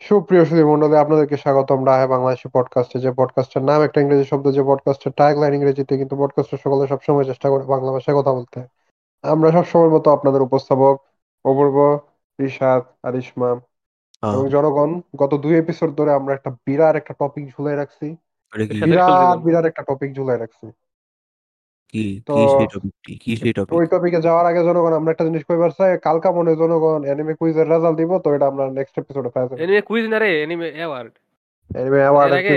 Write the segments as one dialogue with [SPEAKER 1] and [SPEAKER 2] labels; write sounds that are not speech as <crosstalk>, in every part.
[SPEAKER 1] সুপ্রিয় সুধীমণ্ডলী আপনাদেরকে স্বাগতম। রাহে বাংলাদেশি পডকাস্টে যে পডকাস্টের নাম একটা ইংরেজি শব্দ যে পডকাস্টের ট্যাগলাইন ইংরেজিতে কিন্তু পডকাস্টের সকলে সবসময় চেষ্টা করে বাংলা ভাষায় কথা বলতে। আমরা সবসময়ের মতো আপনাদের উপস্থাপক অপূর্ব রিশাদ আরিশমা এবং জনগণ। গত দুই এপিসোড ধরে আমরা একটা বিরাট একটা টপিক ঝুলাই রাখছি। বিরাট বিরাট একটা টপিক ঝুলাই রাখছি।
[SPEAKER 2] কি
[SPEAKER 1] তো
[SPEAKER 2] কি সেই টপিকটি কি সেই টপিক
[SPEAKER 1] ওই টপিকে যাওয়ার আগে জনগণ আমরা একটা জিনিস কইবার চাই কালকা মনে জনগণ অ্যানিমে কুইজের রেজাল্ট দিব তো এটা আমরা নেক্সট এপিসোডে পাই যাব।
[SPEAKER 3] এনিমে কুইজ না রে এনিমে অ্যাওয়ার্ড
[SPEAKER 1] অ্যানিমে অ্যাওয়ার্ড
[SPEAKER 3] এর আগে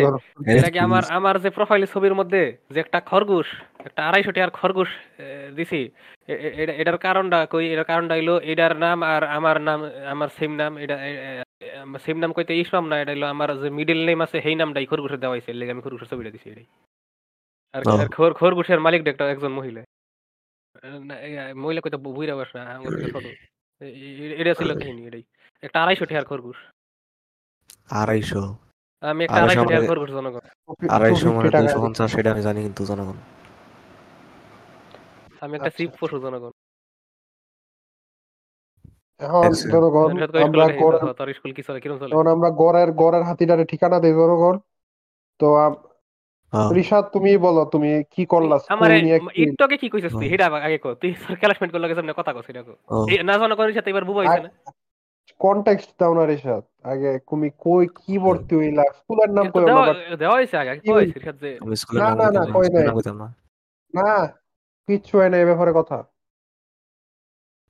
[SPEAKER 3] এর আগে আমার আমার যে প্রোফাইল ছবির মধ্যে যে একটা খরগোশ একটা আড়াইশো টাকার খরগোশ দিছি এ- এ- এটা- এটার কারণটা কই এটার কারণটা হইল এটার নাম আর আমার নাম আমার সেম নাম এটা সেম নাম কইতে ইসলাম না এটা হইল আমার যে মিডল নেম আছে সেই নামটাই খরগোশের দেওয়া হয়েছে এর লেগে আমি খরগোশের ছবিটা দিছি এটাই। আর
[SPEAKER 2] ও।
[SPEAKER 3] খর- খরগোশের মালিক একটা একজন মহিলা। না, মহিলা কইতে বুইরা বস না আমার থেকে ছোট। এ- এ- এটা ছিল কাহিনী এটাই। একটা টাকার খরগোশ আমি একটা টাকার
[SPEAKER 2] মানে-
[SPEAKER 3] খরগোশ জনগণ।
[SPEAKER 2] আড়াইশো মানে
[SPEAKER 1] 250 টাকা
[SPEAKER 2] দুইশো পঞ্চাশ সেটা আমি জানি কিন্তু জনগণ।
[SPEAKER 3] আমি একটা
[SPEAKER 1] আচ্ছা,
[SPEAKER 3] চিপ পশু জনগণ।
[SPEAKER 1] এখন
[SPEAKER 2] আচ্ছা।
[SPEAKER 1] জনগণ
[SPEAKER 3] কই
[SPEAKER 1] আমরা গড়ের
[SPEAKER 3] গেছে? তোর স্কুল কি চলে কিরম চলে?
[SPEAKER 1] আমরা গড়ের গড়ের হাতিটারে ঠিকানা দেই জনগণ। তো আম-
[SPEAKER 2] হ্যাঁ।
[SPEAKER 1] রিশাদ তুমি বলো তুমি কি করলা? স্কুল
[SPEAKER 3] আমারে
[SPEAKER 1] নিয়ে কি
[SPEAKER 3] একটু আগে কি কইছিস তুই?
[SPEAKER 2] হুম।
[SPEAKER 3] হেডা আগে কো। তুই তোর ক্লাসমেট করলে সামনে কথা কইছিস এটা কো। না জানা করিস সাথে এবার বুবা হইছে না।
[SPEAKER 1] কনটেক্সট দাও না রিশাদ আগে তুমি কই কি ভর্তি হইলা? স্কুলের নাম কই আমরা
[SPEAKER 3] দেওয়া হইছে আগে
[SPEAKER 1] কি
[SPEAKER 3] কইছিস রিশাদ যে
[SPEAKER 1] না, না, না,
[SPEAKER 2] না,
[SPEAKER 1] কই নাই।
[SPEAKER 2] না।
[SPEAKER 1] না কিচ্ছু হয় না এই ব্যাপারে কথা।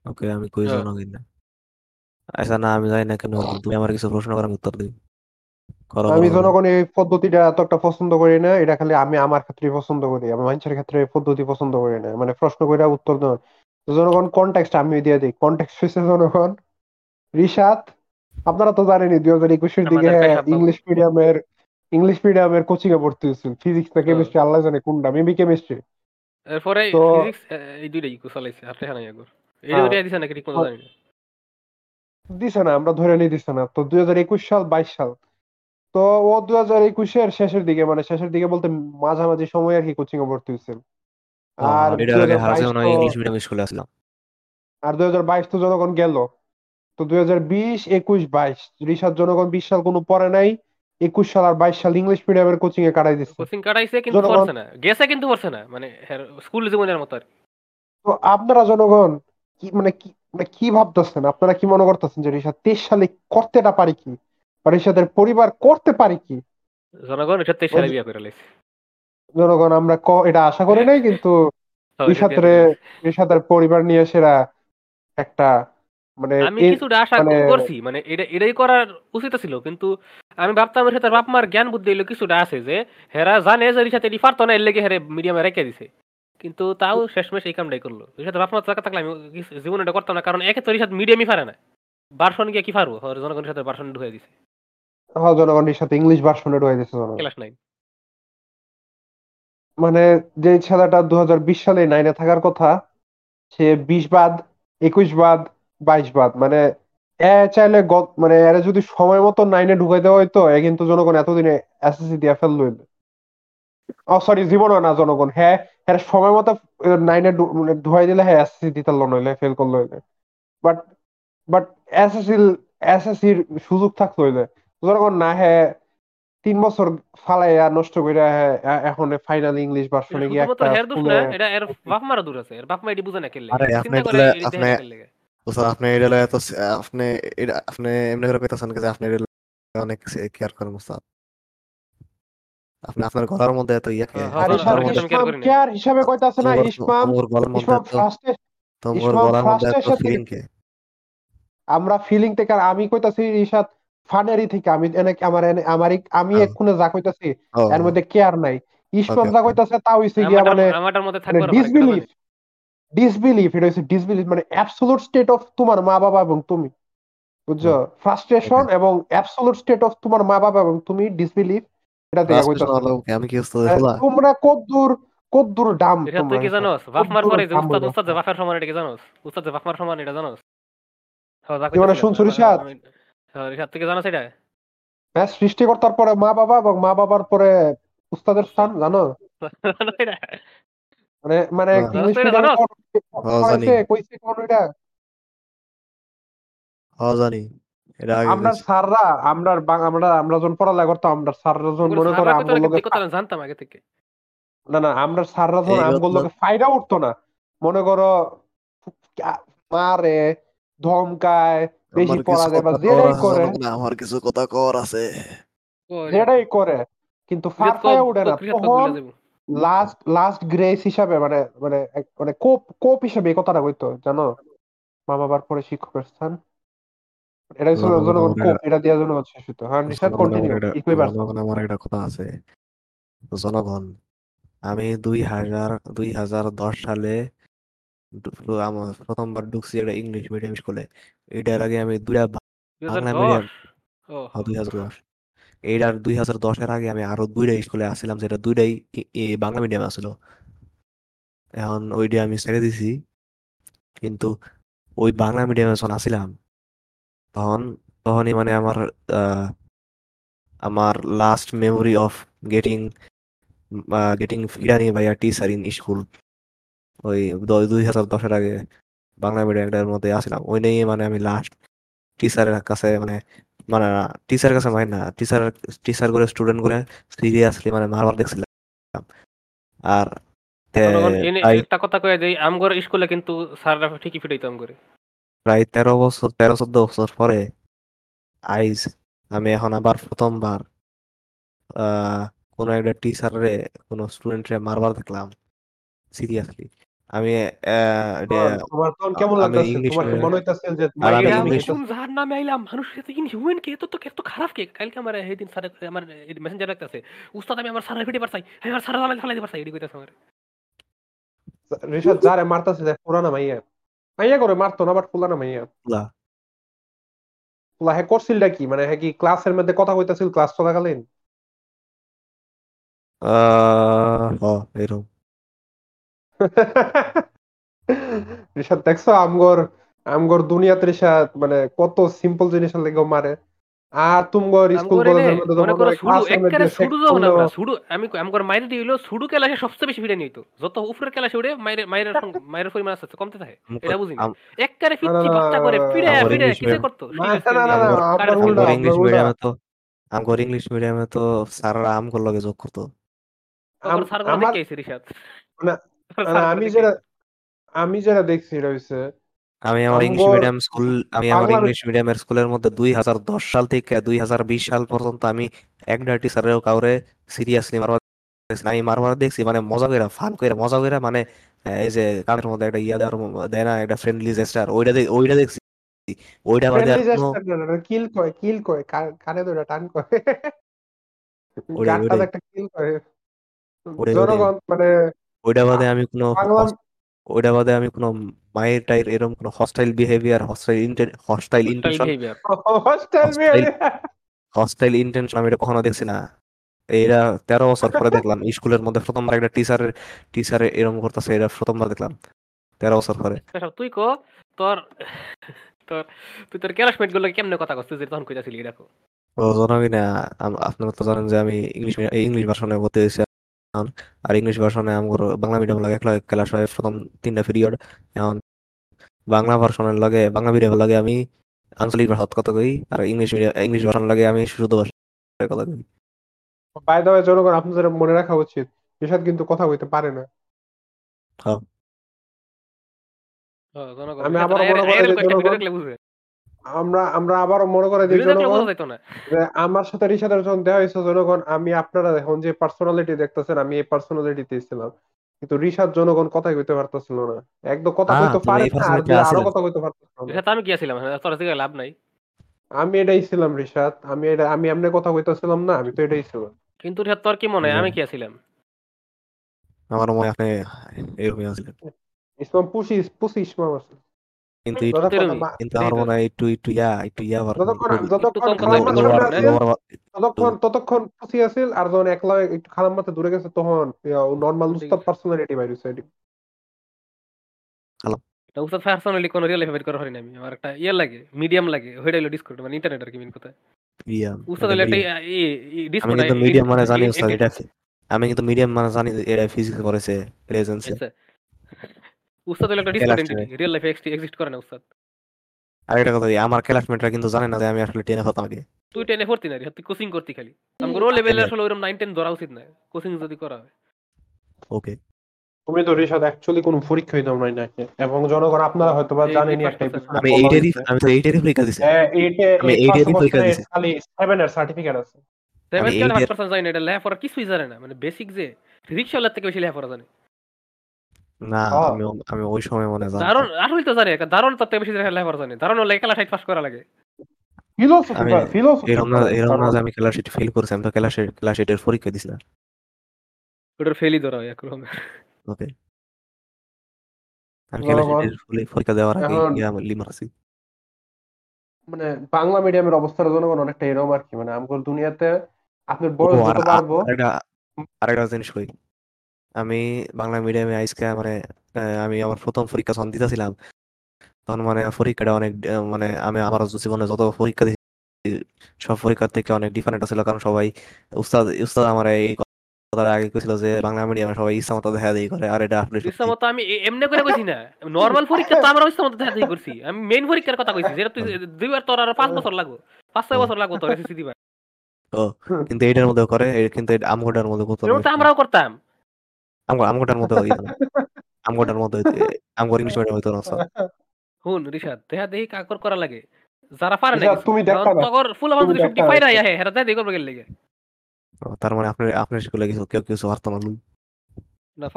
[SPEAKER 2] ওকে আমি কই
[SPEAKER 3] হ্যাঁ।
[SPEAKER 2] জনগণ না। আচ্ছা না আমি জানি না কেন তুমি আমার কিছু প্রশ্ন করার উত্তর দিই
[SPEAKER 1] আমি। জনগণ এই পদ্ধতিটা এত একটা পছন্দ করি না এটা খালি আমি আমার ক্ষেত্রে পছন্দ করি আমি মানুষের ক্ষেত্রে এই পদ্ধতি পছন্দ করি না। মানে প্রশ্ন করে উত্তর তো জনগণ কনটেক্সট আমি দিয়ে দিই। কনটেক্সট হচ্ছে জনগণ রিশাদ আপনারা তো জানেনই দুই হাজার একুশের দিকে। ইংলিশ মিডিয়ামের ইংলিশ মিডিয়ামের কোচিং এ ভর্তি হয়েছিল ফিজিক্স না। কেমিস্ট্রি আল্লাহ জানে কোনটা মেবি কেমিস্ট্রি
[SPEAKER 3] এরপরে ফিজিক্স এই দুইটাই চলাইছে আর এই
[SPEAKER 1] হ্যাঁ।
[SPEAKER 3] দুইটা দিছে নাকি ঠিক মতো জানি না।
[SPEAKER 1] দিছে না আমরা ধরে নিয়ে দিছে না। তো দুই হাজার একুশ সাল বাইশ সাল। তো ও দুই হাজার একুশের শেষের দিকে মানে শেষের দিকে বলতে মাঝামাঝি সময় আর কি কোচিং এ ভর্তি হয়েছিল। আর
[SPEAKER 2] আর এটার আগে
[SPEAKER 1] 2022
[SPEAKER 2] হারাজে হয়
[SPEAKER 1] তো-
[SPEAKER 2] ইংলিশ মিডিয়াম স্কুলে আসলাম।
[SPEAKER 1] আর দুই হাজার বাইশ তো জনগণ গেল। তো দুই হাজার বিশ একুশ বাইশ রিসার্চ জনগণ বিশ সাল কোনো পরে নাই একুশ সাল আর বাইশ সাল ইংলিশ মিডিয়ামের কোচিং এ কাটাই দিচ্ছে।
[SPEAKER 3] কোচিং কাটাইছে কিন্তু
[SPEAKER 1] জনগণ-
[SPEAKER 3] পড়ছে না। গেছে কিন্তু পড়ছে না। মানে স্কুল জীবনের মতো আর
[SPEAKER 1] তো আপনারা জনগণ কি মানে কি মানে কি ভাবতেছেন? আপনারা কি মনে করতেছেন যে রিসাদ তেইশ সালে করতেটা পারি কি? বা রিসাদের পরিবার করতে পারি কি?
[SPEAKER 3] জনগণ এটা তেইশ সালে বিয়া করে লাইছে
[SPEAKER 1] জনগণ আমরা এটা আশা করি নাই কিন্তু
[SPEAKER 3] হ্যাঁ, লাইছে।
[SPEAKER 1] রিসাদের পরিবার নিয়ে সেরা একটা মানে
[SPEAKER 3] আমি কিছুটা আশা
[SPEAKER 1] মানে-
[SPEAKER 3] করছি মানে এটা এটাই করার উচিত ছিল কিন্তু আমি ভাবতাম এর সাথে বাপ মার জ্ঞান বুদ্ধি হইল কিছুটা আছে যে হেরা জানে যে এর সাথে এটি পারতো না এর লেগে হেরে মিডিয়ামে রেখে দিছে। কিন্তু তাও শেষমেশ এই কামটাই করল। এর সাথে বাপ মার টাকা থাকলে আমি জীবনে এটা করতাম না কারণ একে তো এর সাথে মিডিয়ামই পারে না। বারশন গিয়ে কি পারব ওর জনগণের সাথে বারশন ঢুকে দিছে।
[SPEAKER 1] হ্যাঁ, জনগণ রিসাদ ইংলিশ ভার্সনে জনগণ।
[SPEAKER 3] Class nine.
[SPEAKER 1] মানে যে ছেলেটা দু সালে নাইনে থাকার কথা সে বিশ বাদ একুশ বাদ বাইশ বাদ মানে এ চাইলে মানে এর যদি সময় মতো নাইনে ঢুকাই দেওয়া হইতো এ কিন্তু জনগণ এতদিনে এসএসসি দিয়ে ফেল লইল ও সরি জীবনও না জনগণ হ্যাঁ হ্যাঁ সময় মতো নাইনে মানে ঢুকাই দিলে হ্যাঁ এসএসসি দিতে নইলে ফেল করল হইলে। বাট বাট এসএসসি এসএসসির সুযোগ থাকতো হইলে। না হ্যাঁ তিন বছর ফালাইয়া নষ্ট করে হ্যাঁ এখন ফাইনাল ইংলিশ ভার্সনে গিয়ে একটা
[SPEAKER 3] হের দোষ না এটা এর বাপ মারও দূর আছে এর বাপ মা এটি বুঝে না কেলে
[SPEAKER 2] আপনি
[SPEAKER 3] চিন্তা করে
[SPEAKER 2] তাহলে
[SPEAKER 3] এটি
[SPEAKER 2] আপনি-
[SPEAKER 3] দেখে
[SPEAKER 2] আপনি এটা এত আপনি এটা আপনি এমনি করে কইতাছেন যে আপনি এটা অনেক কেয়ার করেন মুস্তাফ আপনি আপনার গলার মধ্যে এত ইয়া
[SPEAKER 1] আর ইসমাম
[SPEAKER 3] আমি care
[SPEAKER 1] ইসমাম
[SPEAKER 3] করি না।
[SPEAKER 1] কেয়ার হিসাবে কইতাছে না ইসমাম
[SPEAKER 2] তোমার গলার মধ্যে
[SPEAKER 1] ইসমাম ফার্স্টে
[SPEAKER 2] তোমার গলার মধ্যে এত ফিলিং কে?
[SPEAKER 1] আমরা ফিলিং থেকে আমি কইতাছি রিশাদ ফানেরি থেকে আমি এনে আমার এনে- আমার আমি
[SPEAKER 2] হ্যাঁ।
[SPEAKER 1] এক্ষুনে যা কইতাছি এর মধ্যে কেয়ার নাই।
[SPEAKER 2] Okay,
[SPEAKER 1] যা. কইতাছে তা হইছে গিয়া মানে
[SPEAKER 3] মধ্যে
[SPEAKER 1] মানে
[SPEAKER 3] থাকবে আর এটা
[SPEAKER 1] ডিসবিলিফ
[SPEAKER 3] জানি।
[SPEAKER 1] ডিসবিলিফ এটা হচ্ছে ডিসবিলিফ মানে অ্যাবসোলুট স্টেট অফ তোমার মা বাবা এবং তুমি। বুঝছ? ফ্রাস্ট্রেশন এবং অ্যাবসোলুট স্টেট অফ তোমার মা বাবা এবং তুমি ডিসবিলিফ এটা
[SPEAKER 2] দেখা
[SPEAKER 1] কইতাছে?
[SPEAKER 2] আমি কি দেখলা
[SPEAKER 1] তোমরা কদ্দুর কদ্দুর ডাম
[SPEAKER 3] এটা তুই কি জানোস? বাপ মার পরে যে উস্তাদ উস্তাদ যে বাপের সমান এটা কি জানোস? উস্তাদ যে বাপ মার সমান এটা জানোস? হ্যাঁ,
[SPEAKER 1] মানে
[SPEAKER 3] কইতাছিলাম, আমি-
[SPEAKER 1] রিশাদ?
[SPEAKER 3] আমি- হ্যাঁ,
[SPEAKER 1] হ্যাঁ সৃষ্টিকর্তার পরে মা বাবা এবং মা বাবার পরে উস্তাদের স্থান জানো? মানে মানে ইংলিশ
[SPEAKER 3] জানো,
[SPEAKER 1] মিডিয়ামে
[SPEAKER 3] জানো?
[SPEAKER 1] পড়াইছে কইছে কোন এটা?
[SPEAKER 2] হ জানি।
[SPEAKER 1] আমরা। স্যাররা আমরা আমরা আমরা যখন পড়ালেখা করতাম আমরা স্যাররা যখন মনে করে
[SPEAKER 3] না, জানতাম আগে থেকে।
[SPEAKER 1] না না আমরা স্যাররা যখন আমগুলো
[SPEAKER 2] কথা-
[SPEAKER 1] লগে উঠতো না মনে করো মারে ধমকায় বেশি পড়া যায় বা যেটাই
[SPEAKER 2] করে আমার কিছু কথা কর আছে।
[SPEAKER 1] যেটাই করে কিন্তু উঠে না তখন লাস্ট লাস্ট গ্রেস হিসাবে মানে মানে মানে কোপ কোপ হিসাবে এই কথাটা কইতো জানো? মা বাবার পরে শিক্ষকের স্থান। এটা হচ্ছে
[SPEAKER 2] জনগণ
[SPEAKER 1] কোপ এটা দিয়ে জনগণ শেষ হতো হ্যাঁ নিশাদ কন্টিনিউ
[SPEAKER 2] আমার একটা কথা আছে। জনগণ আমি দুই হাজার দুই হাজার দশ সালে আমার প্রথমবার ঢুকছি একটা ইংলিশ মিডিয়াম স্কুলে এটার আগে আমি দুইটা বাংলা মিডিয়াম দুই হাজার দশ। এইটার দুই হাজার দশের আগে আমি আরও দুইটা স্কুলে আসছিলাম যেটা দুইটাই বাংলা মিডিয়াম আসছিল। এখন ওইটা আমি ছেড়ে দিছি। কিন্তু ওই বাংলা মিডিয়ামে যখন আসছিলাম তখন তখনই মানে আমার আমার last memory of getting getting ফিরানি by a teacher in school ওই দুই হাজার দশের আগে বাংলা মিডিয়ামটার মধ্যে আসছিলাম। ওই নিয়ে মানে আমি লাস্ট টিচারের কাছে মানে মানে টিচারের কাছে মানে না টিচার টিচার করে স্টুডেন্ট করে সিরিয়াসলি মানে মারবার দেখছিলাম। আর
[SPEAKER 3] একটা কথা কয়ে দেই আমগর স্কুলে কিন্তু স্যাররা ঠিকই ফিটাইতো আমগরে।
[SPEAKER 2] প্রায় তেরো বছর তেরো চোদ্দ বছর পরে আইজ আমি এখন আবার প্রথমবার কোনো একটা টিচারে কোনো স্টুডেন্টরে মারবার দেখলাম সিরিয়াসলি আমি
[SPEAKER 1] তোমার তখন কেমন
[SPEAKER 2] আমি
[SPEAKER 1] লাগতেছে?
[SPEAKER 2] ইংলিশ
[SPEAKER 1] তোমার কি মনে হইতাছে যে
[SPEAKER 2] আর আমি ইংলিশ-
[SPEAKER 3] যার নামে আইলাম। মানুষ এত ইনহিউম্যান কে? এত তো এত খারাপ কে? কালকে আমার সেইদিন স্যার আমার মেসেঞ্জার রাখতেছে উস্তাদ আমি আমার স্যারের ফিটে পারছাই আমি আমার স্যারের ফালাই ফালাই পারছাই এডি কইতাছে আমার।
[SPEAKER 1] ঋষাদ যারে মারতাছে যে পুরানা মাইয়া। মাইয়া করে মারতো না বাট পুরানা মাইয়া।
[SPEAKER 2] গুলা।
[SPEAKER 1] পুলা করছিলটা কি? মানে কি ক্লাসের মধ্যে কথা কইতাছিল ক্লাস চলাকালীন?
[SPEAKER 2] আহ হ এরকম।
[SPEAKER 1] ঋষাদ দেখছ আমগর আমগর দুনিয়াতে ঋষাদ মানে কত সিম্পল জিনিস লেগেও মারে। আর তুমগর স্কুল কলেজের
[SPEAKER 3] নে,
[SPEAKER 1] মধ্যে
[SPEAKER 3] মনে করো
[SPEAKER 1] ক্লাসের
[SPEAKER 3] একবারে
[SPEAKER 1] মধ্যে
[SPEAKER 3] সুডু
[SPEAKER 1] sex
[SPEAKER 3] আমরা সুডু আমি আমগর মাইরে দিল সুডু ক্লাসে সবচেয়ে বেশি ফিরে নিত যত উপরের ক্লাসে উঠে মাইরে মাইরের <laughs> মাইরের পরিমাণ আস্তে কমতে থাকে। এটা বুঝি না
[SPEAKER 2] আম-
[SPEAKER 3] একবারে
[SPEAKER 1] না,
[SPEAKER 3] ফিচ্ছি বাচ্চা করে ফিরে
[SPEAKER 2] আমার
[SPEAKER 3] ফিরে
[SPEAKER 2] medium-
[SPEAKER 3] করতো?
[SPEAKER 1] না, না, না, না,
[SPEAKER 2] আমগর-
[SPEAKER 1] উল্টা,
[SPEAKER 2] আমগর ইংলিশ মিডিয়ামে তো আমগর ইংলিশ মিডিয়ামে তো স্যাররা আমগর লগে যোগ করতো।
[SPEAKER 1] আমার-
[SPEAKER 3] দেখে আইছে রিশাদ
[SPEAKER 1] না, না, <laughs> আমি
[SPEAKER 3] আইছে।
[SPEAKER 1] আমি যেটা দেখছি এটা হইছে
[SPEAKER 2] আমি আমার ইংলিশ মিডিয়াম স্কুল আমি আমার ইংলিশ মিডিয়ামের স্কুলের মধ্যে দুই হাজার দশ সাল থেকে দুই হাজার বিশ সাল পর্যন্ত আমি একটা টিচারেও কাউরে সিরিয়াসলি মারবার দেখছি আমি মারবার দেখছি মানে মজা করে ফান করে মজা করে মানে এই যে কানের মধ্যে একটা ইয়া দেওয়ার দেয় না একটা ফ্রেন্ডলি জেস্টার ওইটা ওইটা দেখছি ওইটা বাদে
[SPEAKER 1] কিল কয় কিল কয় কানে ধরে টান করে গানটা একটা কিল করে। জনগণ মানে
[SPEAKER 2] ওইটা বাদে আমি কোনো
[SPEAKER 1] বাংলা
[SPEAKER 2] হস- ওইটা বাদে আমি কোনো মায়ের টাইর এরকম কোনো hostile behaviour hostile hostile
[SPEAKER 3] Hostile
[SPEAKER 2] intention
[SPEAKER 3] behavior।
[SPEAKER 1] Hostile
[SPEAKER 2] Hostile- hostile intention আমি এটা কখনো দেখছি না। এইটা তেরো বছর পরে দেখলাম স্কুলের মধ্যে প্রথমবার একটা টিচারের টিচারে এরকম করতেছে এটা প্রথমবার দেখলাম তেরো বছর পরে।
[SPEAKER 3] এসব তুই কো তোর তোর তুই তোর ক্লাসমেটগুলো কেমনে কথা তুই যে তখন কইতাছিলি দেখো।
[SPEAKER 2] ও জানাবি না আম- আপনারা তো জানেন যে আমি ইংলিশ ইংলিশ ভার্সনে ভর্তি হয়েছি এখন। আর ইংলিশ ভার্সনে আমার বাংলা মিডিয়াম লাগে একলা ক্লাস হয় প্রথম তিনটা পিরিয়ড এখন বাংলা ভার্সনের লাগে বাংলা মিডিয়াম লাগে আমি আঞ্চলিক ভাষাত কথা কই আর ইংলিশ মিডিয়াম ইংলিশ ভার্সন লাগে আমি শুদ্ধ ভাষায় কথা কই
[SPEAKER 1] বাই দ্য ওয়ে জনগণ আপনাদের মনে রাখা উচিত ঋষাদ কিন্তু কথা কইতে পারে না।
[SPEAKER 3] ও, জনগণ,
[SPEAKER 1] আমি
[SPEAKER 3] রিশাদ আয়ের-
[SPEAKER 1] মনে করি আমরা আমরা আবারও মনে করে দিই। যে আমার সাথে ঋষাদের যখন দেওয়া হয়েছে জনগণ আমি আপনারা এখন যে পার্সোনালিটি দেখতেছেন আমি এই পার্সোনালিটিতে ছিলাম। কিন্তু ঋষাদ জনগণ কথা কইতে পারতেছিল না। একদম কথা
[SPEAKER 2] হ্যাঁ,
[SPEAKER 1] কইতে পারে না আর
[SPEAKER 2] আরও
[SPEAKER 1] কথা কইতে পারতেছিল না।
[SPEAKER 3] আমি কি আছিলাম তোর দিকে লাভ নাই।
[SPEAKER 1] আমি এটাই ছিলাম ঋষাদ আমি এটা আমি এমনি কথা কইতেছিলাম না আমি তো এটাই ছিলাম।
[SPEAKER 3] কিন্তু রিশাদ তোর কি মনে হয়? আমি আছিলাম
[SPEAKER 2] আমার মনে হয় আপনি এরকমই আছিলেন
[SPEAKER 1] ইসমাম পুষি পুষি ইসমাম আছে।
[SPEAKER 2] কিন্তু কিন্তু আমার মনে হয় একটু একটু ইয়া একটু ইয়া
[SPEAKER 1] ততক্ষণ ততক্ষণ পুষি আছিল আর যখন একলা একটু খালাম্মাতে দূরে গেছে তখন নর্মাল উস্তাদ পার্সোনালিটি বাইরে হইছে এটি।
[SPEAKER 3] এটা উস্তাদ পার্সোনালি কোনো রিয়েল লাইফে বের করা হয়নি আমি আমার একটা ইয়ে লাগে মিডিয়াম লাগে ওইটা হলো ডিসকর্ড মানে ইন্টারনেট আর কি মেন কথা।
[SPEAKER 2] ইয়া,
[SPEAKER 3] উস্তাদ হলো একটা
[SPEAKER 2] ইয়া। আমি কিন্তু মিডিয়াম মানে জানি উস্তাদ এটা আমি কিন্তু মিডিয়াম মানে জানি এটা ফিজিক্স করেছে
[SPEAKER 3] উস্তাদ হলো একটা ডিসকর্ড এন্টিটি রিয়েল লাইফে এক্সিস্ট করে না উস্তাদ।
[SPEAKER 2] আরেকটা কথা আমার ক্লাসমেটরা কিন্তু জানে না যে আমি আসলে টেনে হতাম আগে।
[SPEAKER 3] তুই টেনে পড়তি না রে তুই কোচিং করতি খালি। আমগো লেভেলে আসলে ওইরকম নাইন টেন ধরা উচিত না কোচিং যদি করা হয়।
[SPEAKER 2] ওকে
[SPEAKER 1] তুমি তো রিশাদ অ্যাকচুয়ালি কোনো পরীক্ষাই দাও নাই নাকি? এবং জনগণ আপনারা হয়তো বা জানেনই একটা
[SPEAKER 2] আমি এইটারই আমি তো এইটারই পরীক্ষা দিছি।
[SPEAKER 1] হ্যাঁ, এইটে
[SPEAKER 2] আমি
[SPEAKER 1] এই
[SPEAKER 2] এইটারই পরীক্ষা দিছি।
[SPEAKER 1] খালি সেভেনের সার্টিফিকেট আছে।
[SPEAKER 3] সেভেন
[SPEAKER 2] আমি
[SPEAKER 3] কেন
[SPEAKER 2] এইটার-
[SPEAKER 3] পার্সেন্ট জানি না এটা লেখাপড়া কিছুই জানে না মানে বেসিক যে রিক্সাওয়ালার থেকে বেশি লেখাপড়া জানে।
[SPEAKER 2] না। আমি আমি ওই সময় মনে জানতাম।
[SPEAKER 3] দারুণ আসলে তো জানে দারুণ তার থেকে বেশি লেখাপড়া জানে। দারুণ হলে ক্লাস এইট পাস করা লাগে।
[SPEAKER 1] ফিলোসফি
[SPEAKER 2] আমি
[SPEAKER 1] ফিলোসফি
[SPEAKER 2] এরকম না এরকম না যে আমি ক্লাস এইট ফেল করছি আমি তো ক্লাস ক্লাস এইটের পরীক্ষা দিছি না।
[SPEAKER 3] ওটার ফেলই ধরা হয় একরকম
[SPEAKER 2] ওকে। আমি পরীক্ষা দেওয়ার আগে গিয়ে
[SPEAKER 1] মানে বাংলা মিডিয়ামের অবস্থার জনগণ অনেকটা এরকম আর কি। মানে আমগর দুনিয়াতে আপনার বয়স
[SPEAKER 2] আর
[SPEAKER 1] যত বাড়বো
[SPEAKER 2] আরেকটা আরেকটা জিনিস কই? আমি বাংলা মিডিয়ামে আইসকে মানে আমি আমার প্রথম পরীক্ষা যখন দিতেছিলাম তখন মানে পরীক্ষাটা অনেক মানে আমি আমার জীবনে যত পরীক্ষা দিয়েছি সব পরীক্ষার থেকে অনেক ডিফারেন্ট ছিল কারণ সবাই উস্তাদ উস্তাদ আমার এই কথাটা আগে কইছিল যে বাংলা মিডিয়ামে সবাই দেখা দেই করে আর এটা আসলে।
[SPEAKER 3] আমি এমনি করে কইছি না নর্মাল পরীক্ষা তো আমরা ইচ্ছা দেখা দেখি করছি। আমি মেইন পরীক্ষার কথা কইছি যেটা তুই দুইবার তোর আর পাঁচ বছর লাগবো পাঁচ ছয় বছর লাগবো তোর এসএসসি দিবার
[SPEAKER 2] ও কিন্তু এইটার মধ্যে করে কিন্তু আমগোটার মধ্যে করতো
[SPEAKER 3] আমরাও করতাম।
[SPEAKER 2] আমগো আমগোটার মধ্যে হইতো না। আমগোটার মধ্যে হইতো আমগো ইংলিশ মিডিয়াম হইতো না স্যার
[SPEAKER 3] হুন রিশাদ দেখা দেখি কাকর করা লাগে। যারা পারে না
[SPEAKER 1] তুমি দেখতা না।
[SPEAKER 3] তগর ফুল।
[SPEAKER 1] না
[SPEAKER 3] হ্যাঁ হেরা গেলে লেগে।
[SPEAKER 2] তার মানে আপনার স্কুলে কিছু কেউ কিছু না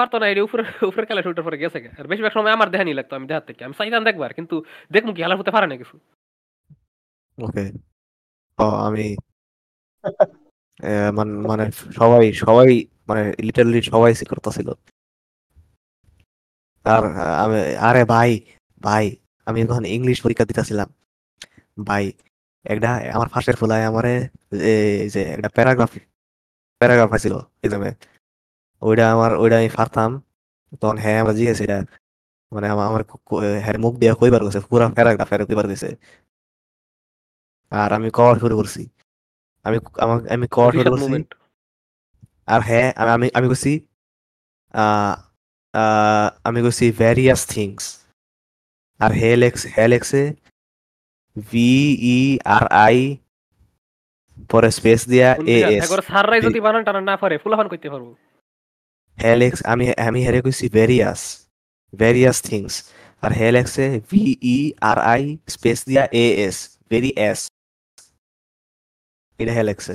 [SPEAKER 3] পারতো না এটি উপরে উপরে খেলা শুটার পরে গেছে। আর বেশিরভাগ সময় আমার দেখানি লাগতো আমি দেখার থেকে। আমি চাইতাম দেখবার কিন্তু দেখমু কি হেলার হতে পারে না কিছু।
[SPEAKER 2] ওকে। আমি মানে সবাই সবাই মানে লিটারালি সবাই সি করতেছিল। আর আমি আরে ভাই ভাই আমি যখন ইংলিশ পরীক্ষা দিতেছিলাম ভাই একটা আমার ফার্স্টের ফুলায় আমারে এই যে একটা প্যারাগ্রাফ প্যারাগ্রাফ আছিল এক্সামে ওইটা আমার ওইটা আমি পারতাম তখন হ্যাঁ আমরা জিজ্ঞেস এটা মানে আমা- আমার হ্যাঁ মুখ দিয়ে কইবার গেছে? পুরা প্যারাগ্রাফ হ্যাঁ কইবার গেছে? আর আমি কওয়া শুরু করছি। আমি আমার আমি কওয়া শুরু করছি। আর হ্যাঁ আমি আমি আমি কইছি আমি কইছি ভ্যারিয়াস থিংস আর হে লেখছে হে লেখছে ভি ই আর আই পরে স্পেস দিয়া এ এস
[SPEAKER 3] একবার সাররাই যদি বানান টানা না পারে ফুলাফান করতে পারব।
[SPEAKER 2] হে লেখছে আমি আমি হেরে কইছি ভ্যারিয়াস ভ্যারিয়াস থিংস আর হে লেখছে V E R I space দিয়া এ এস ভেরি এস এটা হে লেখছে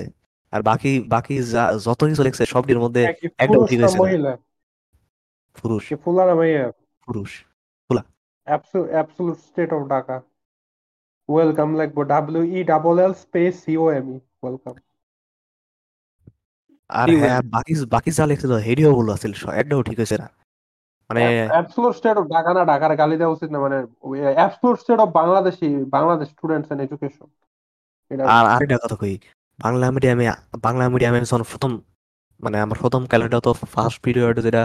[SPEAKER 2] আর বাকি বাকি যত কিছু লেখছে সবটির মধ্যে
[SPEAKER 1] কি
[SPEAKER 2] একদম ঠিক হয়েছে পুরুষ।
[SPEAKER 1] কি ফুলা না মাইয়া
[SPEAKER 2] পুরুষ।
[SPEAKER 1] Absolute state of Dhaka. Welcome লাগবো W E double L space C O M E welcome
[SPEAKER 2] আর হ্যাঁ বাকি বাকি যা লিখছিল হেডিও ভুল আছিল স- একটাও ঠিক হয়েছে না। মানে
[SPEAKER 1] অ্যাবসোলুট স্টেট অফ ঢাকা না ঢাকার গালি দেওয়া উচিত না মানে absolute state of Bangladeshi Bangladesh students and education.
[SPEAKER 2] আর আরেকটা কথা কই বাংলা মিডিয়ামে বাংলা মিডিয়ামে যখন প্রথম মানে আমার প্রথম ক্যালেন্ডার তো ফার্স্ট পিরিয়ড যেটা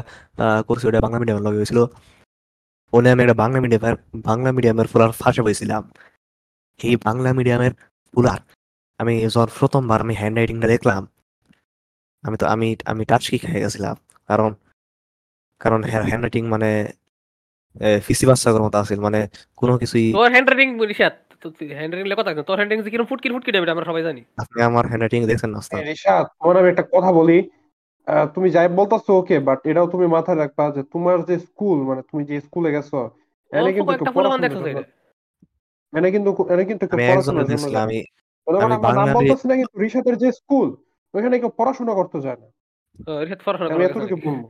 [SPEAKER 2] করছি ওটা বাংলা মিডিয়ামে লগে হয়েছিল। ওনে আমি একটা বাংলা মিডিয়ামের বাংলা মিডিয়ামের পুরার ফার্স্টে হয়েছিলাম এই বাংলা মিডিয়ামের পুরার আমি যখন প্রথমবার আমি হ্যান্ড রাইটিংটা দেখলাম, আমি তো, আমি আমি টাচ কি খেয়ে গেছিলাম। কারণ কারণ হ্যান্ড রাইটিং মানে ফিসি বাচ্চাদের মতো আছিল মানে কোনো কিছুই
[SPEAKER 3] handwriting Rishad handwriting লেখা থাকে তোর হ্যান্ড রাইটিং কীরকম ফুটকি ফুটকি দেবে আমরা সবাই জানি।
[SPEAKER 2] আপনি আমার হ্যান্ড দেখছেন না ওস্তাদ?
[SPEAKER 1] রিশাদ তোমার আমি একটা কথা বলি। তুমি যাই বলতেছো ওকে বাট এটাও তুমি মাথায় রাখবা যে তোমার যে স্কুল মানে তুমি যে স্কুলে গেছো এনে কিন্তু একটা
[SPEAKER 3] ফুলাফান দেখছ এটা
[SPEAKER 1] এনে কিন্তু এনে কিন্তু একটু
[SPEAKER 2] আমি
[SPEAKER 1] পড়াশোনার
[SPEAKER 2] একজনের
[SPEAKER 1] জন্য
[SPEAKER 2] দেখছিলাম আমি আমি বাংলা
[SPEAKER 1] বলতেছি না কিন্তু রিশাদের যে স্কুল ওইখানে কেউ পড়াশোনা করতে যায় না।
[SPEAKER 3] রিশাদ পড়াশোনা
[SPEAKER 1] আমি এতটুকু বলব।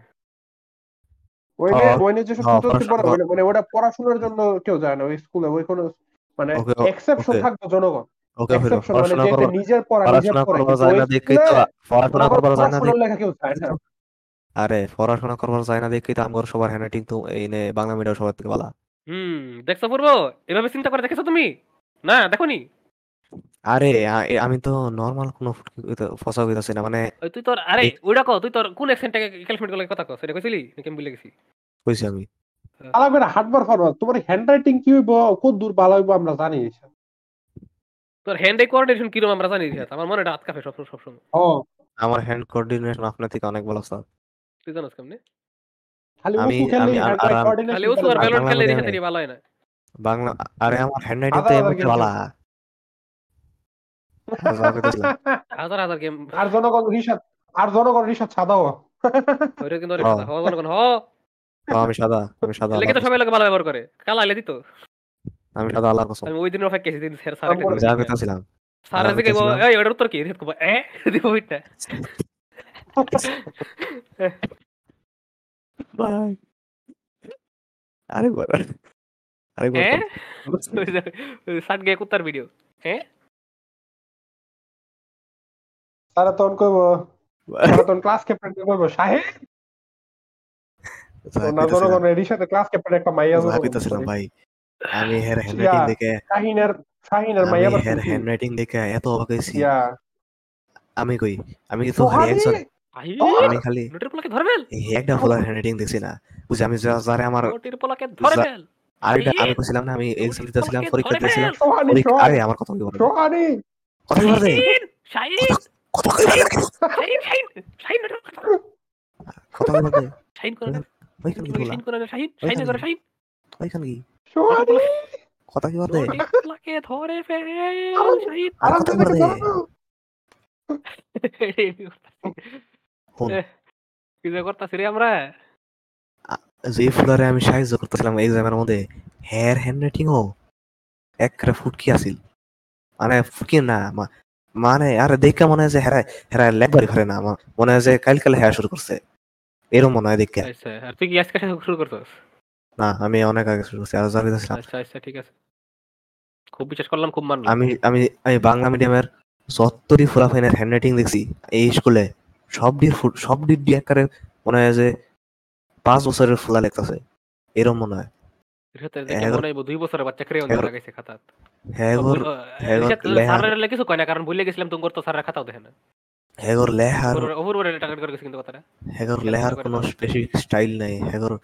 [SPEAKER 2] পড়াশোনা
[SPEAKER 1] পড়ে মানে- মানে ওটা পড়াশোনার জন্য কেউ যায় না ওই স্কুলে ওই কোনো মানে এক্সেপশন থাকবে জনগণ। মানে
[SPEAKER 2] পড়াশোনা
[SPEAKER 1] যে
[SPEAKER 2] করবার
[SPEAKER 1] নিজের পড়া নিজের
[SPEAKER 2] পড়াশোনা করবার যায় না দেখেই তো
[SPEAKER 1] স্কুলে
[SPEAKER 2] পড়াশোনা
[SPEAKER 1] ওরা
[SPEAKER 2] করবার যায় না
[SPEAKER 1] পড়াশোনার
[SPEAKER 2] দেখে
[SPEAKER 1] লেখা কেউ চায় না।
[SPEAKER 2] আরে পড়াশোনা করবার যায় না দেখেই তো আমার সবার হ্যান্ডরাইটিং তো এই নে বাংলা মিডিয়াম সবার থেকে ভালো।
[SPEAKER 3] হুম দেখছ পূর্ব? এভাবে চিন্তা করে দেখেছ তুমি? না দেখোনি?
[SPEAKER 2] আরে আমি তো নর্মাল কোনো ফসা হইতাছি না মানে
[SPEAKER 3] তুই তোর আরে
[SPEAKER 2] এই-
[SPEAKER 3] ওইটা কো তুই তোর কোন অ্যাকসেন্টটাকে ক্যালকুলেট করলে কথা কো সেটা কইছিলি? নাকি আমি ভুলে গেছি?
[SPEAKER 2] কইছি আমি।
[SPEAKER 1] আলাদা হাটবার ফরওয়ার্ড তোমার হ্যান্ডরাইটিং কি হইব কত দূর ভালো হইব আমরা জানি
[SPEAKER 3] তোর হ্যান্ড আই কোঅর্ডিনেশন কীরকম আমরা জানি আমার মনে এটা হাত কাঁপে সব সব সময়।
[SPEAKER 1] ও।
[SPEAKER 2] আমার হ্যান্ড কোঅর্ডিনেশন আপনার থেকে অনেক ভালো স্যার।
[SPEAKER 3] তুই জানোস কেমনে?
[SPEAKER 1] খালি হ্যান্ড আই কোঅর্ডিনেশন
[SPEAKER 3] খালি উঁচু আর
[SPEAKER 2] আর
[SPEAKER 3] ব্যালন খেলে ভালো হয় না।
[SPEAKER 2] বাংলা আরে আমার হ্যান্ড রাইটিং তো
[SPEAKER 1] game
[SPEAKER 2] ভালা
[SPEAKER 3] হাজার হাজার গেম।
[SPEAKER 1] আর জনগণ রিসাদ আর জনগণ রিসাদ সাদাও।
[SPEAKER 3] ওইটা কিন্তু জনগণ হ।
[SPEAKER 2] ও, আমি সাদা আমি সাদা
[SPEAKER 3] লেগে তো সবাই লোক ভালো ব্যবহার করে। কালা আইলে দিত।
[SPEAKER 2] আমি সাদা আল্লাহর কসম।
[SPEAKER 3] আমি ওই দিন অপেক্ষা দিন স্যার স্যার
[SPEAKER 2] আমি যা কইতেছিলাম।
[SPEAKER 3] স্যার
[SPEAKER 2] আমি
[SPEAKER 3] দিকে এই ওটার উত্তর কি? দেখো এ? <laughs> দিব ওইটা।
[SPEAKER 2] ভাই আরেকবার আরেকবার <laughs>
[SPEAKER 3] হ্যাঁ
[SPEAKER 2] কর।
[SPEAKER 3] সাত গে কুত্তার ভিডিও হ্যাঁ
[SPEAKER 1] তারা তখন কইব তারা তখন ক্লাস ক্যাপ্টেন কইব সাহেব। ক্লাস ক্যাপ্টেন একটা মাইয়া।
[SPEAKER 2] ভাই আমি হের হ্যান্ড দেখে
[SPEAKER 1] শাহিনের শাহিনের মাইয়া
[SPEAKER 2] হের হ্যান্ড দেখে এত অবাক হয়েছি আমি কই আমি তো খালি আমি খালি
[SPEAKER 3] নোটের পোলাকে ধরে ফেল
[SPEAKER 2] এই একটা ফুলার হ্যান্ড দেখছি না বুঝছি আমি যারে আমার
[SPEAKER 3] নোটের পোলাকে ধরে
[SPEAKER 2] যা-
[SPEAKER 3] ফেল
[SPEAKER 2] আরেকটা আমি কইছিলাম না আমি এক্সাম দিতেছিলাম পরীক্ষা দিতেছিলাম আরে আমার কথা কি বলে
[SPEAKER 1] সোহানি
[SPEAKER 2] কথা কি বলে
[SPEAKER 3] শাহিন শাহিন
[SPEAKER 2] কথা কি বলে
[SPEAKER 3] শাহিন শাহিন শাহিন নোটের পোলাকে ধরে।
[SPEAKER 2] কথা কি বলে
[SPEAKER 3] শাহিন করে
[SPEAKER 2] ওইখান কি বলা
[SPEAKER 3] শাহিন করে শাহিন শাহিন করে শাহিন
[SPEAKER 2] ওইখান কি কথা কি বলে
[SPEAKER 3] ধরে ফেল শাহিন
[SPEAKER 2] আর কথা। বলে
[SPEAKER 3] কি যে করতাছি রে আমরা?
[SPEAKER 2] যে ফুলারে আমি সাহায্য করতেছিলাম এক্সামের মধ্যে হেয়ার হ্যান্ড রাইটিং ও একরে ফুটকি আছিল। মানে ফুটকি না মা- মানে আরে দেখে মনে হয় যে হেরা হেরা লেখবারই ঘরে না মনে হয় যে কাল কালে হেয়া শুরু করছে। এরকম মনে হয় দেখে।
[SPEAKER 3] আচ্ছা আর তুই কি আজকে শুরু করছস
[SPEAKER 2] না আমি অনেক আগে শুরু করছি আর
[SPEAKER 3] আচ্ছা আচ্ছা ঠিক আছে। খুব বিশ্বাস করলাম খুব মানলাম।
[SPEAKER 2] আমি আমি আমি বাংলা মিডিয়ামের যতটি ফুলাফাইনের হ্যান্ড রাইটিং দেখছি এই স্কুলে সব ডির সব ডির দিয়ে একারে মনে হয় যে পাঁচ বছরের ফুলা লেখতেছে এরকম মনে হয়।
[SPEAKER 3] দুই বছরের বাচ্চা ক্রেয়ন লাগাইছে
[SPEAKER 2] লেহা-
[SPEAKER 3] স্যারের কিছু কয় না কারণ ভুলে গেছিলাম তুমি করতো স্যারের খাতাও দেখে না।
[SPEAKER 2] হেগর লেহার
[SPEAKER 3] অপূর্ব টার্গেট করে গেছে কিন্তু কথাটা।
[SPEAKER 2] হেগর লেহার কোনো। স্পেসিফিক স্টাইল নাই। হেগর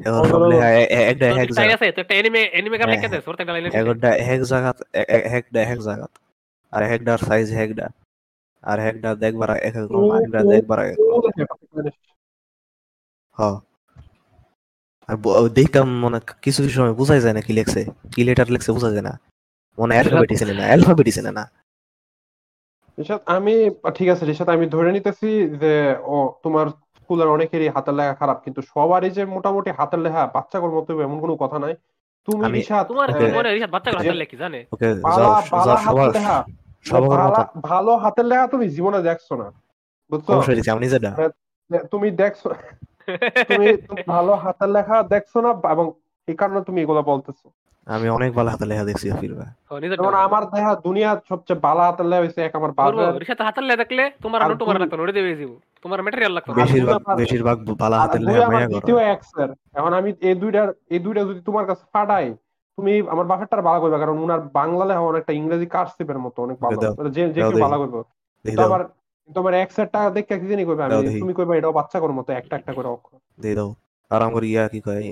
[SPEAKER 2] হেগর সব। লেহা একটা
[SPEAKER 3] style
[SPEAKER 2] জায়গা
[SPEAKER 3] আছে একটা এনিমে এনিমে
[SPEAKER 2] হ্যাঁ,
[SPEAKER 3] লেখা তোর একটা লাইন
[SPEAKER 2] হেগরটা এ- এ- একটা এক জায়গাত। আর হেকডার সাইজ হেকডা আর হেকডা দেখবার এক এক রকম আরেকটা দেখবার এক এক হ। আর ব- দেখা মনে কিছু কিছু সময় বোঝাই যায় না কি লেখছে। কি লেটার লেখছে বোঝা যায় না। মনে অ্যালফাবেটই চেনে না অ্যালফাবেটই চেনে না।
[SPEAKER 1] রিশাদ আমি ঠিক আছে রিশাদ আমি ধরে নিতেছি যে ও তোমার স্কুলের অনেকেরই হাতের লেখা খারাপ কিন্তু সবারই যে মোটামুটি হাতের লেখা বাচ্চা বাচ্চাগুলোর মতো এমন কোনো কথা নাই। তুমি রিশাদ
[SPEAKER 3] তোমার কি মনে বাচ্চাগুলো
[SPEAKER 1] যে-
[SPEAKER 3] হাতের লেখি জানে?
[SPEAKER 2] ওকে যাও যাও সবার
[SPEAKER 1] লেখা।
[SPEAKER 2] সবার
[SPEAKER 1] ভালো হাতের লেখা তুমি জীবনে দেখছ না বুঝছ?
[SPEAKER 2] অবশ্যই আমি যেটা
[SPEAKER 1] তুমি দেখছ তুমি <laughs> তুমি ভালো হাতের লেখা দেখছ না এবং এই কারণে তুমি এগুলো বলতেছো।
[SPEAKER 2] আমি অনেক ভালো হাতে লেখা দেখছি ফিরবা
[SPEAKER 1] যেমন আমার দেখা দুনিয়ার সবচেয়ে ভালো হাতের লেখা হয়েছে এক আমার বাবার
[SPEAKER 3] রিসাত হাতের লেখা দেখলে তোমার
[SPEAKER 1] আর
[SPEAKER 3] নোট মারা
[SPEAKER 1] দুই-
[SPEAKER 3] লাগতো নোটে দেবে যাব তোমার ম্যাটেরিয়াল লাগতো
[SPEAKER 2] বেশিরভাগ বেশিরভাগ ভালো হাতের লেখা মায়া করো।
[SPEAKER 1] দ্বিতীয় এক্সের এখন আমি এই দুইটার এই দুইটা যদি তোমার কাছে ফাটাই তুমি আমার বাপেরটার ভালো করবে কারণ উনার বাংলা লেখা অনেকটা ইংরেজি কার্সিপের মতো অনেক ভালো। যে যে কেউ। ভালো করবে।
[SPEAKER 2] দাও
[SPEAKER 1] আমার কিন্তু আমার এক্সেরটা দেখে কি জানি করবে আমি তুমি কইবা এটাও বাচ্চা করার মতো একটা একটা করে অক্ষর।
[SPEAKER 2] দিয়ে দাও আরাম করে ইয়া কি কয়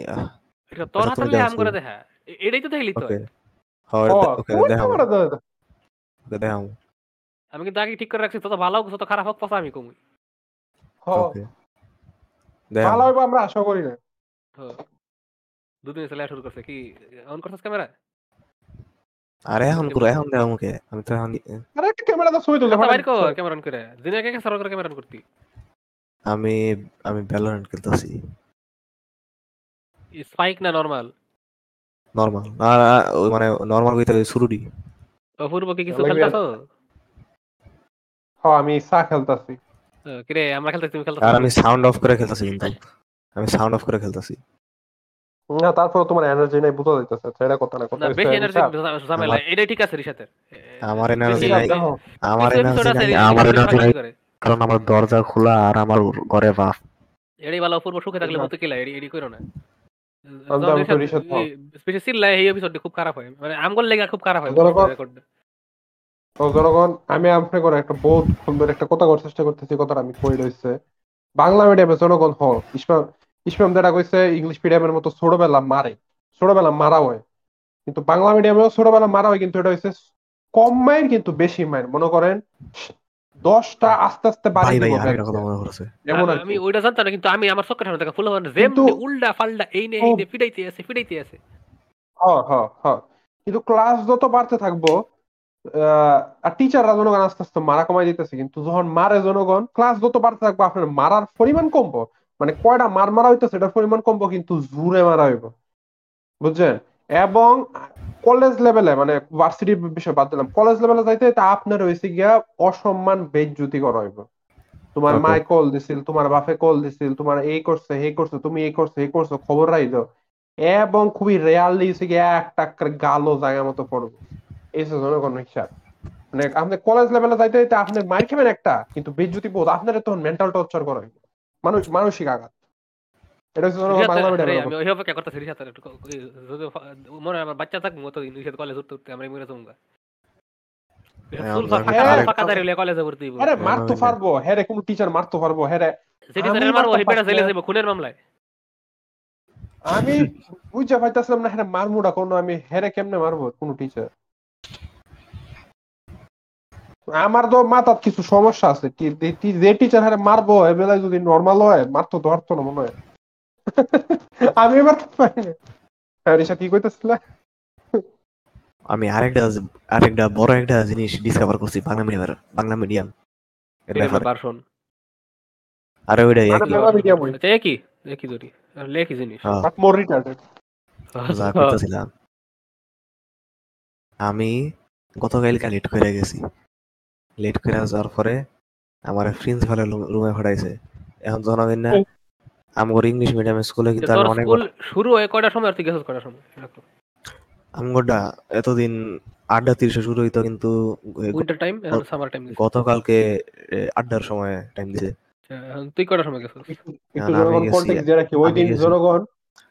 [SPEAKER 3] এটা তোর হাতের লেখা আম করে দেখা। এটাই তো দেখলি তো।
[SPEAKER 2] দেখাও
[SPEAKER 3] আমি কিন্তু আগে ঠিক করে রাখছি তত ভালো হোক তত খারাপ হোক পচা আমি কমই।
[SPEAKER 1] ভালো হবে। আমরা আশা করি না।
[SPEAKER 3] দুদিন চলে শুরু করছে। কি অন করছিস ক্যামেরা?
[SPEAKER 2] আরে এখন পুরো এখন দেখাও মুখে। আমি তো এখন
[SPEAKER 1] আরে একটা ক্যামেরা দাও ছবি তুলতে
[SPEAKER 3] বাইর কর ক্যামেরা অন করে। দিনে আগে সার্ভ করে ক্যামেরা অন করতি।
[SPEAKER 2] আমি আমি ভ্যালোরেন্ট খেলতেছি।
[SPEAKER 3] স্পাইক না নরমাল
[SPEAKER 2] নরমাল না মানে নরমাল কইতে শুরুটি
[SPEAKER 3] অপূর্ব কি কিছু খেলতাছো?
[SPEAKER 1] হ আমি চা খেলতাছি।
[SPEAKER 3] কিরে আমরা খেলতেছি তুমি
[SPEAKER 2] আর
[SPEAKER 3] খেলতাছো
[SPEAKER 2] আমি সাউন্ড অফ করে খেলতেছি কিন্তু। আমি সাউন্ড অফ করে খেলতেছি।
[SPEAKER 1] না তারপর তোমার এনার্জি নাই বুঝা যাইতেছে সেটা কথা না কথা
[SPEAKER 3] না বেশি এনার্জি ঝামেলা এটাই ঠিক আছে রিসাতের
[SPEAKER 2] আমার এনার্জি নাই। আমার এনার্জি নাই। আমার এনার্জি নাই কারণ আমার দরজা খোলা আর আমার ঘরে বাপ।
[SPEAKER 3] এটাই ভালো অপূর্ব সুখে থাকলে মতো কিলা এডি এডি করো না। স্পেশালি এই এপিসোডটি খুব খারাপ হয়। মানে আমগোল লেগা খুব খারাপ হয়।
[SPEAKER 1] জনগণ-
[SPEAKER 3] রেকর্ড
[SPEAKER 1] তো জনগণ আমি আপনাকে করে একটা বহুত সুন্দর একটা কথা করার চেষ্টা করতেছি কথাটা আমি কই রইছে। বাংলা মিডিয়ামে জনগণ হ ইসমাম ইসমাম যেটা কইছে ইংলিশ মিডিয়ামের মতো ছোটবেলা মারে। ছোটবেলা মারা হয়। কিন্তু বাংলা মিডিয়ামেও ছোটবেলা মারা হয় কিন্তু এটা হচ্ছে কম মাইর কিন্তু বেশি মাইর মনে করেন দশটা আস্তে আস্তে দিব
[SPEAKER 2] মনে
[SPEAKER 1] এমন
[SPEAKER 3] আমি ওইটা জানতাম না কিন্তু আমি আমার চোখের সামনে দেখা ফুল জেম
[SPEAKER 1] কিন্তু-
[SPEAKER 3] উল্টা ফাল্টা এই নে এই নে ফিডাইতে আছে ফিডাইতে আছে।
[SPEAKER 1] হ্যাঁ হ্যাঁ হ্যাঁ কিন্তু ক্লাস যত বাড়তে থাকব আহ, আর টিচাররা জনগণ আস্তে আস্তে মারা কমাই দিতেছে কিন্তু যখন মারে জনগণ ক্লাস যত বাড়তে থাকব আপনার মারার পরিমাণ কমবো। মানে কয়টা মার মারা হইতেছে এটার পরিমাণ কমবো কিন্তু জোরে মারা হইব। বুঝছেন? এবং কলেজ লেভেলে মানে ভার্সিটি বিষয় বাদ দিলাম কলেজ লেভেলে যাইতে তা আপনার হয়েছে গিয়া অসম্মান বেজ্জুতি করা হইব তোমার
[SPEAKER 2] Okay.
[SPEAKER 1] মায় কল দিছিল তোমার বাপে কল দিছিল তোমার এই করছে এই করছে তুমি এই করছ এই করছ খবর রাইলো এবং খুবই রেয়ারলি হচ্ছে গিয়ে একটা গালো জায়গা মতো পড়বে। এই হচ্ছে জনগণ হিসাব। মানে আপনি কলেজ লেভেলে যাইতে যাইতে আপনি মার খাবেন একটা কিন্তু বেজ্জুতি বোধ আপনার তখন মেন্টাল টর্চার করা হইবে মানুষ মানসিক আঘাত। এটা বাংলা
[SPEAKER 3] আমি ওই অপেক্ষা করতেছি রিসাতের একটু ক- ওই যদি ফা- মনে আমার বাচ্চা থাকব তো রিসাত কলেজ উঠতে উঠতে আমরা মরে যাব
[SPEAKER 2] হ্যাঁ,
[SPEAKER 3] চুল
[SPEAKER 2] আমরা
[SPEAKER 3] ফাঁকা
[SPEAKER 1] আরেকটা-
[SPEAKER 3] ফাঁকা দাঁড়িয়ে কলেজে ভর্তি হইবো
[SPEAKER 1] আরে
[SPEAKER 2] হ্যাঁ,
[SPEAKER 1] মারতে পারব হ্যাঁ রে কোনো টিচার মারতে পারব হ্যাঁ রে
[SPEAKER 3] সেটি স্যারের মারবো
[SPEAKER 1] মারতে
[SPEAKER 3] হিপেটা জেলে
[SPEAKER 1] পারছি না।
[SPEAKER 3] খুনের মামলায়
[SPEAKER 1] আমি বুঝতে পাইতেছিলাম না হ্যাঁ মারমুডা কোনো আমি হেরে কেমনে মারবো কোনো টিচার আমার তো মাথার কিছু সমস্যা আছে যে- টিচার হারে মারবো এ বেলায় যদি নর্মাল হয় মারতো ধরতো না মনে হয় আমি এবার হ্যাঁ কি কইতেছিল?
[SPEAKER 2] আমি আরেকটা আরেকটা বড় একটা জিনিস ডিসকভার করছি বাংলা মিডিয়ামের বাংলা মিডিয়াম
[SPEAKER 3] ভার্সন
[SPEAKER 2] আরে ওইটাই
[SPEAKER 1] মানে
[SPEAKER 2] একই।
[SPEAKER 3] একই আর জিনিস।
[SPEAKER 1] বাট মোর রিটার্ডেড
[SPEAKER 2] যা করতেছিলাম আমি গতকালকে লেট করে গেছি। লেট করে যাওয়ার পরে আমার প্রিন্সিপালের রুমে ফাটাইছে এখন জনগণ না আমার ইংলিশ মিডিয়াম স্কুলে কিন্তু
[SPEAKER 3] তোর
[SPEAKER 2] আমি অনেক
[SPEAKER 3] স্কুল শুরু হয়ে কয়টার সময় আর তুই গেছিস কয়টার সময়?
[SPEAKER 2] আমগোটা এতদিন আড্ডা তিরিশে শুরু হইতো কিন্তু
[SPEAKER 3] উইন্টার টাইম এখন সামার টাইম
[SPEAKER 2] গতকালকে আড্ডার সময় টাইম দিছে।
[SPEAKER 3] তুই কয়টার সময় গেছিস
[SPEAKER 1] একটু জনগণ কন্টেক্ট দিয়ে রাখি। ওই দিন। জনগণ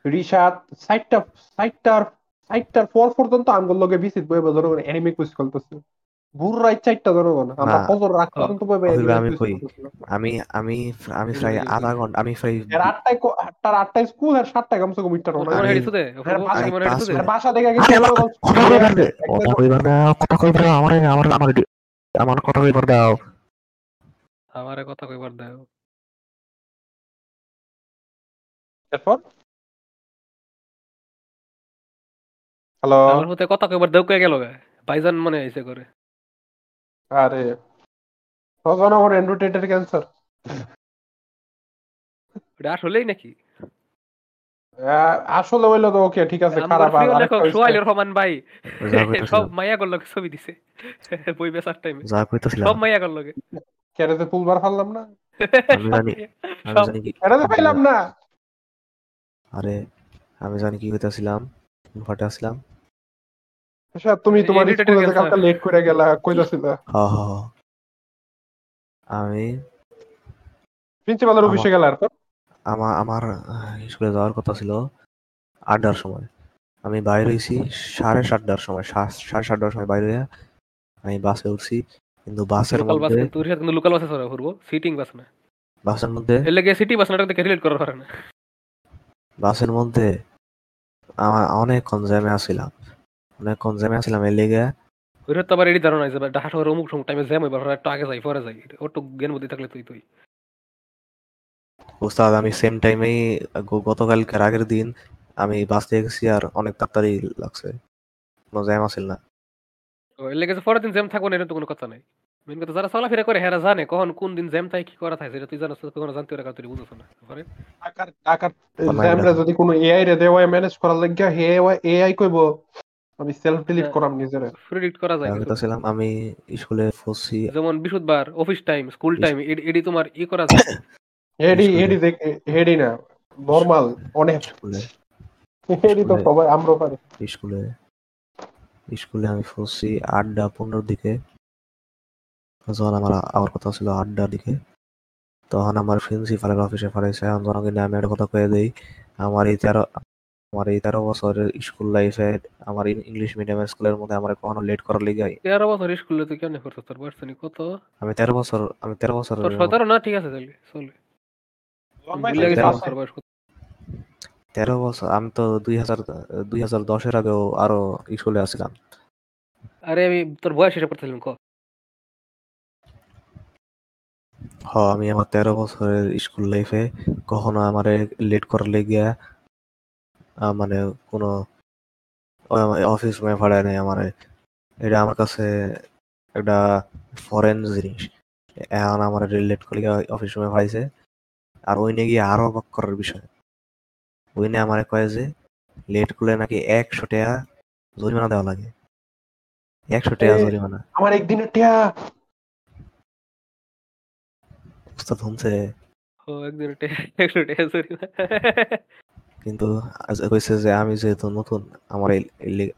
[SPEAKER 1] রিশাদ সাইটটা সাইটটার সাইটটার পর পর্যন্ত আমগুলো লগে ভিজিট বইবে জনগণ এনিমি কুইজ করতেছে। বুর রাইট চারটা জনগণ আমরা ফজর রাত পর্যন্ত
[SPEAKER 2] আমি কই। আমি আমি আমি প্রায় আধা ঘণ্টা আমি প্রায়
[SPEAKER 1] এর আটটায় কো- আটটার আটটায় স্কুল আর সাতটায় কমসে কম ইটটা রওনা বাসা গেছি
[SPEAKER 2] কথা কইবার দাও কথা কইবার দাও আমার আমার আমার আমার কথা কইবার দাও
[SPEAKER 3] আমারে কথা কইবার দাও
[SPEAKER 1] এরপর? হ্যালো
[SPEAKER 3] আমার কথা কইবার দেও কয়ে গেল ভাইজান মনে হইছে করে
[SPEAKER 1] আরে তো জনগণ এন্ড্রোটেটের ক্যান্সার
[SPEAKER 3] এটা আসলেই নাকি?
[SPEAKER 1] আসলে হইল তো ওকে ঠিক আছে খারাপ
[SPEAKER 3] সোহাইল রহমান ভাই। সব মাইয়া করল ছবি দিছে। বই বেচার টাইমে
[SPEAKER 2] যা কইতাছিলাম।
[SPEAKER 3] সব মাইয়া করল
[SPEAKER 1] কেরেতে তুলবার পারলাম না?
[SPEAKER 2] আমি জানি আমি জানি কি
[SPEAKER 1] কেরেতে না?
[SPEAKER 2] আরে আমি জানি কি কইতাছিলাম ফাটা আসলাম।
[SPEAKER 1] আচ্ছা তুমি তোমার স্কুলে কালকে লেট করে গেলা
[SPEAKER 2] হ হ। আমি
[SPEAKER 1] প্রিন্সিপালের অফিসে গেলা আর
[SPEAKER 2] আমার আমার স্কুলে যাওয়ার কথা ছিল আড্ডার সময়। আমি বাইরে হয়েছি সাড়ে সাতটার সময় সা- সাড়ে সাতটার সময় বাইরে আমি বাসে উঠছি কিন্তু বাসের মধ্যে
[SPEAKER 3] কিন্তু রিসাদ কিন্তু লোকাল বাসে চড়া করব সিটিং বাস না।
[SPEAKER 2] বাসের মধ্যে
[SPEAKER 3] এর লাগে সিটি বাস নাটক থেকে রিলেট করার পারে না।
[SPEAKER 2] বাসের মধ্যে আমার অনেকক্ষণ জ্যামে আসছিলাম অনেকক্ষণ জ্যামে আসছিলাম এর লেগে।
[SPEAKER 3] ওইটা তো আবার এডি ধারণা যে ঢাকা শহরে অমুক সময় টাইমে জ্যাম হইবার একটু আগে যাই পরে যাই। ওর তো জ্ঞান বুদ্ধি থাকলে তুই তুই।
[SPEAKER 2] উস্তাদ আমি সেম টাইমেই গতকালকের আগের দিন আমি বাস দিয়ে গেছি আর অনেক তাড়াতাড়ি লাগছে। কোনো জ্যাম আসছিল না।
[SPEAKER 3] তো এর লেগে যে পরের দিন জ্যাম থাকব না এটা তো কোনো কথা নাই। মেন কথা যারা চলাফেরা করে হেরা জানে কখন কোন দিন জ্যাম থাকে কি করা থাকে সেটা তুই জানাস কখনো জানতে পারে তুই বুঝছ না। পরে
[SPEAKER 2] বানাই
[SPEAKER 1] জ্যামরা
[SPEAKER 2] রাখো।
[SPEAKER 1] যদি কোনো এআই রে দেওয়া ম্যানেজ করার লাগিয়া হে এআই কইব। আমি সেলফ ডিলিট
[SPEAKER 3] হ্যাঁ।
[SPEAKER 1] করাম নিজেরে।
[SPEAKER 3] প্রেডিক্ট করা যায় কিছু।
[SPEAKER 2] ছিলাম আমি স্কুলে ফসি
[SPEAKER 3] যেমন বৃহস্পতিবার অফিস টাইম স্কুল টাইম এডি তোমার ই করা <coughs> যায়।
[SPEAKER 1] হেডি
[SPEAKER 2] স্কুলে।
[SPEAKER 1] হেডি দেখ হেডি না নরমাল অনেক।
[SPEAKER 2] স্কুলে।
[SPEAKER 1] হেডি তো সবাই আমরা পারি।
[SPEAKER 2] স্কুলে। স্কুলে আমি ফসি আড্ডা পনেরোর দিকে। যখন আমার আমার কথা ছিল আড্ডার দিকে। তখন আমার প্রিন্সিপালের অফিসে পাঠাইছে। এখন জনগণ আমি একটা কথা কয়ে দেই। আমার এই তেরো আমার এই তেরো বছরের স্কুল লাইফে আমার ইংলিশ মিডিয়াম স্কুলের মধ্যে আমার কখনো লেট করার লিগে
[SPEAKER 3] তেরো বছর স্কুলে তুই কেমন করছিস তোর বয়স কত?
[SPEAKER 2] আমি তেরো বছর আমি তেরো বছর
[SPEAKER 3] তোর সতেরো না? ঠিক আছে তাহলে চলে।
[SPEAKER 2] তেরো বছর আমি তো দুই হাজার দুই হাজার দশের আগেও আরও স্কুলে আসছিলাম।
[SPEAKER 3] আরে আমি তোর বয়স হিসাব করতেছিলাম ক?
[SPEAKER 2] হ আমি আমার তেরো বছরের স্কুল লাইফে কখনো আমার লেট করার লেগে মানে কোনো অফিস রুমে ভাড়ায় নেই আমার এটা আমার কাছে একটা ফরেন জিনিস। এখন আমার রিলেট করে অফিস রুমে ভাইছে আর ওই নিয়ে গিয়ে আরও অবাক করার বিষয়। ওই নিয়ে আমার কয়ে যে লেট করলে নাকি একশো টাকা জরিমানা দেওয়া লাগে। একশো টাকা জরিমানা।
[SPEAKER 1] আমার একদিনের টিয়া
[SPEAKER 2] উস্তাদ শুনছে?
[SPEAKER 3] ও একদিন একশো টাকা জরিমানা।
[SPEAKER 2] কিন্তু কইছে যে আমি যেহেতু নতুন, আমার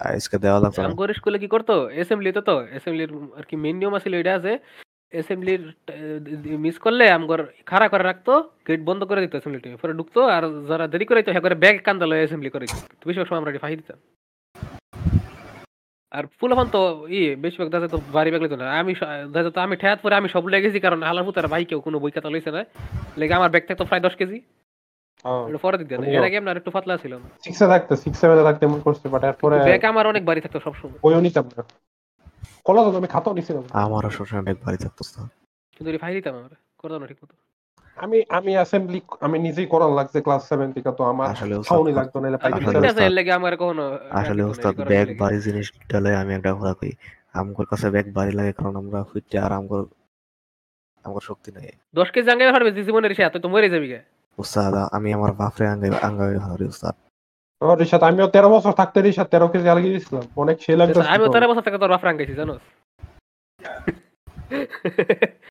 [SPEAKER 2] আজকে দেওয়া লাগতো না।
[SPEAKER 3] আমগর স্কুলে কি করতো? অ্যাসেম্বলিতে তো অ্যাসেম্বলির আর কি মেন নিয়ম আছিল এটা আছে। অ্যাসেম্বলির মিস করলে আমগর খাড়া করে রাখতো গেট বন্ধ করে দিত অ্যাসেম্বলি টিমে পরে ঢুকতো আর যারা দেরি করে হ্যাঁ করে ব্যাগ কান্দা লয়ে অ্যাসেম্বলি করে তো বেশিরভাগ সময় আমরা ফাঁকি দিতাম। আর ফুলফান তো ই, বেশিরভাগ দাদা তো বাড়ি ব্যাগ লইতো না। আমি দাদা তো আমি ঠেয়াত পরে আমি সব লেগেছি কারণ হালার পুতার ভাই কেউ কোনো বই খাতা লইছে না। লেগে আমার ব্যাগ থাকতো প্রায় দশ কেজি। এটা পরে দিতেন এর আগে আমরা একটু পাতলা ছিলাম
[SPEAKER 1] সিক্সে থাকতে সিক্স সেভেনে থাকতে এমন করছে বাট এরপরে
[SPEAKER 3] ব্যাগ আমার অনেক বাড়ি থাকতো সবসময়।
[SPEAKER 1] বইও নিতাম না। কলেজে তো আমি খাতাও নিছিলাম
[SPEAKER 2] আমারও সবসময় ব্যাগ বাড়ি থাকতো
[SPEAKER 3] কিন্তু এটা দিতাম আমরা করতাম না ঠিক মতো
[SPEAKER 1] আমি আমি অ্যাসেম্বলি আমি নিজেই করার লাগছে ক্লাস থেকে তো আমার
[SPEAKER 2] আসলে
[SPEAKER 1] লাগতো না
[SPEAKER 3] লেগে আমার কখনো
[SPEAKER 2] ব্যাগ বাড়ি জিনিস ডালে আমি একটা কথা কই আমগর কাছে ব্যাগ বাড়ি লাগে কারণ আমরা ফুটতে আর আমগর আমগর শক্তি নাই।
[SPEAKER 3] দশ কেজি আঙ্গাই পারবে জীবনের রিসা তুই তো মরে যাবি গে।
[SPEAKER 2] উস্তাদ আমি আমার বাপরে আঙ্গাই হারি উস্তাদ।
[SPEAKER 1] আমার রিসাত আমিও তেরো বছর থাকতে রিসাত তেরো কেজি আলগি দিয়েছিলাম অনেক সে লাগতো
[SPEAKER 3] আমিও তেরো বছর থেকে তোর বাপ রাঙ্গাইছি জানো <laughs>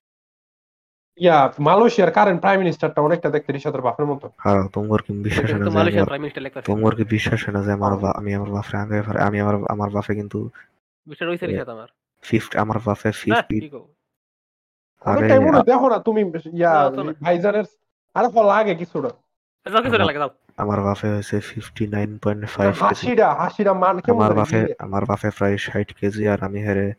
[SPEAKER 1] ইয়া মালয়েশিয়ার কারেন্ট প্রাইম মিনিস্টারটা অনেকটা দেখতে রিসাতের বাপের মতো।
[SPEAKER 2] হ্যাঁ তোমার কি বিশ্বাস না যে
[SPEAKER 3] মালয়েশিয়ার
[SPEAKER 2] আমার-
[SPEAKER 3] প্রাইম মিনিস্টার লেখা
[SPEAKER 2] তোমার কি বিশ্বাস না যে আমার আমি আমার বাপরে আঙ্গাই পারে আমি আমার আমার বাপে কিন্তু
[SPEAKER 3] বিষয় রয়েছে রিসাত আমার।
[SPEAKER 2] ফিফট আমার বাপে
[SPEAKER 3] না
[SPEAKER 2] ফিফটি আরে
[SPEAKER 1] দেখো না তুমি ইয়া ভাইজানের আরে ফল লাগে কিছুটা
[SPEAKER 3] যাও কিছু না লাগে যাও।
[SPEAKER 2] আমার বাপে হয়েছে fifty nine point five KG.
[SPEAKER 1] হাসিটা হাসিটা মান কেমন
[SPEAKER 2] আমার? বাপে আমার বাপে প্রায় ষাট কেজি আর আমি হেরে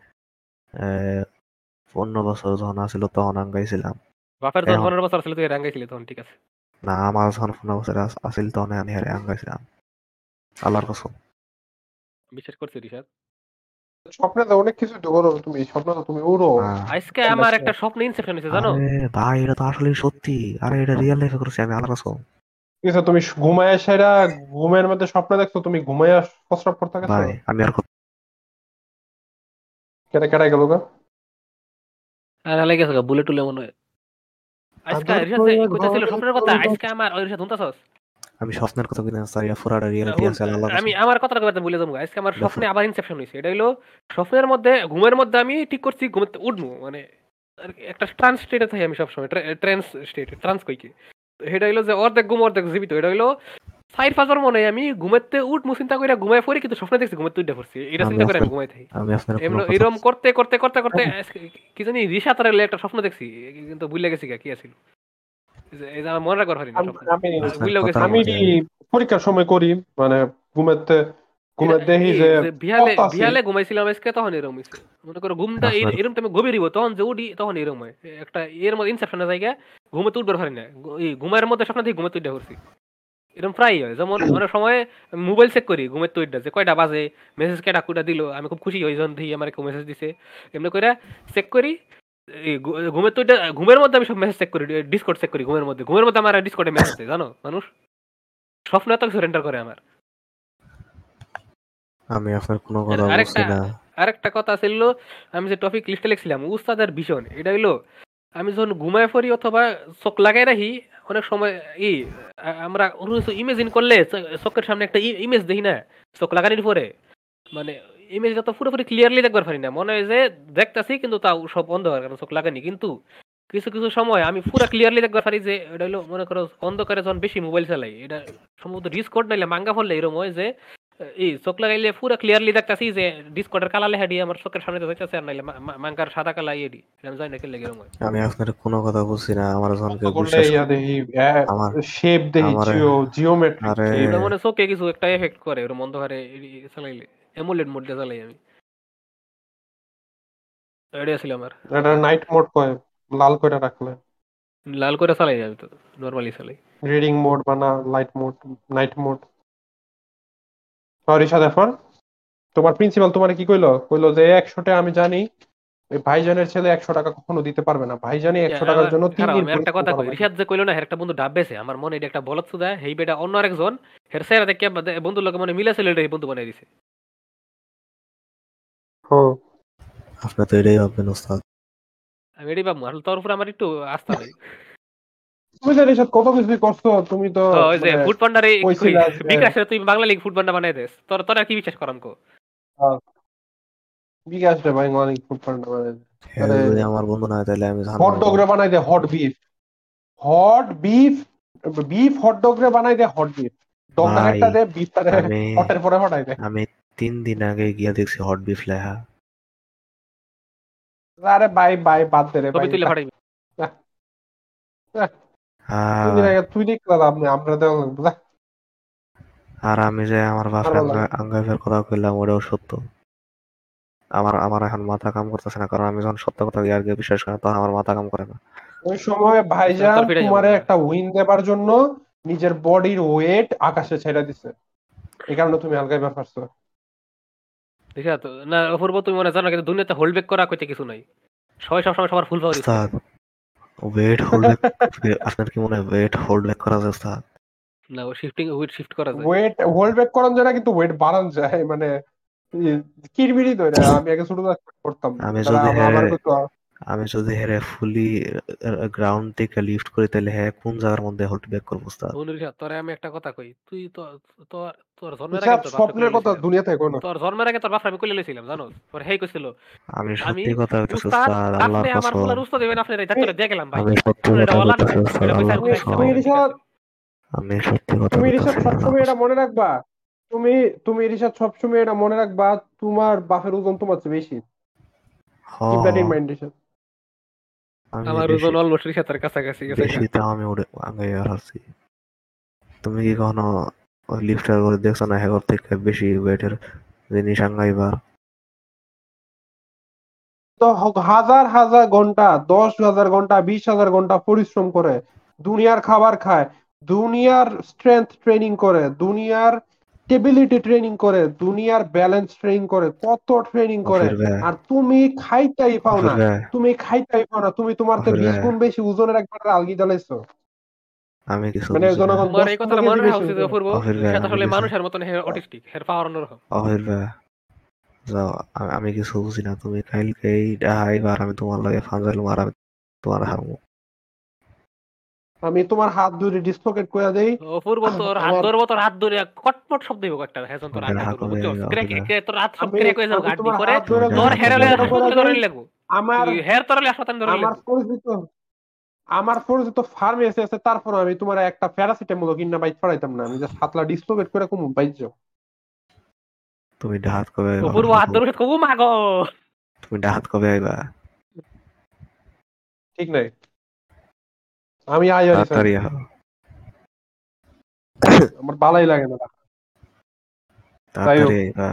[SPEAKER 2] বছর যখন আছিল তখন আঙ্গাইছিলাম
[SPEAKER 3] যখন পনেরো বছর ছিল তুই রাঙ্গাইছিলি তখন ঠিক আছে।
[SPEAKER 2] না আমার যখন পনেরো বছর আস- আছিল তখন আমি হেরে আঙ্গাইছিলাম আল্লাহর কসম।
[SPEAKER 3] বিশ্বাস করছি রিসাত
[SPEAKER 1] স্বপ্নে তো অনেক কিছু করো তুমি স্বপ্নে তো তুমি উড়ো
[SPEAKER 3] আজকে আমার একটা স্বপ্ন ইনসেপশন হয়েছে জানো?
[SPEAKER 2] ভাই এটা তো আসলে সত্যি। আরে এটা রিয়েল লাইফে করেছি আমি আল্লাহর কসম
[SPEAKER 1] কিছু তুমি ঘুমায় সেরা ঘুমের মধ্যে স্বপ্ন দেখছ তুমি ঘুমায় প্রস্রাব করতে গেছো?
[SPEAKER 2] ভাই আমি আর
[SPEAKER 1] কেটে কেটে গেল গা।
[SPEAKER 3] আর আলাই গেছে বুলেট টুলে মনে হয়। আজকে
[SPEAKER 1] করে
[SPEAKER 3] কইতাছিল স্বপ্নের কথা আজকে আমার ওই রিসাত শুনতাছস?
[SPEAKER 2] আমি স্বপ্নের কথা স্যার এটা পুরাটা রিয়েলিটি আছে আল্লাহর
[SPEAKER 3] আমি আমার কথাটা কথা বলে যাব আজকে আমার স্বপ্নে আবার ইনসেপশন হয়েছে এটা হলো স্বপ্নের মধ্যে ঘুমের মধ্যে আমি ঠিক করছি ঘুমতে উঠবো মানে একটা ট্রান্স স্টেটে থাকি আমি সবসময় ট্রান্স স্টেট ট্রান্স কইকে এটা হলো যে অর্ধেক ঘুম অর্ধেক জীবিত এটা হলো সাইড ফাজার মনে আমি ঘুমাতে উঠবো চিন্তা করে ঘুমায় পড়ি কিন্তু স্বপ্নে দেখছি ঘুমাতে উঠে পড়ছি এটা চিন্তা করে আমি ঘুমাই থাকি।
[SPEAKER 2] আমি আপনার
[SPEAKER 3] এমন এরকম করতে করতে করতে করতে কি জানি রিসা তার একটা স্বপ্ন দেখছি কিন্তু ভুলে গেছি কি আছিল? এই যে- আমার মনে রাখার পারি না
[SPEAKER 1] আমি পরীক্ষার সময় করি মানে ঘুমাতে যে কথা
[SPEAKER 3] ঘুমাইছিলাম আজকে তখন এরকম হইছে মনে করো ঘুমটা এরকম টাইমে গভীর হইব তখন যে উঠি তখন এরকম হয় একটা এর মধ্যে ইনসেপশনের জায়গা ঘুমে উঠবার পারি না এই ঘুমের মধ্যে স্বপ্ন থেকে ঘুমে উঠে করছি এরকম প্রায় হয় যেমন অনেক সময় মোবাইল চেক করি ঘুমের তো যে কয়টা বাজে মেসেজ কেটা কুটা দিল আমি খুব খুশি হই যখন দেখি আমার কেউ মেসেজ দিছে এমনি করে চেক করি এই ঘু- ঘুমের তো ঘুমের মধ্যে আমি সব মেসেজ চেক করি ডিসকর্ড চেক করি ঘুমের মধ্যে। ঘুমের মধ্যে আমার ডিসকর্ডে মেসেজ দেয় জানো? মানুষ স্বপ্ন এত সারেন্ডার করে আমার।
[SPEAKER 2] আমি আপনার কোনো কথা বলছি না।
[SPEAKER 3] আরেকটা কথা ছিল আমি যে টপিক লিস্টে লিখছিলাম উস্তাদের ভীষণ। এটা হইল আমি যখন ঘুমায় পড়ি অথবা চোখ লাগাই রাখি অনেক সময় ই আমরা ইমেজিন করলে চোখের সামনে একটা ইমেজ দেখি না চোখ লাগানোর পরে। মানে ইমেজটা তো পুরোপুরি ক্লিয়ারলি দেখবার পারি না। মনে হয় যে দেখতাছি কিন্তু তাও সব অন্ধকার কারণ চোখ লাগানি। কিন্তু কিছু কিছু সময় আমি পুরো ক্লিয়ারলি দেখবার পারি যে এটা হলো মনে করো অন্ধকারে যখন বেশি মোবাইল চালাই এটা সম্ভবত ডিসকোড নাইলে মাঙ্গা ফললে এরকম হয় যে এই চোখ লাগাইলে পুরো ক্লিয়ারলি দেখতাছি যে ডিসকোডের কালা লেখা দিয়ে আমার চোখের সামনে দেখতেছে আর নাইলে মাঙ্গার সাদা কালা ইয়ে দি আমি জানি না কেন লাগে এরকম হয়।
[SPEAKER 2] আমি আপনার কোনো কথা বলছি না আমার যখন কেউ বিশ্বাস
[SPEAKER 1] দেখি
[SPEAKER 2] আমার-
[SPEAKER 1] শেপ দেখি
[SPEAKER 2] আমার-
[SPEAKER 1] জিও জিওমেট্রিক
[SPEAKER 2] আরে
[SPEAKER 3] এটা মনে চোখে কিছু একটা এফেক্ট করে ওরকম অন্ধকারে চালাইলে। এমুলেট মোড চালাই আমি। এটা ছিল আমার?
[SPEAKER 1] এটা নাইট মোড কয় লাল করে রাখলে।
[SPEAKER 3] লাল করে চালাই আমি তো নর্মালি চালাই।
[SPEAKER 1] রিডিং মোড বা না light mode night mode sorry সাদেফান তোমার প্রিন্সিপাল তোমার কি কইলো? কইলো যে একশো টাকা আমি জানি ওই ভাইজানের ছেলে একশো টাকা কখনো দিতে পারবে না। ভাইজানি একশো টাকার জন্য তিন দিন
[SPEAKER 3] আমি একটা কথা কই। রিশাদ যে কইলো না হের একটা বন্ধু ডাবেছে আমার মনে এটা একটা বলত সুদা হেই বেটা অন্য আরেকজন হের স্যার দেখে বন্ধুর লোকে মনে মিলা ছিল এই বন্ধু বানাই দিছে।
[SPEAKER 1] হ্যাঁ।
[SPEAKER 2] আপনি তো এটাই ওস্তাদ
[SPEAKER 3] আমি এটাই ভাববো আসলে তোর উপর আমার একটু আস্থা নেই।
[SPEAKER 1] তুমি জানিস কত কিছু করছ তুমি তো
[SPEAKER 3] ও, ওই যে
[SPEAKER 1] মানে
[SPEAKER 3] ফুড পান্ডারে
[SPEAKER 1] কইছিলা যে-
[SPEAKER 3] বিকাশে তুই বাংলা লিগ ফুড পান্ডা বানাই দেস। তোর তোর আর কি বিশ্বাস করাম কো?
[SPEAKER 1] বিকাশ রে ভাই অনেক ফুড পান্ডা বানাই
[SPEAKER 2] হ্যাঁ,
[SPEAKER 1] আরে-
[SPEAKER 2] যদি আমার বন্ধু না হয় তাহলে আমি
[SPEAKER 1] হট ডগ রে বানাই দে hot beef hot beef beef hot dog রে বানাই দে হট বিফ দে
[SPEAKER 2] আমি
[SPEAKER 1] হটের পরে হটাই দে।
[SPEAKER 2] আমি তিন দিন আগে গিয়া দেখছি হট বিফ লেখা।
[SPEAKER 1] আরে ভাই ভাই বাদ দে রে ভাই তুই আগে তুই দেখলা লাভ আমরা
[SPEAKER 2] আর আমি যে আমার বাসায় আঙ্গাইফের কথা কইলাম ওটাও সত্য। আমার আমার এখন মাথা কাম করতেছে না কারণ আমি যখন সত্য কথা আর কেউ বিশ্বাস করে না, তখন আমার মাথা কাম করে না।
[SPEAKER 1] ওই সময় ভাইজান তোমারে একটা উইন দেবার জন্য নিজের বডির ওয়েট আকাশে ছেড়ে দিছে। এই কারণে তুমি হালকা ব্যাপার পারছ
[SPEAKER 3] দেখা তো না অপূর্ব তুমি মনে জানো কিন্তু দুনিয়াতে হোল্ড ব্যাক করা কইতে কিছু নাই। সবাই সবসময় সবার ফুল
[SPEAKER 2] ওয়েট হোল্ড আপনার কি মনে হয় ওয়েট হোল্ড ব্যাক করা যায় ওস্তাদ?
[SPEAKER 3] না ও শিফটিং উইথ শিফট করা যায়।
[SPEAKER 1] ওয়েট হোল্ড ব্যাক করানো যায় না কিন্তু ওয়েট বাড়ানো যায় মানে কিরবিরি ধরে আমি আগে ছোট করতাম।
[SPEAKER 2] আমি যদি হ্যাঁ- আমি যদি হেরে ফুলি গ্রাউন্ড থেকে লিফট করি তাহলে হ্যাঁ কোন জায়গার মধ্যে হোল্ড ব্যাক করব ওস্তাদ
[SPEAKER 3] বন্ধুরা তোরে আমি একটা কথা কই তুই তো তোর তোর জন্মের আগে বাপরে
[SPEAKER 1] স্বপ্নের কথা। দুনিয়াতে কোনো
[SPEAKER 3] তোর জন্মের আগে তোর বাপরে আমি কইলে লইছিলাম জানো তোর হেই কইছিল
[SPEAKER 2] আমি সত্যি কথা বলতেছি
[SPEAKER 3] উস্তাদ
[SPEAKER 2] ওস্তাদ
[SPEAKER 3] আপনি আমার
[SPEAKER 2] কসম।
[SPEAKER 3] ফুলার উস্তাদ দিবেন আপনি রে তোরে দিয়ে গেলাম ভাই।
[SPEAKER 2] আমি সত্যি কথা
[SPEAKER 3] এটা না এটা
[SPEAKER 2] আল্লাহর
[SPEAKER 1] তুমি
[SPEAKER 2] আমি সত্যি কথা
[SPEAKER 1] তুমি রিসাদ সবসময় এটা মনে রাখবা তুমি তুমি রিসাদ সবসময় এটা মনে রাখবা তোমার বাপের ওজন তোমার চেয়ে বেশি। Keep that in mind Rishad
[SPEAKER 2] আমি
[SPEAKER 3] আমার ওজন অলমোস্ট রিসাতের কাছাকাছি গেছে।
[SPEAKER 2] বেশি তাও আমি উড়ে আগে আর আছি তুমি কি কখনো ওই লিফটার করে দেখছ না হেগর থেকে বেশি ওয়েটের জিনিস আঙ্গাইবার
[SPEAKER 1] তো হাজার হাজার ঘণ্টা দশ হাজার ঘণ্টা বিশ হাজার ঘণ্টা পরিশ্রম করে দুনিয়ার খাবার খায় দুনিয়ার স্ট্রেংথ ট্রেনিং করে দুনিয়ার স্টেবিলিটি ট্রেনিং করে দুনিয়ার ব্যালেন্স ট্রেনিং করে কত ট্রেনিং করে। আর তুমি খাইতেই পাও না। তুমি খাইতেই পাও না। তুমি তোমার তো বিশ গুণ বেশি ওজনের একবার আলগি জ্বালাইছো।
[SPEAKER 2] আমি কিছু
[SPEAKER 1] মানে
[SPEAKER 2] বুঝি না।
[SPEAKER 1] জনগণ
[SPEAKER 3] এই কথাটা মনে। অপূর্ব
[SPEAKER 2] অফির ভাই,
[SPEAKER 3] আসলে মানুষের মতন অটিস্টিক হের পাওয়ার অন্যরকম।
[SPEAKER 2] যাও আমি কিছু বুঝি না। তুমি কালকে এই আইবার আমি তোমার লাগে ফানজাইল আর আমি তোমার হারমু।
[SPEAKER 1] আমি তোমার হাত ধরে ডিসলোকেট করে দেই।
[SPEAKER 3] অপূর্ব তোর হাত ধরবো তোর হাত ধরে কটমট শব্দ হইব একটা হেজন তোর হাত ধরবো ক্র্যাক তোর হাত সব
[SPEAKER 1] আমি
[SPEAKER 3] ক্র্যাক হয়ে যাবে
[SPEAKER 1] তোমার
[SPEAKER 3] করে
[SPEAKER 2] তোর
[SPEAKER 3] হাসপাতালে
[SPEAKER 1] ধরে।
[SPEAKER 3] লাগবো।
[SPEAKER 1] আমার
[SPEAKER 3] হেয়ার তোরালে হাসপাতালে ধরে
[SPEAKER 1] আমার পরিচিত আমার পরিচিত ফার্মেসি আছে তারপর আমি তোমার একটা প্যারাসিটামল কিনা বাইক ছড়াইতাম না। আমি জাস্ট হাতলা ডিসলোকেট করে কম বাইক যাও
[SPEAKER 2] তুমি ডাহাত কবে
[SPEAKER 3] অপূর্ব হাত ধরে কবু মাগো।
[SPEAKER 2] তুমি ডাহাত কবে আইবা?
[SPEAKER 1] ঠিক নাই। আমি আই আর
[SPEAKER 2] তাড়াতাড়ি <coughs>
[SPEAKER 1] আমার ভালোই লাগে না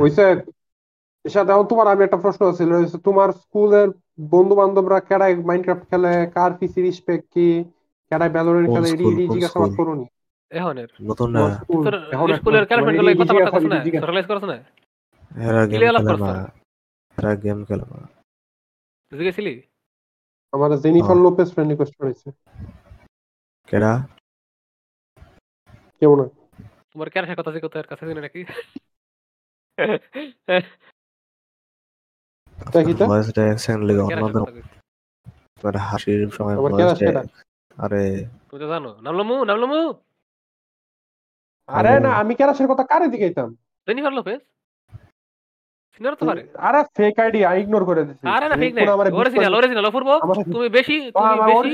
[SPEAKER 1] কইছে এসা দাও তোমার আমি একটা প্রশ্ন ছিল তোমার স্কুলের বন্ধু বান্ধবরা কেডাই মাইনক্রাফট খেলে কার পিসি রিসপেক্ট কি? কেডাই ভ্যালোরেন্ট খেলে এডি এডি
[SPEAKER 2] কোন
[SPEAKER 1] জিজ্ঞাসা
[SPEAKER 2] স্কুল?
[SPEAKER 1] করুনি
[SPEAKER 3] এখনের
[SPEAKER 2] নতুন না।
[SPEAKER 1] এখন
[SPEAKER 3] স্কুলেরগুলো কথা বার্তা করছ না
[SPEAKER 1] জিজ্ঞাসা
[SPEAKER 3] করছ না
[SPEAKER 2] এরা গেম খেলে না। এরা গেম খেলে না।
[SPEAKER 3] তুই গেছিলি?
[SPEAKER 1] আমার জেনিফার। লোপেস ফ্রেন্ড রিকোয়েস্ট করেছে।
[SPEAKER 2] কেডা?
[SPEAKER 1] কেমন
[SPEAKER 3] তোমার কেন সে কথা জিজ্ঞাসা কাছে জানি নাকি?
[SPEAKER 1] তা
[SPEAKER 2] ভয়েস ডাইরেকশন লেগে অন্যদের মানে হাসির সময় ভয়েস আরে
[SPEAKER 3] তুমি তো জানো নামলামু নামলামু
[SPEAKER 1] আরে না আমি কেরাসের কথা কারে দিকেইতাম
[SPEAKER 3] জেনিফার লোপেজ সিনিয়র তো পারে।
[SPEAKER 1] আরে ফেক আইডি আমি ইগনোর করে দিছি।
[SPEAKER 3] আরে না ফেক নাই। অরিজিনাল অরিজিনাল অপূর্ব। তুমি বেশি তুমি বেশি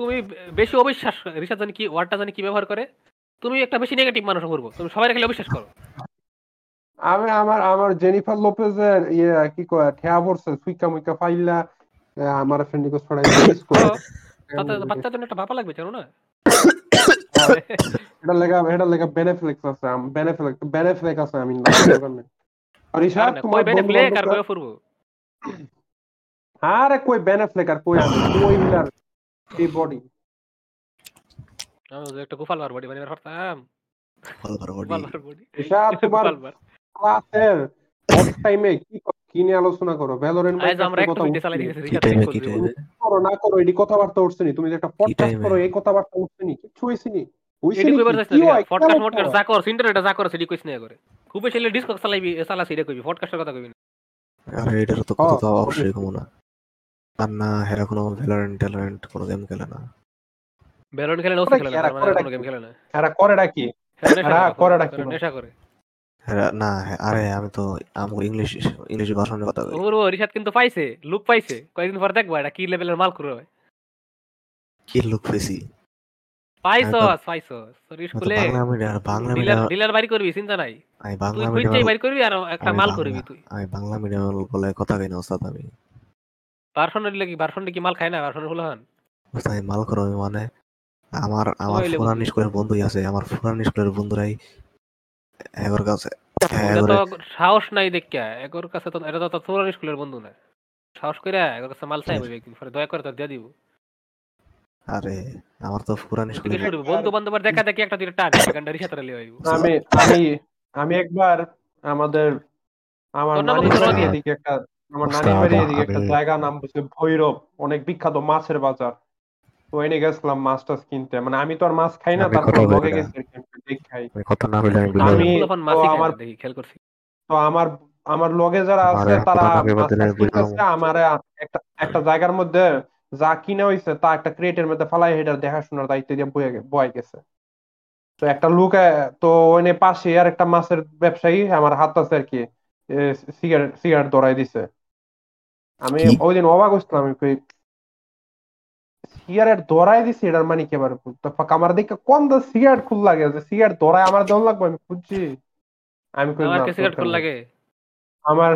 [SPEAKER 3] তুমি বেশি অবিশ্বাস রিসার্চ জানি কি ওয়ার্ডটা জানি কি ব্যবহার করে। তুমি একটা বেশি নেগেটিভ মানুষ অপূর্ব। তুমি সবাই খালি অবিশ্বাস করো।
[SPEAKER 1] আমি আমার আমার জেনিফার লোপেজের ইয়ে কি কয় ঠেয়া পড়ছে সুইকা মুইকা ফাইলা আমার ফ্রেন্ড রিকোয়েস্ট ছড়াই মিস করে।
[SPEAKER 3] বাচ্চার জন্য একটা ভাপা লাগবে জানো না?
[SPEAKER 1] এটা লেগা এটা লেগা বেনেফ্লেক্স আছে আম বেনেফ্লেক্স বেনেফ্লেক্স আছে আমি না আর ইশার তোমার
[SPEAKER 3] কই বেনে
[SPEAKER 1] বন্ধু
[SPEAKER 3] ফ্লেক আর কই অপূর্ব?
[SPEAKER 1] আরে কই বেনেফ্লেক আর কই আমি কই হিলার এই বডি
[SPEAKER 3] আমি একটা গোপাল বডি মানে পারতাম
[SPEAKER 2] ভালো ভালো বডি
[SPEAKER 3] গোপাল বার বডি
[SPEAKER 1] ইশার তোমার ক্লাসের অফ টাইমে কি কি নিয়ে আলোচনা করো? ভ্যালোরেন্ট
[SPEAKER 3] আজ আমরা একটা মিনিট চালাই দিয়েছি রিসার্চ
[SPEAKER 2] টাইমে
[SPEAKER 3] চেক
[SPEAKER 2] কি
[SPEAKER 3] করতে
[SPEAKER 1] করো না করো এডি কথাবার্তা উঠছে নি। তুমি যে একটা পডকাস্ট করো এই কথাবার্তা উঠছে নি। কিছু নি? হইছে
[SPEAKER 3] এডি কইবার যাচ্ছে না পডকাস্ট মডকাস্ট যা কর ইন্টারনেটে যা কর সেডি কইছ না করে খুব বেশি ডিসকস চালাইবি চালা সেডি কইবি পডকাস্টের কথা কইবি না।
[SPEAKER 2] আরে এটার তো
[SPEAKER 1] হ্যাঁ,
[SPEAKER 2] কথা অবশ্যই কমো না। আর না হেরা কোনো ভ্যালোরেন্ট ট্যালোরেন্ট কোনো গেম খেলে না।
[SPEAKER 3] বেলুন খেলে না ওসি খেলে না মানে কোনো গেম খেলে না।
[SPEAKER 1] এরা করেটা কি
[SPEAKER 3] করে
[SPEAKER 1] করে
[SPEAKER 3] তারা
[SPEAKER 1] বল?
[SPEAKER 3] নেশা করে।
[SPEAKER 2] হেরা না আরে আমি তো আমাকে ইংলিশ ইংলিশ ভাষণের কথা কই।
[SPEAKER 3] ওর রিশাদ কিন্তু পাইছে লুক পাইছে। কয়েকদিন পর দেখব এটা কি লেভেলের মাল করবে
[SPEAKER 2] কি লুক পেয়েছি
[SPEAKER 3] পাইছস পাইছস। তোর
[SPEAKER 2] আমি
[SPEAKER 3] স্কুলে
[SPEAKER 2] বাংলা মিডিয়াম বাংলা মিডিয়াম
[SPEAKER 3] ডিলার বাড়ি করবি চিন্তা নাই।
[SPEAKER 2] আমি বাংলা
[SPEAKER 3] খুঁজছেই
[SPEAKER 2] মিডিয়াম
[SPEAKER 3] বাড়ি করবি আর একটা মাল করবি তুই।
[SPEAKER 2] আমি বাংলা মিডিয়াম বলে কথা কই না ওস্তাদ আমি।
[SPEAKER 3] ভার্সনের দিলে কি ভার্সনে কি মাল খায় না? ভার্সনের হলো হান
[SPEAKER 2] মাল করো মানে? আমার আমার স্কুলের বন্ধুই আছে। আমার পুরান স্কুলের বন্ধুরাই এগোর কাছে
[SPEAKER 3] তো সাহস নাই দেখিয়া। এগোর কাছে তো এটা তো স্কুলের বন্ধু না। সাহস করে এগোর কাছে মাল চাই। একদিন পরে। দয়া করে তো দিয়ে দিব।
[SPEAKER 2] আরে আমার তো পুরান
[SPEAKER 3] তুই
[SPEAKER 2] স্কুলের
[SPEAKER 3] বন্ধু বান্ধবের দেখা দেখি একটা দুইটা টান সেখানটা রিসাতে লিয়ে আইব
[SPEAKER 1] আমি আমি আমি একবার আমাদের আমার
[SPEAKER 3] তোর নাম
[SPEAKER 1] নানির
[SPEAKER 3] কি তোর
[SPEAKER 1] বাড়ির
[SPEAKER 3] নাম?
[SPEAKER 1] এদিকে একটা আমার নানির বাড়ির এদিকে একটা
[SPEAKER 2] আমি-
[SPEAKER 1] জায়গা নাম হচ্ছে ভৈরব অনেক বিখ্যাত মাছের বাজার। তো এনে গেছিলাম মাছ টাছ কিনতে। মানে আমি তো আর মাছ খাই না
[SPEAKER 2] আমি
[SPEAKER 1] তারপর লগে গেছি আর কি, আমি খাই
[SPEAKER 2] না
[SPEAKER 1] আমার-
[SPEAKER 3] খেয়াল করছি।
[SPEAKER 1] তো আমার আমার লগে যারা আছে তারা আমার একটা একটা জায়গার মধ্যে যা কিনে হইছে তা একটা ক্রেটের মধ্যে ফালাই হেটার দেখাশোনার দায়িত্ব দিয়ে বয়ে বয়ে গেছে। তো একটা লোক তো ওইনে পাশে আর একটা মাছের ব্যবসায়ী আমার হাত আছে আর কি সিগারেট সিগারেট ধরাই দিছে। আমি? ওই দিন অবাক হচ্ছিলাম আমি কই সিগারেট ধরাই দিছি এটার মানে কি এবার আমার দিকে কম দা সিগারেট খুল লাগে? যে সিগারেট ধরাই আমার দম লাগবে আমি খুঁজছি। আমি কই
[SPEAKER 3] আমার
[SPEAKER 1] না,
[SPEAKER 3] সিগারেট
[SPEAKER 1] খুল
[SPEAKER 3] লাগে?
[SPEAKER 1] আমার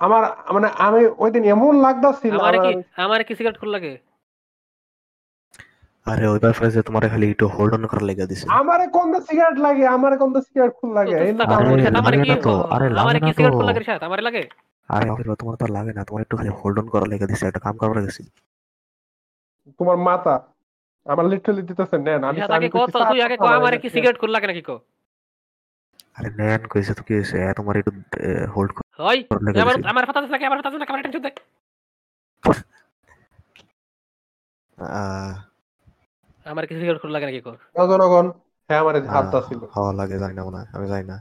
[SPEAKER 1] আমার মানে আমি ওই দিন এমন লাগতাছিল
[SPEAKER 3] আমার কি
[SPEAKER 1] আমার-
[SPEAKER 3] আমার কি সিগারেট খুল লাগে?
[SPEAKER 2] আরে ওই ব্যাপারে যে তোমার খালি একটু হোল্ড অন করার লেগে দিছে।
[SPEAKER 1] আমারে কোন দা সিগারেট লাগে? আমারে কোন দা সিগারেট খুল লাগে?
[SPEAKER 3] আমার সাথে কি
[SPEAKER 2] তো, আরে
[SPEAKER 3] আমার কি সিগারেট
[SPEAKER 2] তো।
[SPEAKER 3] লাগে রিশাদ আমার লাগে।
[SPEAKER 2] আরে আমাকে তোমার তো লাগে না। তোমার একটু খালি হোল্ড অন করার লেগে দিছে। একটা কাম করার গেছি
[SPEAKER 1] তোমার মাথা। আমার লিটারালি দিতেছে নেন আমি
[SPEAKER 3] আগে কত তুই আগে
[SPEAKER 1] "স্যার,
[SPEAKER 3] কো
[SPEAKER 1] আমার
[SPEAKER 3] কি
[SPEAKER 1] সিগারেট।"
[SPEAKER 3] সিগারেট লাগে নাকি কো?
[SPEAKER 2] আরে নেন কইছে তো কি হয়েছে এ তোমার একটু হোল্ড করার লেগে
[SPEAKER 3] আমার আমার কথা লাগে আমার কথা লাগে আমার টেনশন দেখ
[SPEAKER 2] আহ,
[SPEAKER 3] আমার কি সিগারেট কোন লাগে নাকি কো
[SPEAKER 1] জনগণ হ্যাঁ আমার হাতটা ছিল।
[SPEAKER 2] হওয়া লাগে জানি না মনে আমি যাই না।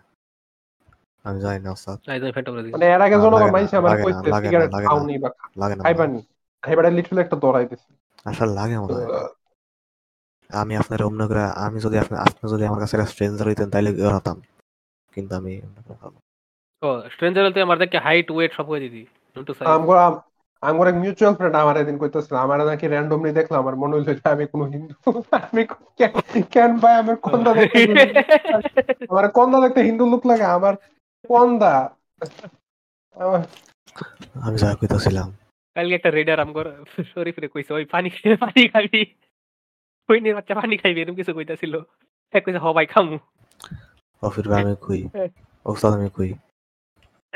[SPEAKER 2] আমি যাই না ওস্তাদ।
[SPEAKER 3] নাই তুমি ফেন্টা করে দিছি
[SPEAKER 1] মানে এর আগে
[SPEAKER 2] না,
[SPEAKER 1] জনগণ
[SPEAKER 2] না,
[SPEAKER 1] মাইছে আমার
[SPEAKER 2] লাগে না, লাগে না,
[SPEAKER 1] সিগারেট
[SPEAKER 2] লাগে না।
[SPEAKER 1] খাওনি বা
[SPEAKER 2] লাগে না
[SPEAKER 1] খাইবানি খাইবাটা লিটারালি একটা দরাই দিছে।
[SPEAKER 2] আসলে লাগে মনে আমি আপনার অন্য করে আমি যদি আপনি আপনি যদি আমার কাছে স্ট্রেঞ্জার হইতেন তাইলে হতাম কিন্তু আমি
[SPEAKER 3] ও স্ট্রেঞ্জার বলতে আমার দেখে হাইট ওয়েট সব হয়ে দিদি টু সাইজ
[SPEAKER 1] আমগো আমার এক মিউচুয়াল ফ্রেন্ড আমার একদিন কইতেছিল আমার নাকি র্যান্ডমলি দেখলাম আমার মনে হইল যে আমি কোনো হিন্দু আমি কেন- কেন ভাই আমার কন্দা দেখতে আমার কন্দা দেখতে হিন্দু লোক লাগে আমার কন্দা।
[SPEAKER 2] আমি যা কইতাছিলাম।
[SPEAKER 3] কালকে একটা রেডার আমগর শরীফ রে কইছে ওই পানি খেয়ে পানি খাবি। ওই নিয়ে বাচ্চা পানি খাইবি এরকম কিছু কইতাছিল। এক কইছে হ ভাই খামু।
[SPEAKER 2] অফির আমি কই। ওস্তাদ আমি কই।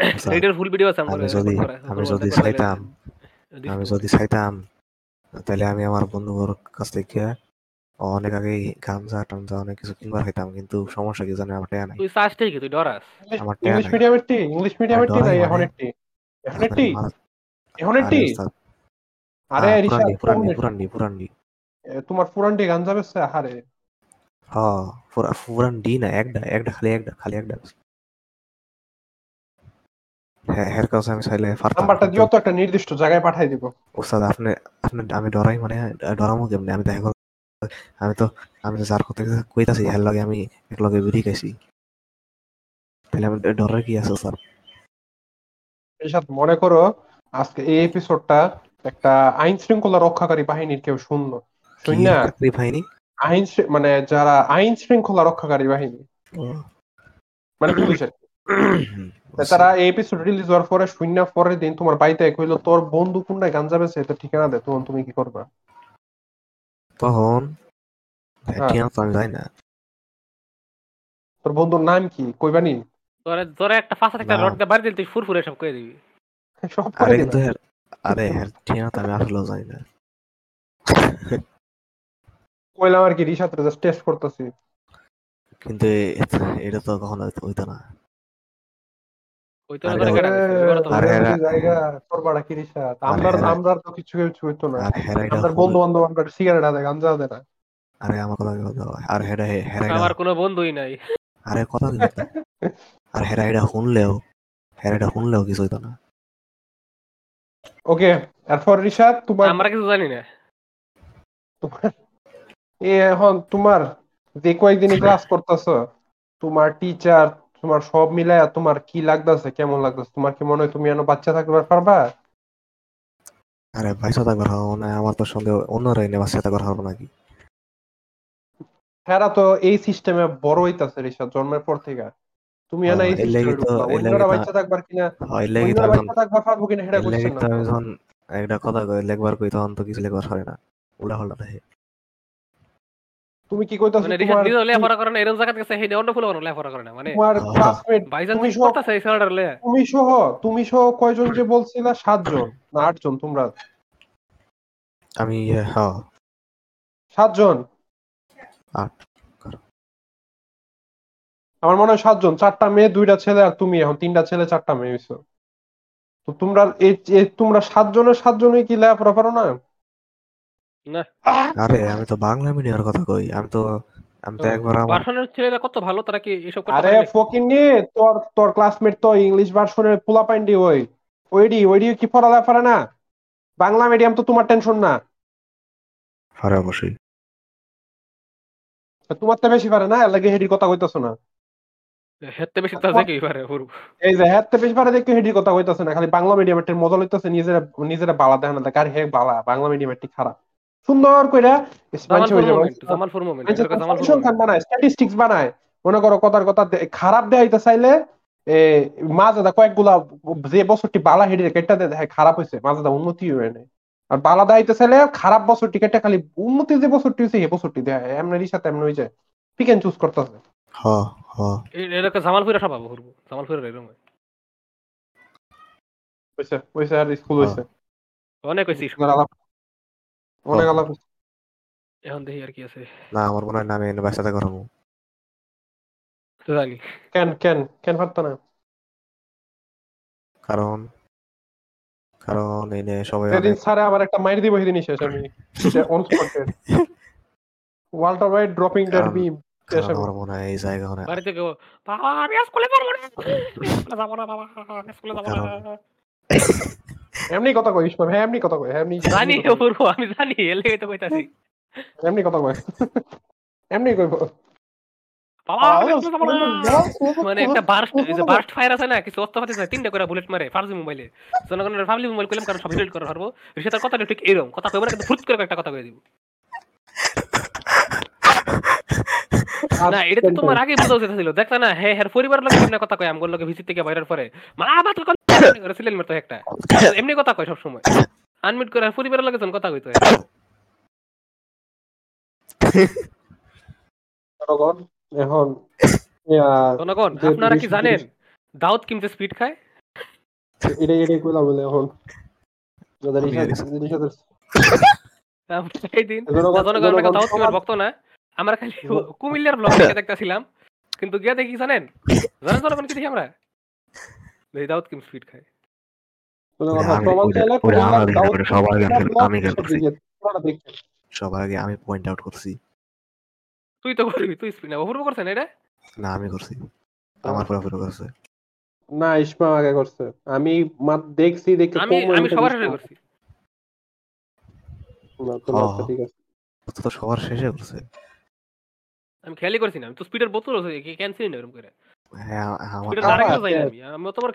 [SPEAKER 2] ওস্তাদ,
[SPEAKER 3] রেডার ফুল ভিডিও আছে
[SPEAKER 2] আমি যদি আমি যদি চাইতাম আমি যদি চাইতাম তাহলে আমি আমার বন্ধুর কাছ থেকে অনেক আগে গামজা টামজা অনেক কিছু কিনবার খাইতাম কিন্তু সমস্যা কি জানে আমার টেয়া নাই।
[SPEAKER 3] তুই চাস ঠিক তুই ডরাস।
[SPEAKER 2] আমার টেয়া
[SPEAKER 1] ইংলিশ মিডিয়ামের টি ইংলিশ মিডিয়ামের টি
[SPEAKER 2] ডরাই
[SPEAKER 1] না
[SPEAKER 2] মানে।
[SPEAKER 1] এখনের টি এখনের টি
[SPEAKER 2] আমার-
[SPEAKER 1] এখনের
[SPEAKER 2] আরে
[SPEAKER 1] রিশাদ
[SPEAKER 2] পুরানি পুরানি পুরানি
[SPEAKER 1] তোমার পুরান গান যাবে আরে
[SPEAKER 2] হ্যাঁ পুরা পুরান ডি না একটা একটা খালি একটা খালি একটা। হ্যাঁ হের কাছে আমি চাইলে
[SPEAKER 1] নাম্বারটা দিও তো একটা নির্দিষ্ট জায়গায় পাঠাই দিব।
[SPEAKER 2] ওস্তাদ আপনি আপনি আমি ডরাই মানে ডরামো কেমনে? আমি দেখা আমি তো আমি তো যার কথা কইতাছি হের লগে আমি এক লগে বেরিয়ে গেছি তাহলে আমি ডরার কি আছে স্যার
[SPEAKER 1] রিশাদ মনে করো আজকে এই এপিসোডটা একটা আইন শৃঙ্খলা রক্ষাকারী বাহিনীর কেউ শুনলো শুন না আইন মানে যারা আইন শৃঙ্খলা রক্ষাকারী বাহিনী। মানে পুলিশের। <clears throat> তারা এই এপিসোড রিলিজ হওয়ার পরে শূন্য পরের দিন তোমার বাড়িতে কইলো তোর বন্ধু কোনটায় গাঞ্জা বেছে এটা ঠিকানা দে তখন তুমি কি করবা?
[SPEAKER 2] তখন?
[SPEAKER 1] হ্যাঁ।
[SPEAKER 2] না।
[SPEAKER 1] তোর বন্ধুর নাম কি? কইবানি
[SPEAKER 3] তোরে তোরে একটা ফাঁসা একটা রড দিয়ে বাড়ি দিলে তুই ফুরফুরে সব কই দিবি।
[SPEAKER 1] সব
[SPEAKER 2] আরে কিন্তু আরে হের ঠিক আছে আমি আসলেও যাই না।
[SPEAKER 1] কইলাম আর কি রিশাদ জাস্ট টেস্ট করতেছি।
[SPEAKER 2] কিন্তু এটা তো কখনো হইতো না। আরে
[SPEAKER 3] তোরে
[SPEAKER 2] ওরে,
[SPEAKER 3] কেটে দিছে, এবারে তো
[SPEAKER 2] আরে
[SPEAKER 1] তোদের
[SPEAKER 2] এরা-
[SPEAKER 1] যদি জায়গা তোর বাড়া কি রিশাদ
[SPEAKER 2] আরে
[SPEAKER 1] আমরা আমরা তো কিছু কিছু হইতো না।
[SPEAKER 2] আর হেরা এটা
[SPEAKER 1] আমাদের বন্ধু বান্ধব আমরা সিগারেট আদে গাঞ্জা আদে না।
[SPEAKER 2] আরে আমার কথা কি আর হেরা হেরা
[SPEAKER 3] আমার কোনো বন্ধুই নাই।
[SPEAKER 2] আরে কথা আর হেরা এটা শুনলেও হেরা এটা শুনলেও কিছু হইতো না।
[SPEAKER 1] ওকে এরপর রিশাদ তোমার
[SPEAKER 3] আমরা কিছু জানি না।
[SPEAKER 1] এ এখন তোমার যে কয়েকদিনই ক্লাস করতেছো তোমার টিচার তোমার সব মিলায় তোমার কি লাগতেছে কেমন লাগতেছে? তোমার কি মনে হয় তুমি এখনও বাচ্চা থাকতে পারবা?
[SPEAKER 2] আরে ভাই ভাইসা থাকবার হব না আমার তো সন্দেহ অন্যরা এনে বাচ্চা থাকবার হব নাকি?
[SPEAKER 1] হেরা তো এই সিস্টেমে বড় হইতাছে রিশাদ জন্মের পর থেকে। তুমি এনা এই
[SPEAKER 2] হ্যাঁ,
[SPEAKER 1] অন্যরা বাচ্চা থাকবার কিনা?
[SPEAKER 2] হয় লেগে তো
[SPEAKER 1] অন্যরা বাচ্চা থাকবার পারব কিনা সেটা
[SPEAKER 2] লাগি তো
[SPEAKER 1] না।
[SPEAKER 2] যখন একটা কথা কই লেখবার কই তখন তো কিছু লেখবার হয় না। উল্টা পাল্টা দেখে।
[SPEAKER 1] তুমি কি কইতাছো
[SPEAKER 3] মানে
[SPEAKER 1] তোমার
[SPEAKER 3] রিসার্চ লেখাপড়া করে না এরকম জায়গা গেছে হেডে অন্য ফুল লেখাপড়া করে না মানে
[SPEAKER 1] তোমার
[SPEAKER 2] হ্যাঁ।
[SPEAKER 1] ক্লাসমেট
[SPEAKER 3] বাইজান
[SPEAKER 1] তুমি
[SPEAKER 3] করতেছে এই স্যারটার লে
[SPEAKER 1] তুমি সহ তুমি সহ কয়জন যে বলছিলা? সাতজন না আটজন তোমরা?
[SPEAKER 2] আমি ইয়ে, হ্যাঁ।
[SPEAKER 1] সাতজন?
[SPEAKER 2] আট
[SPEAKER 1] আমার মনে হয় সাতজন চারটা মেয়ে দুইটা ছেলে আর তুমি এখন তিনটা ছেলে চারটা মেয়ে হইছো। তো তোমরা এই তোমরা সাতজনের সাতজনই কি লেখাপড়া পারো না?
[SPEAKER 3] না।
[SPEAKER 2] আরে আমি তো বাংলা মিডিয়ামের কথা কই। আমি তো আমি তো একবার আমার
[SPEAKER 3] ভার্সনের ছেলেরা কত ভালো তারা কি এসব করতে
[SPEAKER 1] আরে
[SPEAKER 3] পারে?
[SPEAKER 1] ফকিন্নি তোর তোর ক্লাসমেট তো ইংলিশ ভার্সনের পোলা পাইন্ডি ওই। ওইডি ওইডি কি পড়ালেখা পারে না? বাংলা মিডিয়াম তো তোমার টেনশন না।
[SPEAKER 2] আরে অবশ্যই।
[SPEAKER 1] তোমার তো বেশি পারে না? লাগে হেডির কথা কইতাছো না।
[SPEAKER 3] হেতে বেশি তাজে কি পারে হুরু
[SPEAKER 1] এই যে হ্যাঁ বেশি পারে দেখে হেডির কথা কইতাছে না খালি বাংলা মিডিয়ামের মজা লইতাছে নিজেরা নিজেরা বালা দেখে না আর হে বালা বাংলা মিডিয়ামের খারাপ। সুন্দর কইরা হয়ে বানায় স্ট্যাটিস্টিক্স বানায়। মনে করো কথার কথা দে- খারাপ দেখাইতে চাইলে এ মাঝে কয়েকগুলা যে বছরটি বালা হেডি কেটে দেয় খারাপ হয়েছে মাঝে উন্নতি হয়ে নেই। আর বালা দেখাইতে চাইলে খারাপ বছরটি কেটে খালি উন্নতি যে বছরটি হয়েছে এই বছরটি দেয় এমনি সাথে এমনি হয়ে যায় পিক এন্ড চুজ করতেছে
[SPEAKER 3] এরকম জামালপুরে এরকম হয়।
[SPEAKER 1] হয়েছে হয়েছে আর স্কুল হয়েছে
[SPEAKER 3] অনেক হয়েছি
[SPEAKER 1] আলাপ অনেক
[SPEAKER 2] হ্যাঁ।
[SPEAKER 1] আলাপ
[SPEAKER 3] এখন দেখি আর কি আছে।
[SPEAKER 2] না আমার মনে হয় না আমি এনে বাচ্চা থাকবার হব
[SPEAKER 3] তো জানি
[SPEAKER 1] কেন কেন কেন পারতো না?
[SPEAKER 2] কারণ কারণ এনে সবাই
[SPEAKER 1] সেদিন
[SPEAKER 2] অনেক
[SPEAKER 1] স্যারে আমার একটা মাইর দিব সেদিনই শেষ আমি on spotted Walter wide dropping that
[SPEAKER 2] কারণ-
[SPEAKER 1] বিম
[SPEAKER 2] কারণ আমার মনে হয় এই জায়গা
[SPEAKER 3] বাড়িতে বাবা আমি স্কুলে না। স্কুলে যাব না বাবা স্কুলে যাব না।
[SPEAKER 1] এমনি কথা কই ইসমাম হ্যাঁ এমনি কথা কই হ্যাঁ এমনি
[SPEAKER 3] জানি আমি জানি এর লেগে তো কইতাছি।
[SPEAKER 1] এমনি কথা কই। এমনি কইব।
[SPEAKER 3] বাবা আমি স্কুলে যাব না মানে একটা বার্স্ট যে বার্স্ট ফায়ার আছে না কিছু অস্ত্র পাতি আছে তিনটা করে বুলেট মারে ফার্জি মোবাইলে জনগণের ফার্জি মোবাইল করলাম কারণ সব ডিলিট করা পারব সে তার ঠিক এরকম কথা কইবো না কিন্তু ফুট করে একটা কথা কই দিব। না এটা তো তোমার আগে বুঝা উচিত ছিল। দেখতা না হে হের পরিবারের লোক কথা কয় আমগোর লোকে ভিসি থেকে বাইরের পরে। মা বাবা সিলেন মারতো একটা। এমনি কথা কয় সব সময় আনমিট করে আর পরিবারের যখন কথা কইতো
[SPEAKER 1] জনগণ এখন
[SPEAKER 3] জনগণ আপনারা কি জানেন দাউদ কিমতে স্পিড খায়?
[SPEAKER 1] এটাই এটাই কইলাম বলে এখন।
[SPEAKER 3] আমরা <laughs> ভক্ত না। খালি কুমিল্লার ব্লগ দেখতেছিলাম। কিন্তু গিয়া দেখি জানেন? <laughs> জানেন জনগণ কি দেখি আমরা? দাউদ কিম স্পিড খায়?
[SPEAKER 2] সবার আগে আমি- পয়েন্ট আউট করছি
[SPEAKER 3] তুই তো করবি তুই স্পিড না। এটা?
[SPEAKER 2] না আমি করছি। আমার করছে।
[SPEAKER 1] না ইসমা আগে করছে। আমি মাত দেখছি দেখে
[SPEAKER 3] আমি আমি সবার
[SPEAKER 1] করছি।
[SPEAKER 3] শেষে করছি।
[SPEAKER 1] না, তো ঠিক আছে।
[SPEAKER 2] তো সবার শেষে করছে।
[SPEAKER 3] আমি খেয়ালই করছি না আমি তো স্পিডের বোতল আছে কি ক্যান্সেল না এরকম করে।
[SPEAKER 2] হ্যাঁ আমার
[SPEAKER 3] যাই আমি আমি তো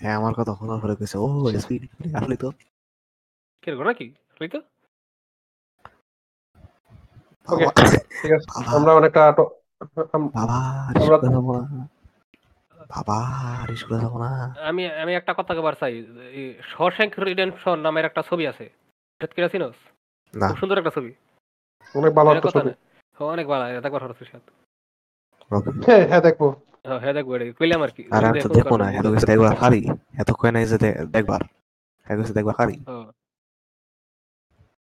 [SPEAKER 2] হ্যাঁ আমার কথা শোনার পরে কইছে ও স্পিড আসলে তো।
[SPEAKER 3] নাকি? তুই তো।
[SPEAKER 1] ওকে ঠিক আছে। আমরা অনেকটা
[SPEAKER 2] বাবা যাব না।
[SPEAKER 3] আমি আমি একটা কথা কবার চাই। শশাঙ্ক রিডেম্পশন নামের একটা ছবি আছে। এটা কি চিনোস
[SPEAKER 2] না।
[SPEAKER 3] খুব সুন্দর একটা ছবি।
[SPEAKER 1] অনেক ভালো একটা
[SPEAKER 3] কথা
[SPEAKER 1] ছবি।
[SPEAKER 3] অনেক ভালো এটা দেখবার সাথে। <laughs>
[SPEAKER 1] হ্যাঁ হ্যাঁ দেখব।
[SPEAKER 3] হ্যাঁ দেখব এটা কইলাম আর কি।
[SPEAKER 2] আর আমি তো দেখব না এত কিছু দেখবার পারি এত কয়ে নাই যে দেখবার। এত কিছু দেখবার
[SPEAKER 3] হ্যাঁ।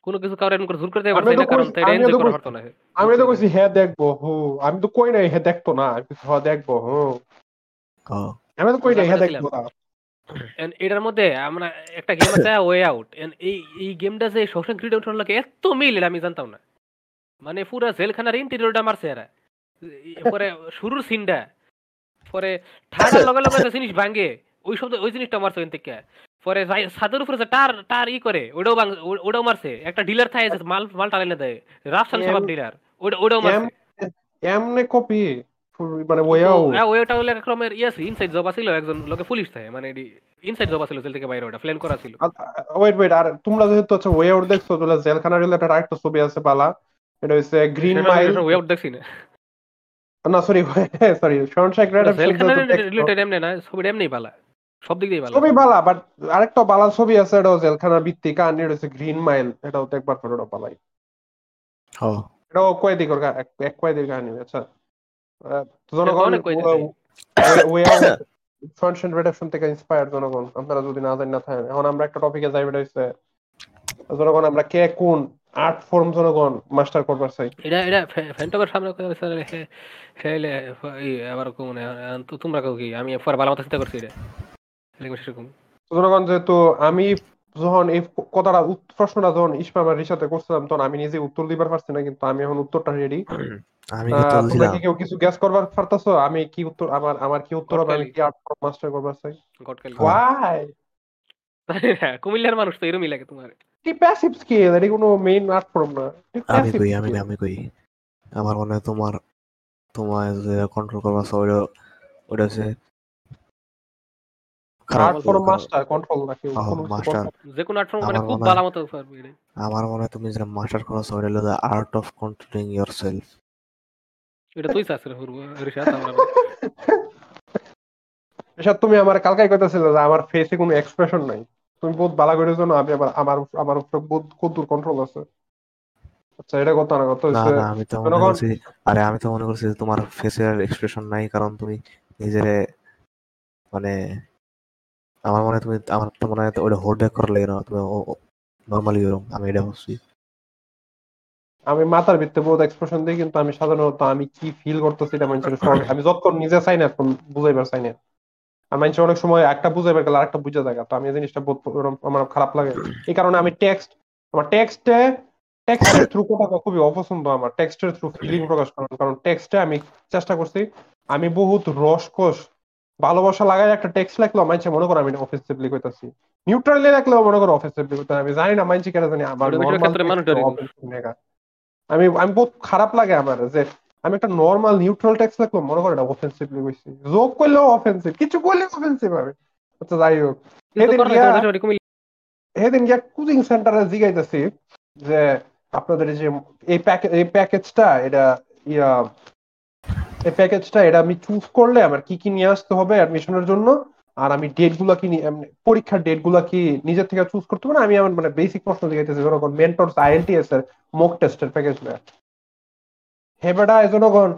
[SPEAKER 3] কোনো কিছু কারণ করে জোর করে পারছে না কারণ তাই এটা এনজয় করা পারতো না
[SPEAKER 1] আমি তো কইছি হ্যাঁ দেখব হু। আমি তো কই নাই হ্যাঁ দেখতো না আমি হ্যাঁ দেখব
[SPEAKER 2] ও।
[SPEAKER 1] আমি তো কই নাই হ্যাঁ দেখব না।
[SPEAKER 3] এটার মধ্যে আমরা একটা গেম আছে <laughs> ওয়ে আউট এই এই গেমটা যে শোষণ রিডেম্পশন লাগে এত মিল আমি জানতাম না। মানে পুরো জেলখানার ইন্টেরিয়রটা মারছে এরা। পরে শুরুর সিনটা পরে ঠান্ডার লগে লগে যে জিনিস ভাঙে ওই শব্দ ওই জিনিসটা মারছে ওই থেকে। পরে ছাদের উপরে টার টার ই করে ওটাও ভাঙ- ওটাও মারছে। একটা ডিলার থাকে মাল মাল টাকাইলে দেয়। রাফসান সবাব ডিলার ওটা ওটাও মারছে।
[SPEAKER 1] এমনে কপি মানে ওয়াও
[SPEAKER 3] হ্যাঁ, ওটা হলো এক রকমের ইয়ে আছে ইনসাইড জব আছিল একজন লোকে পুলিশ থাকে মানে ইনসাইড জব আছিল জেল থেকে বাইরে ওটা প্ল্যান করা ছিল।
[SPEAKER 1] ওয়েট ওয়েট আর তোমরা যেহেতু হচ্ছে ওয়ে আউট দেখছ তাহলে জেলখানা রিলেটেড আরেকটা ছবি আছে বালা। এটা হচ্ছে গ্রিন মাইল
[SPEAKER 3] ওয়ে আউট দেখছি না।
[SPEAKER 1] না সরি সরি রেডার
[SPEAKER 3] জেলখানা রিলেটেড এমনি না ছবিটা এমনি সব দিক দিয়ে
[SPEAKER 1] ছবি বালা বাট আরেকটা বালা ছবি আছে এটাও জেলখানা ভিত্তিক কাহিনী এটা হচ্ছে গ্রিন মাইল এটাও তো একবার করে ওটা পালাই
[SPEAKER 2] ও।
[SPEAKER 1] এটাও কয়েদিকর কা- এক- এক কয়েদির কাহিনী আচ্ছা। জনগণ
[SPEAKER 3] কয়েদি
[SPEAKER 1] ওয়ে <coughs> থেকে ইন্সপায়ার জনগণ আপনারা যদি না জানেন না থাকেন। এখন আমরা একটা টপিকে যাই এটা হচ্ছে জনগণ আমরা কে কোন আর্ট ফর্ম জনগণ মাস্টার করবার চাই
[SPEAKER 3] এটা এটা ফ্যান্টমের সামনে কথা হেলে এই আবার কোন তো তোমরা কেউ কি আমি পরে ভালো মতো চিন্তা করছি এটা এরকম সেরকম?
[SPEAKER 1] তো জনগণ যেহেতু আমি যখন এই কথাটা প্রশ্নটা যখন ইসমাম আর রিসাতে করছিলাম তখন আমি নিজে উত্তর দিবার পারছি না কিন্তু আমি এখন উত্তরটা রেডি
[SPEAKER 2] আমি কি তো
[SPEAKER 1] তোমরা কি কেউ কিছু গ্যাস করবার পারতাছো? আমি কি উত্তর আমার আমার কি উত্তর হবে? আমি কি আর্ট ফর্ম মাস্টার করবার চাই
[SPEAKER 3] গটকালি
[SPEAKER 1] ওয়াই
[SPEAKER 3] কুমিল্লার মানুষ তো এরমই লাগে তোমার।
[SPEAKER 1] প্যাসিভ স্কিল এটি কোনো মেইন আর্ট ফর্ম না
[SPEAKER 2] আমি কই আমি আমি কই। আমার মনে হয় তোমার তোমার যে কন্ট্রোল করবা ওইটা ওইটা হচ্ছে
[SPEAKER 3] মানে
[SPEAKER 2] আমার মনে হয়- মনে হয় তুমি যেটা মাস্টার করছ ওইটা হলো the art of controlling yourself
[SPEAKER 3] এটা তুই চাস রে পূর্ব রিশাদ আমরা <laughs>
[SPEAKER 1] এসব তুমি আমার কালকাই কইতাছিলে যে আমার ফেসে কোনো এক্সপ্রেশন নাই। তুমি বহুত ভালো করেছ না আমি আবার আমার আমার উপরে বহুত কদ্দুর কন্ট্রোল আছে। আচ্ছা এটা কথা না কথা
[SPEAKER 2] না
[SPEAKER 1] হচ্ছে
[SPEAKER 2] না আমি তো মনে করছি আরে আমি তো মনে করছি তোমার ফেসের এক্সপ্রেশন নাই কারণ তুমি নিজেরে মানে আমার মনে তুমি আমার তো মনে হয় ওটা হোল্ড ব্যাক করার লাগে না তুমি নর্মালি ওরকম আমি এটা ভাবছি।
[SPEAKER 1] আমি মাথার ভিত্তে বহুত এক্সপ্রেশন দিই কিন্তু আমি সাধারণত আমি কি ফিল করতেছি এটা মানুষের আমি যতক্ষণ নিজে চাই না বুঝাইবার চাই না আর অনেক সময় একটা বুঝাইবার গেলে আরেকটা বুঝা যায়। তো আমি এই জিনিসটা আমার খারাপ লাগে। এই কারণে আমি টেক্সট আমার টেক্সটে টেক্সটের থ্রু কথা খুবই অপছন্দ আমার। টেক্সটের থ্রু ফিলিং প্রকাশ করার। কারণ টেক্সটে আমি চেষ্টা করছি আমি বহুত রসকস ভালোবাসা লাগাই একটা টেক্সট লিখলেও মাইছে মনে করো আমি অফেন্সিভলি কইতাছি নিউট্রালি লিখলেও মনে করো অফেন্সিভলি কইতাছি আমি জানি না মাইছে কেন জানি লেখা। আমি আমি বহুত খারাপ লাগে আমার যে আমি একটা নর্মাল নিউট্রাল ট্যাক্স লিখলাম মনে করো এটা অফেন্সিভলি কইছি জোক করলেও অফেন্সিভ কিছু করলেও অফেন্সিভ হবে আচ্ছা যাই হোক। সেদিন গিয়ে কোচিং সেন্টারে জিগাইতেছি যে আপনাদের যে এই প্যাকেজ এই প্যাকেজটা এটা ইয়া এই প্যাকেজটা এটা আমি চুজ করলে আমার কি কি নিয়ে আসতে হবে অ্যাডমিশনের জন্য আর আমি ডেটগুলা কি নি- পরীক্ষার ডেটগুলা কি নিজের থেকে চুজ করতে পারব না? আমি আমার মানে বেসিক প্রশ্ন জিগাইতেছি জনগণ মেন্টরস আইএলটিএস এর মক টেস্টের প্যাকেজ না হে বেটা জনগণ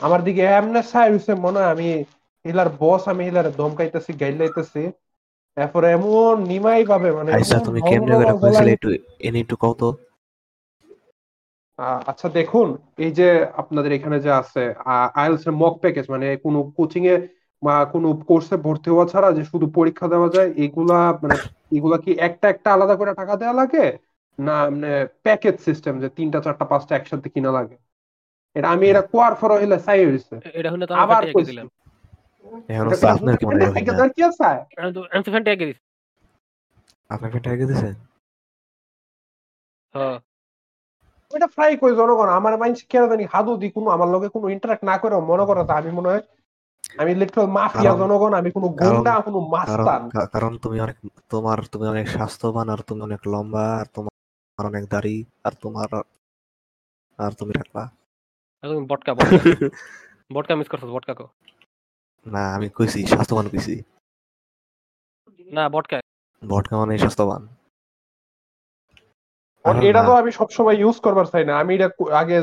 [SPEAKER 1] আমার দিকে এমনে সাই হইছে মনে হয় আমি হিলার বস আমি হিলার ধমকাইতেছি গাইলাইতেছি এরপরে এমন নিমাই পাবে মানে
[SPEAKER 2] আচ্ছা তুমি কেমনে করে কইছিলে একটু এনে একটু কও তো।
[SPEAKER 1] আচ্ছা দেখুন এই যে আপনাদের এখানে যে আছে আইএলটিএস এর মক প্যাকেজ মানে কোনো কোচিং এ বা কোনো কোর্সে ভর্তি হওয়া ছাড়া যে শুধু পরীক্ষা দেওয়া যায় এগুলা মানে এগুলা কি একটা একটা আলাদা করে টাকা দেওয়া লাগে? না মানে প্যাকেজ সিস্টেম যে তিনটা চারটা পাঁচটা একসাথে কিনা লাগে? এটা আমি এটা কোয়ার ফর হইলে চাই হইছে।
[SPEAKER 3] এটা শুনে তো
[SPEAKER 1] আবার
[SPEAKER 3] আমি ফ্যান্টে
[SPEAKER 1] কইছি।
[SPEAKER 3] দিলাম।
[SPEAKER 2] এখন আপনার কি মনে হয়
[SPEAKER 1] কি আছে?
[SPEAKER 3] আমি তো আমি তো ফ্যান্টে দিছি।
[SPEAKER 2] আপনার ফ্যানটা আগে দিছে?
[SPEAKER 3] হ্যাঁ
[SPEAKER 1] ওইটা ফ্রাই কই জনগণ? আমার মাইন্ড কেন জানি হাদু দি কোনো আমার লগে কোনো ইন্টারাক্ট না করে মনে করে আমি মনে হয় আমি লিটারাল মাফিয়া
[SPEAKER 2] কারণ-
[SPEAKER 1] জনগণ আমি কোনো গুন্ডা কোনো
[SPEAKER 2] কারণ
[SPEAKER 1] মাস্তান
[SPEAKER 2] কারণ তুমি অনেক তোমার তুমি অনেক স্বাস্থ্যবান আর তুমি অনেক লম্বা আর তোমার অনেক দাড়ি আর তোমার আর তুমি রাখবা
[SPEAKER 3] এখন বটকা বটকা বটকা মিস করছস বটকা কো।
[SPEAKER 2] না আমি কইছি স্বাস্থ্যবান কইছি।
[SPEAKER 3] না বটকা
[SPEAKER 2] ভটকা মানে স্বাস্থ্যবান।
[SPEAKER 1] আর এটা তো আমি সবসময় ইউজ করবার চাই না। আমি এটা আগে।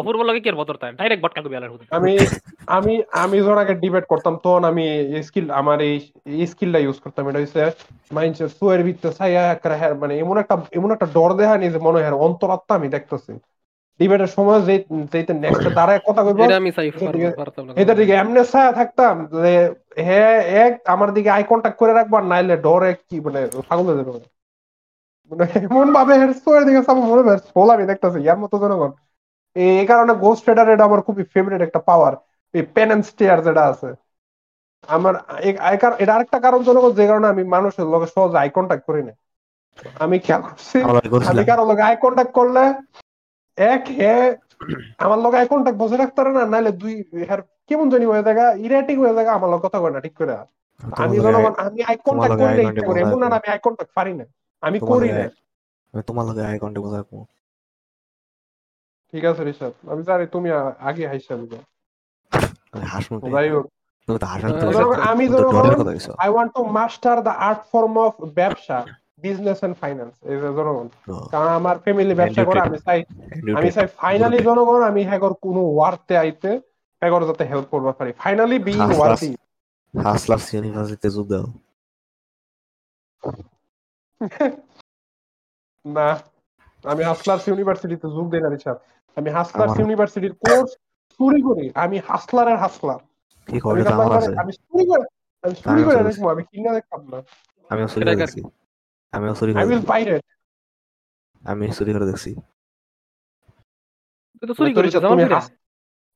[SPEAKER 3] অপূর্ব লাগে কি আর তাই ডাইরেক্ট বটকা কবি আলার
[SPEAKER 1] আমি আমি আমি যখন আগে ডিবেট করতাম তখন আমি স্কিল আমার এই স্কিলটা ইউজ করতাম। এটা হচ্ছে মাইন্ড সুয়ের ভিতরে একটা হ্যাঁ মানে এমন একটা এমন একটা ডর দেখা নি যে মনে হয় হ্যাঁ, অন্তরাত্মা আমি দেখতেছি। ডিবেটের সময় যে যেতে নেক্সট দাঁড়ায় কথা কইবো
[SPEAKER 3] এটা আমি চাই
[SPEAKER 1] এটা দিকে-
[SPEAKER 3] পারতাম না।
[SPEAKER 1] এটার দিকে এমনি ছায়া থাকতাম যে হ্যাঁ এক আমার দিকে আই কন্টাক্ট করে রাখবার নাইলে ডরে কি মানে পাগল হয়ে যাবে মানে এমন ভাবে সোয়ের দিকে সব মনে হয় সোল আমি দেখতেছি ইয়ার মতো জনগণ। এই এই কারণে গোস্ট ট্রেডার এটা আমার খুবই ফেভারিট একটা পাওয়ার এই পেন এন্ড স্টেয়ার যেটা আছে। আমার এটা আরেকটা কারণ জনগণ যে কারণে আমি মানুষের লগে সহজে আই কন্ট্যাক্ট করি না। আমি খেয়াল করছি আমি
[SPEAKER 2] করছিলাম।
[SPEAKER 1] কারও লগে আই কন্ট্যাক্ট করলে এক হে আমার লগে আই কন্ট্যাক্ট বসে রাখতে না নাহলে দুই হ্যার কেমন জানি হয়ে জায়গা ইরেটিং হয়ে জায়গা আমার লগে কথা কয় না ঠিক করে আমি জনগণ আমি আই করলে
[SPEAKER 2] contact
[SPEAKER 1] ইচ্ছা করি এমন না আমি আই কন্ট্যাক্ট পারি না। আমি করি না।
[SPEAKER 2] আমি তোমার লগে আই কন্টাক্ট বজায় রাখব
[SPEAKER 1] ঠিক আছে রিশাদ আমি জানি তুমি আগে হাইসা দিবে
[SPEAKER 2] কি?
[SPEAKER 1] যাই হোক। আমি I want to master the art form of ব্যবসা। বিজনেস এন্ড ফাইন্যান্স এই যে জনগণ। কারণ আমার ফ্যামিলি ব্যবসা করে আমি চাই আমি চাই ফাইনালি জনগণ আমি হ্যাগর কোনো ওয়ার্তে আইতে হ্যাগর যাতে হেল্প করতে পারি। Finally being
[SPEAKER 2] Last,
[SPEAKER 1] worthy
[SPEAKER 2] hustlers ইউনিভার্সিটিতে যোগ দাও। <laughs>
[SPEAKER 1] না আমি হাসলার্স ইউনিভার্সিটিতে যোগ দেই না রিসাব আমি
[SPEAKER 2] আমার-
[SPEAKER 1] ইউনিভার্সিটির কোর্স চুরি করি। আমি হাসলারের হাসলার
[SPEAKER 2] কি
[SPEAKER 1] আমি
[SPEAKER 2] করে আছে?
[SPEAKER 1] আমি চুরি করে আমি চুরি করে দেখব আমি কিনা দেখতাম না।
[SPEAKER 2] আমিও চুরি আমিও চুরি
[SPEAKER 1] আই
[SPEAKER 2] করে
[SPEAKER 1] উইল বাইট ইট
[SPEAKER 2] আমি চুরি করে দেখছি।
[SPEAKER 3] চুরি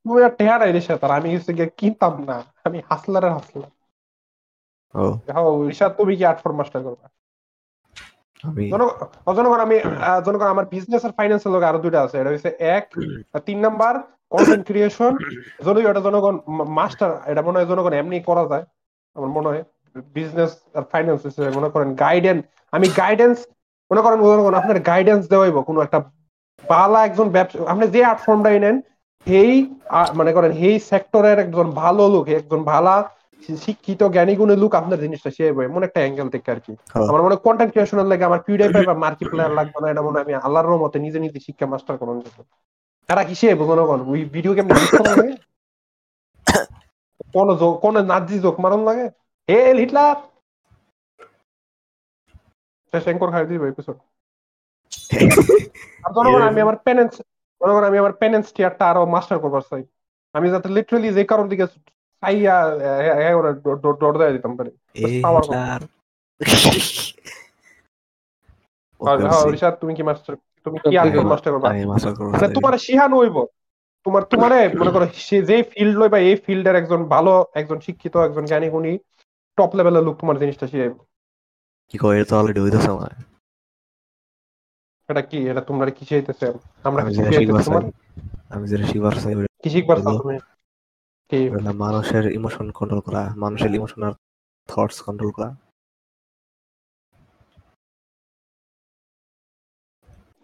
[SPEAKER 1] তুমি আর টেহারা তার আমি গিয়ে কিনতাম না। আমি হাসলারের হাসলার
[SPEAKER 2] ও।
[SPEAKER 1] তুমি কি আর্ট ফর্ম মাস্টার করবা? জনগণ ও জনগণ আমি আহ, জনগণ আমার বিজনেস আর ফাইন্যান্সের লগে আরও দুইটা আছে। এটা হচ্ছে এক আর <clears throat> তিন নাম্বার কন্টেন্ট ক্রিয়েশন যদিও এটা জনগণ মাস্টার এটা মনে হয় জনগণ এমনি করা যায় আমার মনে হয়। বিজনেস আর ফাইন্যান্স হিসেবে মনে করেন গাইডেন্স আমি গাইডেন্স মনে করেন জনগণ আপনার গাইডেন্স দেওয়াইব কোনো একটা ভালো একজন ব্যবসা আপনি যে আর্ট ফর্মটাই নেন সেই মনে করেন সেই সেক্টরের একজন ভালো লোক একজন ভালো শিক্ষিত জ্ঞানী গুণের লোক আপনার জিনিসটা সে এমন একটা অ্যাঙ্গেল থেকে আর কি।
[SPEAKER 2] হ্যাঁ।
[SPEAKER 1] আমার মনে কন্টেন্ট ক্রিয়েশনের লাগে আমার পিউডাই পাই বা মার্কেট প্লেয়ার লাগবে না এটা মনে আমি আল্লাহর মতে নিজে নিজে শিক্ষা মাস্টার করুন তারা কিসে জনগণ ওই ভিডিও গেম কোন কোন নাজি জোক মারন লাগে? হে হিটলার শেঙ্কর খাই দিবে এপিসোড জনগণ আমি আমার পেনেন্স জনগণ আমি আমার পেনেন্স টিয়ারটা আরও মাস্টার করবার চাই আমি যাতে লিটারালি যে কারোর দিকে চাইয়া ডর দেয় দিতাম পারি হ্যাঁ, তুমি কি মাস্টার তুমি কি
[SPEAKER 2] আমি
[SPEAKER 1] মাস্টার করব মানে তোমার শিহানো হইব তোমার তোমারে মনে করো সে যে ফিল্ড লইবা এই ফিল্ডের একজন ভালো একজন শিক্ষিত একজন জ্ঞানী গুণী টপ লেভেলের লোক তোমার জিনিসটা শিখাইব
[SPEAKER 2] কি কয় এটা তো অলরেডি হইতেছে আমার।
[SPEAKER 1] এটা কি? এটা তোমরা কি শিখাইতেছে আমরা
[SPEAKER 2] আমি
[SPEAKER 1] কি শিখাইতেছি তোমার?
[SPEAKER 2] আমি যেটা শিখবার চাই
[SPEAKER 1] কি শিখবার চাও তুমি? কি?
[SPEAKER 2] মানুষের ইমোশন কন্ট্রোল করা মানুষের ইমোশন আর থটস কন্ট্রোল করা।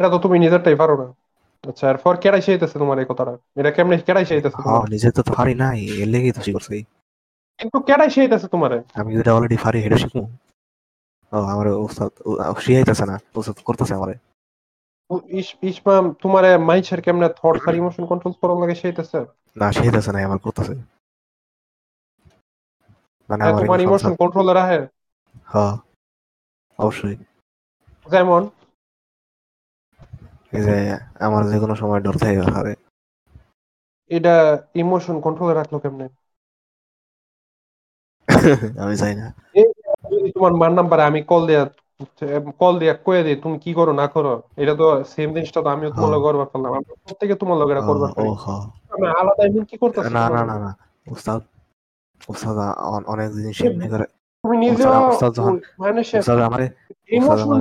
[SPEAKER 1] এটা তো তুমি নিজেরটাই পারো না। আচ্ছা এরপর কেডাই শিখাইতেছে তোমার এই কথাটা? এটা কেমনে কেডাই শিখাইতেছে
[SPEAKER 2] হ্যাঁ নিজে তো পারি নাই এর লেগেই তো শিখছি
[SPEAKER 1] কিন্তু কেডাই শিখাইতেছে তোমারে।
[SPEAKER 2] আমি যেটা অলরেডি ফারি সেটা শিখব। ও আমার ওস্তাদ শিখাইতেছে না ওস্তাদ করতেছে আমারে।
[SPEAKER 1] ইস- ইসমাম তোমারে মাইন্ডসেট কেমনে থটস আর ইমোশন কন্ট্রোল করার লাগে শিখাইতেছে?
[SPEAKER 2] না শিখাইতেছে না আমার করতেছে। মানে
[SPEAKER 1] হ্যাঁ,
[SPEAKER 2] আমার
[SPEAKER 1] তোমার ইমোশন কন্ট্রোলে রাখে
[SPEAKER 2] হ্যাঁ অবশ্যই।
[SPEAKER 1] যেমন?
[SPEAKER 2] এই যে আমার যে কোনো সময় ডর থাকে হারে।
[SPEAKER 1] এটা ইমোশন কন্ট্রোলে রাখল কেমনে? <laughs>
[SPEAKER 2] আমি চাই না।
[SPEAKER 1] যদি তোমার মার নাম্বারে আমি কল দিয়া কল দিয়া কয়ে দিই তুমি কি করো না করো এটা তো সেম জিনিসটা তো আমিও তোমার
[SPEAKER 2] হ্যাঁ।
[SPEAKER 1] লগে করবার পারলাম। আমি প্রত্যেকে তোমার লগে এটা করবার পারি।
[SPEAKER 2] হ্যাঁ।
[SPEAKER 1] আমি আলাদা এমন কি করতেছি?
[SPEAKER 2] না না না না। অনেক জিনিস এমনি করে।
[SPEAKER 1] তুমি নিজেও
[SPEAKER 2] যখন- ওস্তাদ আমারে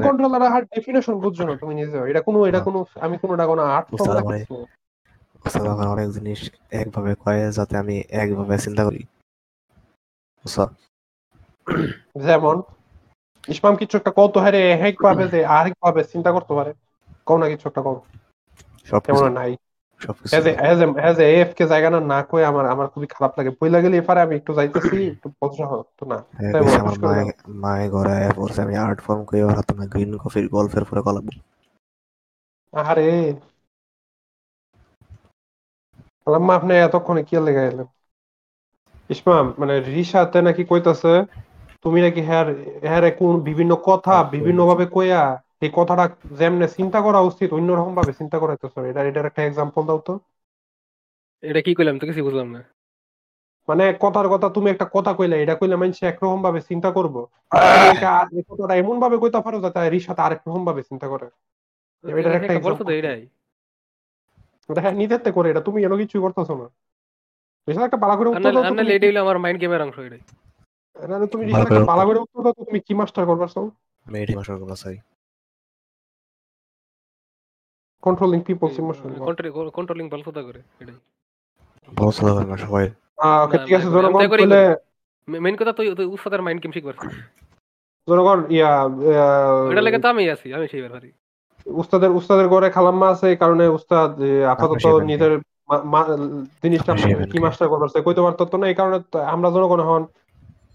[SPEAKER 1] কন্ট্রোল ডেফিনেশন বুঝছ না তুমি নিজেও। এটা কোনো এটা
[SPEAKER 2] হ্যাঁ।
[SPEAKER 1] কোনো আমি কোনোটা কোনো আর্ট
[SPEAKER 2] আমারে- ওস্তাদ আমার অনেক জিনিস একভাবে কয়ে যাতে আমি একভাবে চিন্তা করি। ওস্তাদ
[SPEAKER 1] যেমন ইসমাম কিছু একটা কত হারে হেক পাবে যে আরেক ভাবে চিন্তা করতে পারে? কও না কিছু একটা
[SPEAKER 2] সবকিছু
[SPEAKER 1] কেমন নাই। জায়গা না না কই আমার আমার খুবই খারাপ লাগে। পয়লা গেলে এপারে আমি একটু যাইতেছি একটু পয়সা হতো না।
[SPEAKER 2] হ্যাঁ, মায়ে ঘরে পড়ছে আমি আর্ট ফর্ম হাতে না গ্রিন কফির গল্পের পরে কলাবো
[SPEAKER 1] আরে আলাম্মা আপনি এতক্ষণে কি লেগে এলেন? ইসমাম মানে রিসাতে নাকি কইতাছে তুমি নাকি হ্যার হ্যারে কোন বিভিন্ন কথা বিভিন্ন ভাবে কইয়া এই কথাটা যেমনে চিন্তা করা উচিত অন্যরকম ভাবে চিন্তা করাইতেছো। এটা এটার একটা এক্সাম্পল দাও তো।
[SPEAKER 3] এটা কি কইলাম? তো কিছু বুঝলাম না।
[SPEAKER 1] মানে কথার কথা তুমি একটা কথা কইলা এটা কইলে মানুষ একরকম ভাবে চিন্তা করব। কথাটা এমন ভাবে কইতে পারো যাতে রিসাতে আরেক রকম ভাবে চিন্তা করে। এটার একটা
[SPEAKER 3] বলছো তো। এটাই।
[SPEAKER 1] হ্যাঁ নিজের করে এটা তুমি এনো কিছুই করতেছো না। রিসাত একটা বালা করে উত্তর দাও।
[SPEAKER 3] হলো আমার মাইন্ড গেমের অংশ
[SPEAKER 1] তুমি রিসার্চ
[SPEAKER 2] করে
[SPEAKER 1] ভালো করে উত্তর দাও তুমি কি মাস্টার করবা চাও
[SPEAKER 2] আমি মাস্টার করতে চাই
[SPEAKER 1] কন্ট্রোলিং পিপলস ইমোশন
[SPEAKER 3] কন্ট্রোলিং করে এটাই
[SPEAKER 2] করে না সবাই।
[SPEAKER 1] ওকে ঠিক আছে
[SPEAKER 3] মেইন কথা তুই তুই উস্তাদের মাইন্ড গেম শিখবার।
[SPEAKER 1] জনগণ ইয়া
[SPEAKER 3] এটা লেগে তো আমি আছি আমি সেই ব্যাপারে
[SPEAKER 1] উস্তাদের উস্তাদের ঘরে খালাম্মা আছে এই কারণে উস্তাদ আপাতত। নিজের জিনিসটা কি মাস্টার চাই? কইতে পারতো তো না এই কারণে তো আমরা জনগণ এখন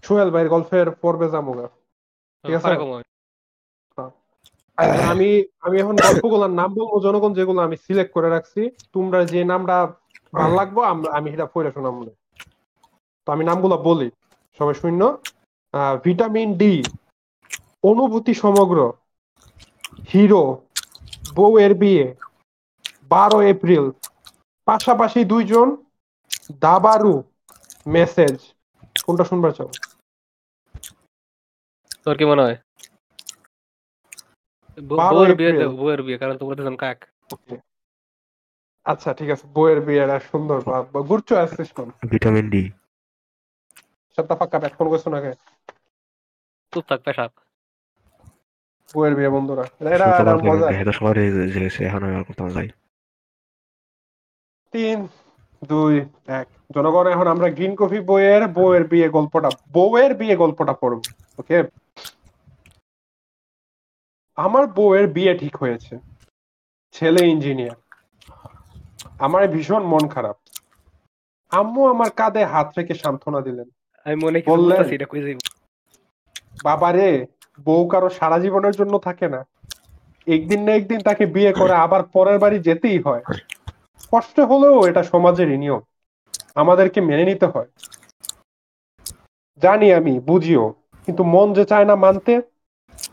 [SPEAKER 1] সোহেল ভাইয়ের গল্পের পর্বে যাব ঠিক আছে। আমি আমি এখন গল্পগুলোর নাম বলব জনগণ যেগুলো আমি সিলেক্ট করে রাখছি তোমরা যে নামটা ভালো লাগবো আমি সেটা পড়ে শোনাম মনে তো আমি নামগুলো বলি। সবাই শূন্য। ভিটামিন ডি অনুভূতি সমগ্র হিরো বউয়ের বিয়ে বারো এপ্রিল। পাশাপাশি দুইজন দাবারু মেসেজ কোনটা শুনবার চাও?
[SPEAKER 3] তোর কি মনে হয়? বউয়ের বিয়ে বউয়ের বিয়ে কারণ তোমরা দুজন কাক।
[SPEAKER 1] আচ্ছা ঠিক আছে বউয়ের বিয়ে আর সুন্দর good choice system
[SPEAKER 2] vitamin D.
[SPEAKER 1] সত্তা ফাক্কা ব্যাট ফোন করছ নাকি?
[SPEAKER 3] চুপ থাক পেশাব।
[SPEAKER 1] বউয়ের বিয়ে বন্ধুরা। এটা মজা
[SPEAKER 2] এটা সবার জেগেছে এখন আর করতে যাই।
[SPEAKER 1] তিন দুই এক। জনগণ এখন আমরা গ্রিন কফি বইয়ের বউয়ের বিয়ে গল্পটা বউয়ের বিয়ে গল্পটা পড়ব ওকে? আমার বউয়ের বিয়ে ঠিক হয়েছে। ছেলে ইঞ্জিনিয়ার। আমার ভীষণ মন খারাপ। আম্মু আমার কাঁধে হাত রেখে সান্ত্বনা দিলেন।
[SPEAKER 3] আমি মনে
[SPEAKER 1] বললেন।
[SPEAKER 3] যাইব?
[SPEAKER 1] বাবারে বউ কারও সারা জীবনের জন্য থাকে না। একদিন না একদিন তাকে বিয়ে করে আবার পরের বাড়ি যেতেই হয়। কষ্ট হলেও এটা সমাজেরই নিয়ম আমাদেরকে মেনে নিতে হয়। জানি আমি, বুঝিও, কিন্তু মন যে চায় না মানতে,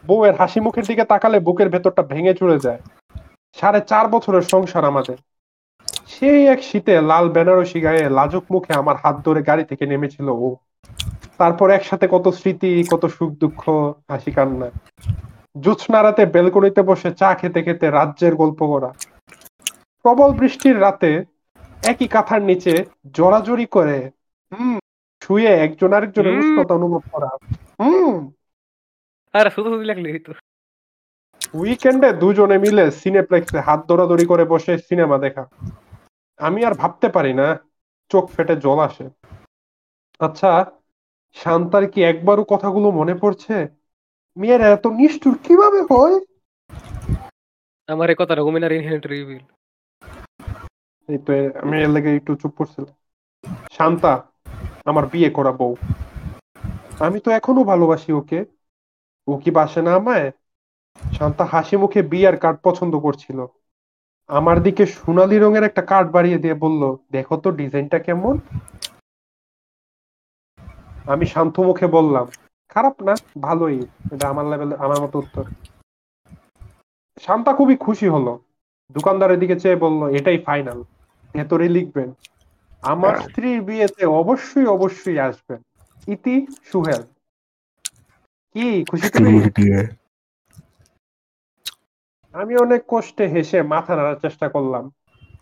[SPEAKER 1] বউয়ের হাসি মুখের দিকে তাকালে বুকের ভেতরটা ভেঙে চলে যায়। সাড়ে চার বছরের সংসার আমাদের। সেই এক শীতে লাল বেনারসি গায়ে লাজুক মুখে আমার হাত ধরে গাড়ি থেকে নেমেছিল ও। তারপর একসাথে কত স্মৃতি, কত সুখ, দুঃখ, হাসি কান্না। জোৎস্না রাতে বেলকনিতে বসে চা খেতে খেতে রাজ্যের গল্প করা। প্রবল বৃষ্টির রাতে একই কাঁথার নিচে জড়াজড়ি করে হুম শুয়ে একজন আরেকজনের উষ্ণতা অনুভব করা। হুম।
[SPEAKER 3] আরে শুধু শুধু লাগলে হইতো।
[SPEAKER 1] উইকেন্ডে দুজনে মিলে সিনেপ্লেক্সে হাত ধরাধরি করে বসে সিনেমা দেখা। আমি আর ভাবতে পারি না চোখ ফেটে জল আসে। আচ্ছা শান্তার কি একবারও কথাগুলো মনে পড়ছে? মেয়েরা এত নিষ্ঠুর কীভাবে হয়?
[SPEAKER 3] আমার এই কথাটা উমিনার ইনহেরিট রিভিল
[SPEAKER 1] এই তো আমি এর লেগে একটু চুপ করছিলাম। শান্তা, আমার বিয়ে করা বউ। আমি তো এখনও ভালোবাসি ওকে। ও কি বাসে না আমায় শান্তা হাসি মুখে বিয়ার কার্ড পছন্দ করছিল। আমার দিকে সোনালী রঙের একটা কার্ড বাড়িয়ে দিয়ে বলল, দেখো তো ডিজাইনটা কেমন? আমি শান্ত মুখে বললাম, খারাপ না, ভালোই। এটা আমার লেভেল আমার মতো উত্তর। শান্তা খুবই খুশি হলো। দোকানদারের দিকে চেয়ে বলল, এটাই ফাইনাল ভেতরে লিখবেন। আমার স্ত্রীর বিয়েতে অবশ্যই অবশ্যই আসবেন ইতি সুহেল। কি খুশি আমি অনেক কষ্টে হেসে মাথা নাড়ার চেষ্টা করলাম।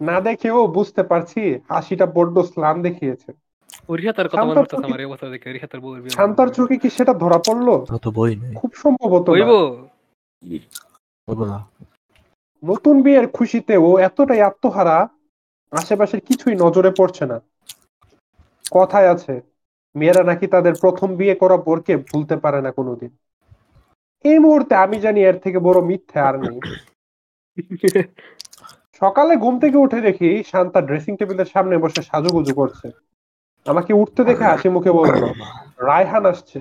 [SPEAKER 1] না দেখেও বুঝতে পারছি হাসিটা বড্ড স্লান দেখিয়েছে।
[SPEAKER 3] মনে
[SPEAKER 1] শান্তার চোখে- কি সেটা ধরা পড়ল?
[SPEAKER 2] তো বই নেই।
[SPEAKER 1] খুব সম্ভবত নতুন বিয়ের খুশিতে ও এতটাই আত্মহারা আশেপাশের কিছুই নজরে পড়ছে না। কথায় আছে মেয়েরা নাকি তাদের প্রথম বিয়ে করা বোরকে ভুলতে পারে না কোনোদিন। এই মুহূর্তে আমি জানি এর থেকে বড় মিথ্যে আর নেই। সকালে ঘুম থেকে উঠে দেখি শান্তা ড্রেসিং টেবিলের সামনে বসে সাজুগুজু করছে। আমাকে উঠতে দেখে হাসি মুখে বলল রায়হান আসছে।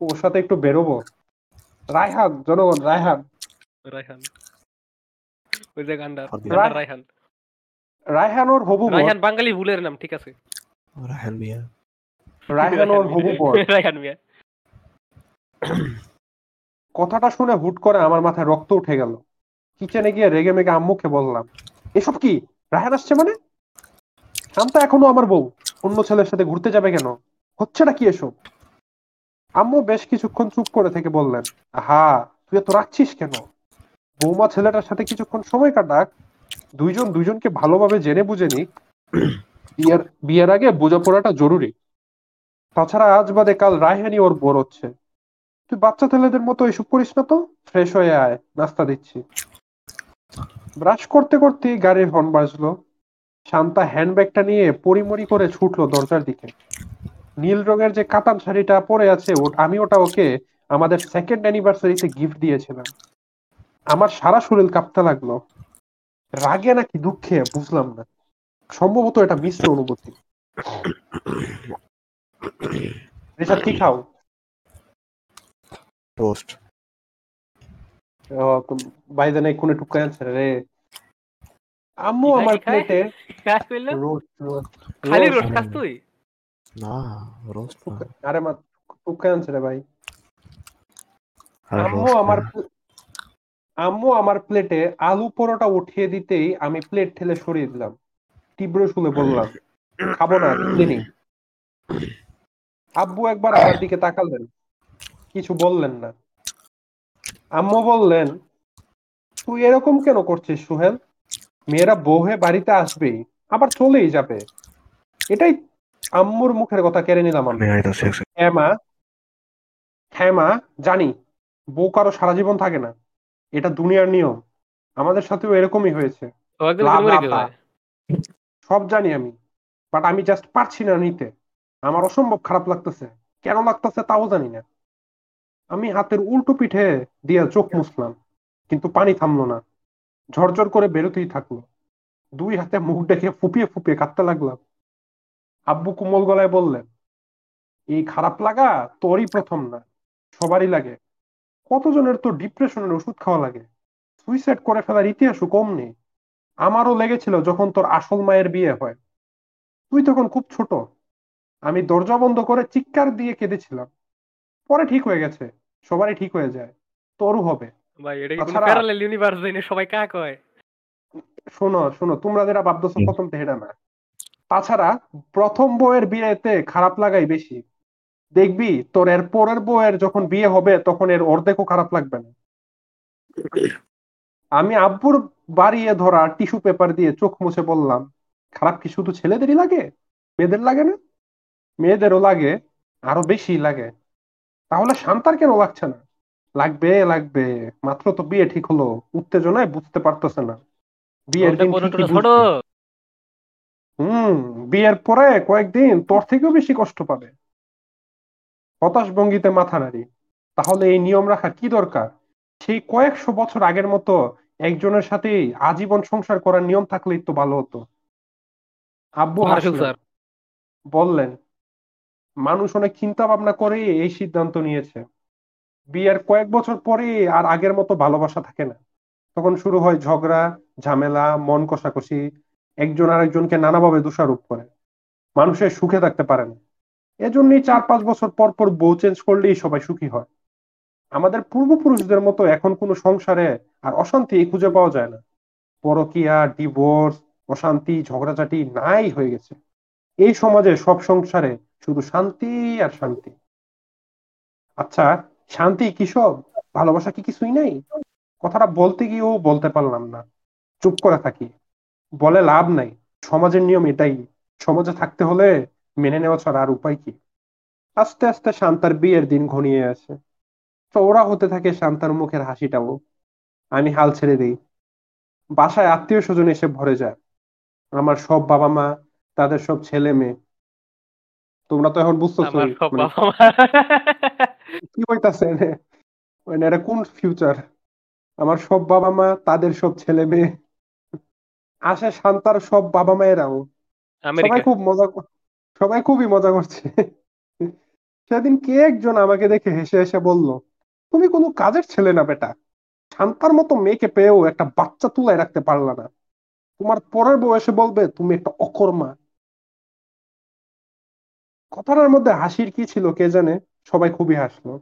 [SPEAKER 1] ওর সাথে একটু বেরোবো। রায়হান জনগণ রায়হান।
[SPEAKER 3] রায়হান। ওই যে গান্ডার রায়হান।
[SPEAKER 1] রায়হান ওর হবু
[SPEAKER 3] রায়হান বাঙালি ভুলের নাম ঠিক আছে।
[SPEAKER 2] রাহান মিয়া
[SPEAKER 1] রায়হান ওর হবু বর
[SPEAKER 3] রায়হান মিয়া
[SPEAKER 1] কথাটা শুনে হুট করে আমার মাথায় রক্ত উঠে গেল। কিচেনে গিয়ে রেগে মেগে আম্মুকে বললাম এসব কি? রায়হান আসছে মানে? শান্তা এখনও আমার বউ। অন্য ছেলের সাথে ঘুরতে যাবে কেন? হচ্ছেটা কি এসব? আম্মু বেশ কিছুক্ষণ চুপ করে থেকে বললেন হা তুই এত রাখছিস কেন? বৌমা ছেলেটার সাথে কিছুক্ষণ সময় কাটাক দুইজন, দুইজনকে ভালোভাবে জেনে বুঝে নিক, বিয়ের বিয়ের আগে বোঝাপড়াটা জরুরি। তাছাড়া আজ বাদে কাল রায়হানি ওর বোর হচ্ছে। তুই বাচ্চা ছেলেদের মতো এসব করিস না তো? ফ্রেশ হয়ে আয়, নাস্তা দিচ্ছি। ব্রাশ করতে করতে গাড়ির হর্ন বাজলো। শান্তা হ্যান্ডব্যাগটা নিয়ে পরিমরি করে ছুটলো দরজার দিকে। নীল রঙের যে কাতান শাড়িটা পরে আছে আমি ওটা ওকে আমাদের সেকেন্ড অ্যানিভার্সারিতে গিফট দিয়েছিলাম। আমার সারা শরীর কাঁপতে লাগল। রাগে নাকি দুঃখে? বুঝলাম না। সম্ভবত এটা মিশ্র অনুভূতি। রিসাদ কি খাও?
[SPEAKER 2] টোস্ট
[SPEAKER 1] বাইদে নাই কোনে টুকায় আনছে রে। আম্মু আমার প্লেটে
[SPEAKER 3] কাজ করল?
[SPEAKER 1] রোস্ট রোস্ট
[SPEAKER 3] খালি
[SPEAKER 1] রোস্ট
[SPEAKER 3] খাস তুই?
[SPEAKER 2] না রোস্ট
[SPEAKER 1] আরে মা টুকায় আনছে রে ভাই। আম্মু আমার আম্মু আমার প্লেটে আলু পরোটা উঠিয়ে দিতেই আমি প্লেট ঠেলে সরিয়ে দিলাম। তীব্র শুনে বললাম খাব না ক্লিনিং আব্বু একবার আমার দিকে তাকালেন কিছু বললেন না। আম্মু বললেন তুই এরকম কেন করছিস সুহেল? মেয়েরা বউ হয়ে বাড়িতে আসবেই আবার চলেই যাবে। এটাই আম্মুর মুখের কথা কেড়ে নিলাম আমি। হ্যাঁ মা হ্যাঁ মা জানি বউ কারও সারা জীবন থাকে না। এটা দুনিয়ার নিয়ম। আমাদের সাথেও এরকমই হয়েছে। সব জানি আমি। বাট আমি জাস্ট পারছি না নিতে। আমার অসম্ভব খারাপ লাগতেছে। কেন লাগতেছে তাও জানি না। আমি হাতের উল্টো পিঠে দিয়ে চোখ মুছলাম। কিন্তু পানি থামলো না। ঝরঝর করে বেরোতেই থাকল। দুই হাতে মুখ ডেকে ফুপিয়ে ফুপিয়ে কাঁদতে লাগলাম। আব্বু কোমল গলায় বললেন এই খারাপ লাগা তোরই প্রথম না। সবারই লাগে। কতজনের তো ডিপ্রেশনের ওষুধ খাওয়া লাগে? সুইসাইড করে ফেলার ইতিহাসও কম নেই। আমারও লেগেছিল যখন তোর আসল মায়ের বিয়ে হয়। তুই তখন খুব ছোট। আমি দরজা বন্ধ করে চিৎকার দিয়ে কেঁদেছিলাম। পরে ঠিক হয়ে গেছে। সবারই ঠিক হয়ে যায়। তোরও হবে।
[SPEAKER 3] ভাই এটা কি কোনো
[SPEAKER 1] তাছাড়া-
[SPEAKER 3] ইউনিভার্স জেনে সবাই কাক হয়?
[SPEAKER 1] শোনো শোনো তোমরা যেটা ভাবতেছো প্রথম তেহেরা না। তাছাড়া প্রথম বউয়ের বিয়েতে খারাপ লাগাই বেশি। দেখবি তোর এর পরের বউয়ের যখন বিয়ে হবে তখন এর অর্ধেকও খারাপ লাগবে না। আমি আব্বুর বাড়িয়ে ধরা টিস্যু পেপার দিয়ে চোখ মুছে বললাম খারাপ কি শুধু ছেলেদেরই লাগে? মেয়েদের লাগে না? মেয়েদেরও লাগে আরও বেশি লাগে। তাহলে শান্তার কেন লাগছে না? লাগবে লাগবে মাত্র তো বিয়ে ঠিক হলো উত্তেজনায় বুঝতে পারতেছে না। বিয়ের দিন। হুম বিয়ের পরে কয়েকদিন তোর থেকেও বেশি কষ্ট পাবে। হতাশ ভঙ্গিতে মাথা নাড়ি। তাহলে এই নিয়ম রাখা কি দরকার? সেই কয়েকশো বছর আগের মতো একজনের সাথে আজীবন সংসার করার নিয়ম থাকলেই তো ভালো হতো। আব্বু হাসলেন বললেন মানুষ অনেক চিন্তা ভাবনা করে এই সিদ্ধান্ত নিয়েছে। বিয়ের কয়েক বছর পরে আর আগের মতো ভালোবাসা থাকে না। তখন শুরু হয় ঝগড়া ঝামেলা মন কষাকষি। একজন আরেকজনকে নানাভাবে দোষারোপ করে। মানুষের সুখে থাকতে পারে না। এজন্যই চার পাঁচ বছর পর পর বউ চেঞ্জ করলেই সবাই সুখী হয়। আমাদের পূর্বপুরুষদের মতো এখন কোনো সংসারে আর অশান্তি খুঁজে পাওয়া যায় না। পরকিয়া ডিভোর্স অশান্তি, ঝগড়াঝাটি নাই হয়ে গেছে। এই সমাজে সব সংসারে শুধু শান্তি আর শান্তি। আচ্ছা শান্তি কি সব? ভালোবাসা কি কিছুই নাই? কথাটা বলতে গিয়েও বলতে পারলাম না। চুপ করে থাকি। বলে লাভ নাই। সমাজের নিয়ম এটাই। সমাজে থাকতে হলে মেনে নেওয়া ছাড়া আর উপায় কি? আস্তে আস্তে শান্তার বিয়ের দিন ঘনিয়ে আসে। তো ওরা হতে থাকে শান্তার মুখের হাসিটাও। আমি হাল ছেড়ে দিই। বাসায় আত্মীয় স্বজন এসে ভরে যায়। আমার সব বাবা মা তাদের সব ছেলে মেয়ে। তোমরা তো এখন বুঝতেছো মানে কি হইতাছে এনে? মানে এটা কোন ফিউচার আমার সব বাবা মা তাদের সব ছেলে মেয়ে। আসে শান্তার সব বাবা মায়েরাও। সবাই খুব মজা কর- সবাই খুবই মজা করছে। সেদিন কে একজন আমাকে দেখে হেসে হেসে বলল, তুমি কোনো কাজের ছেলে না বেটা। শান্তার মতো মেয়েকে পেয়েও একটা বাচ্চা তুলায় রাখতে পারলা না। তোমার পরের বয়সে বলবে, তুমি একটা অকর্মা। কথাটার মধ্যে হাসির কি ছিল কে জানে, সবাই খুবই হাসলো।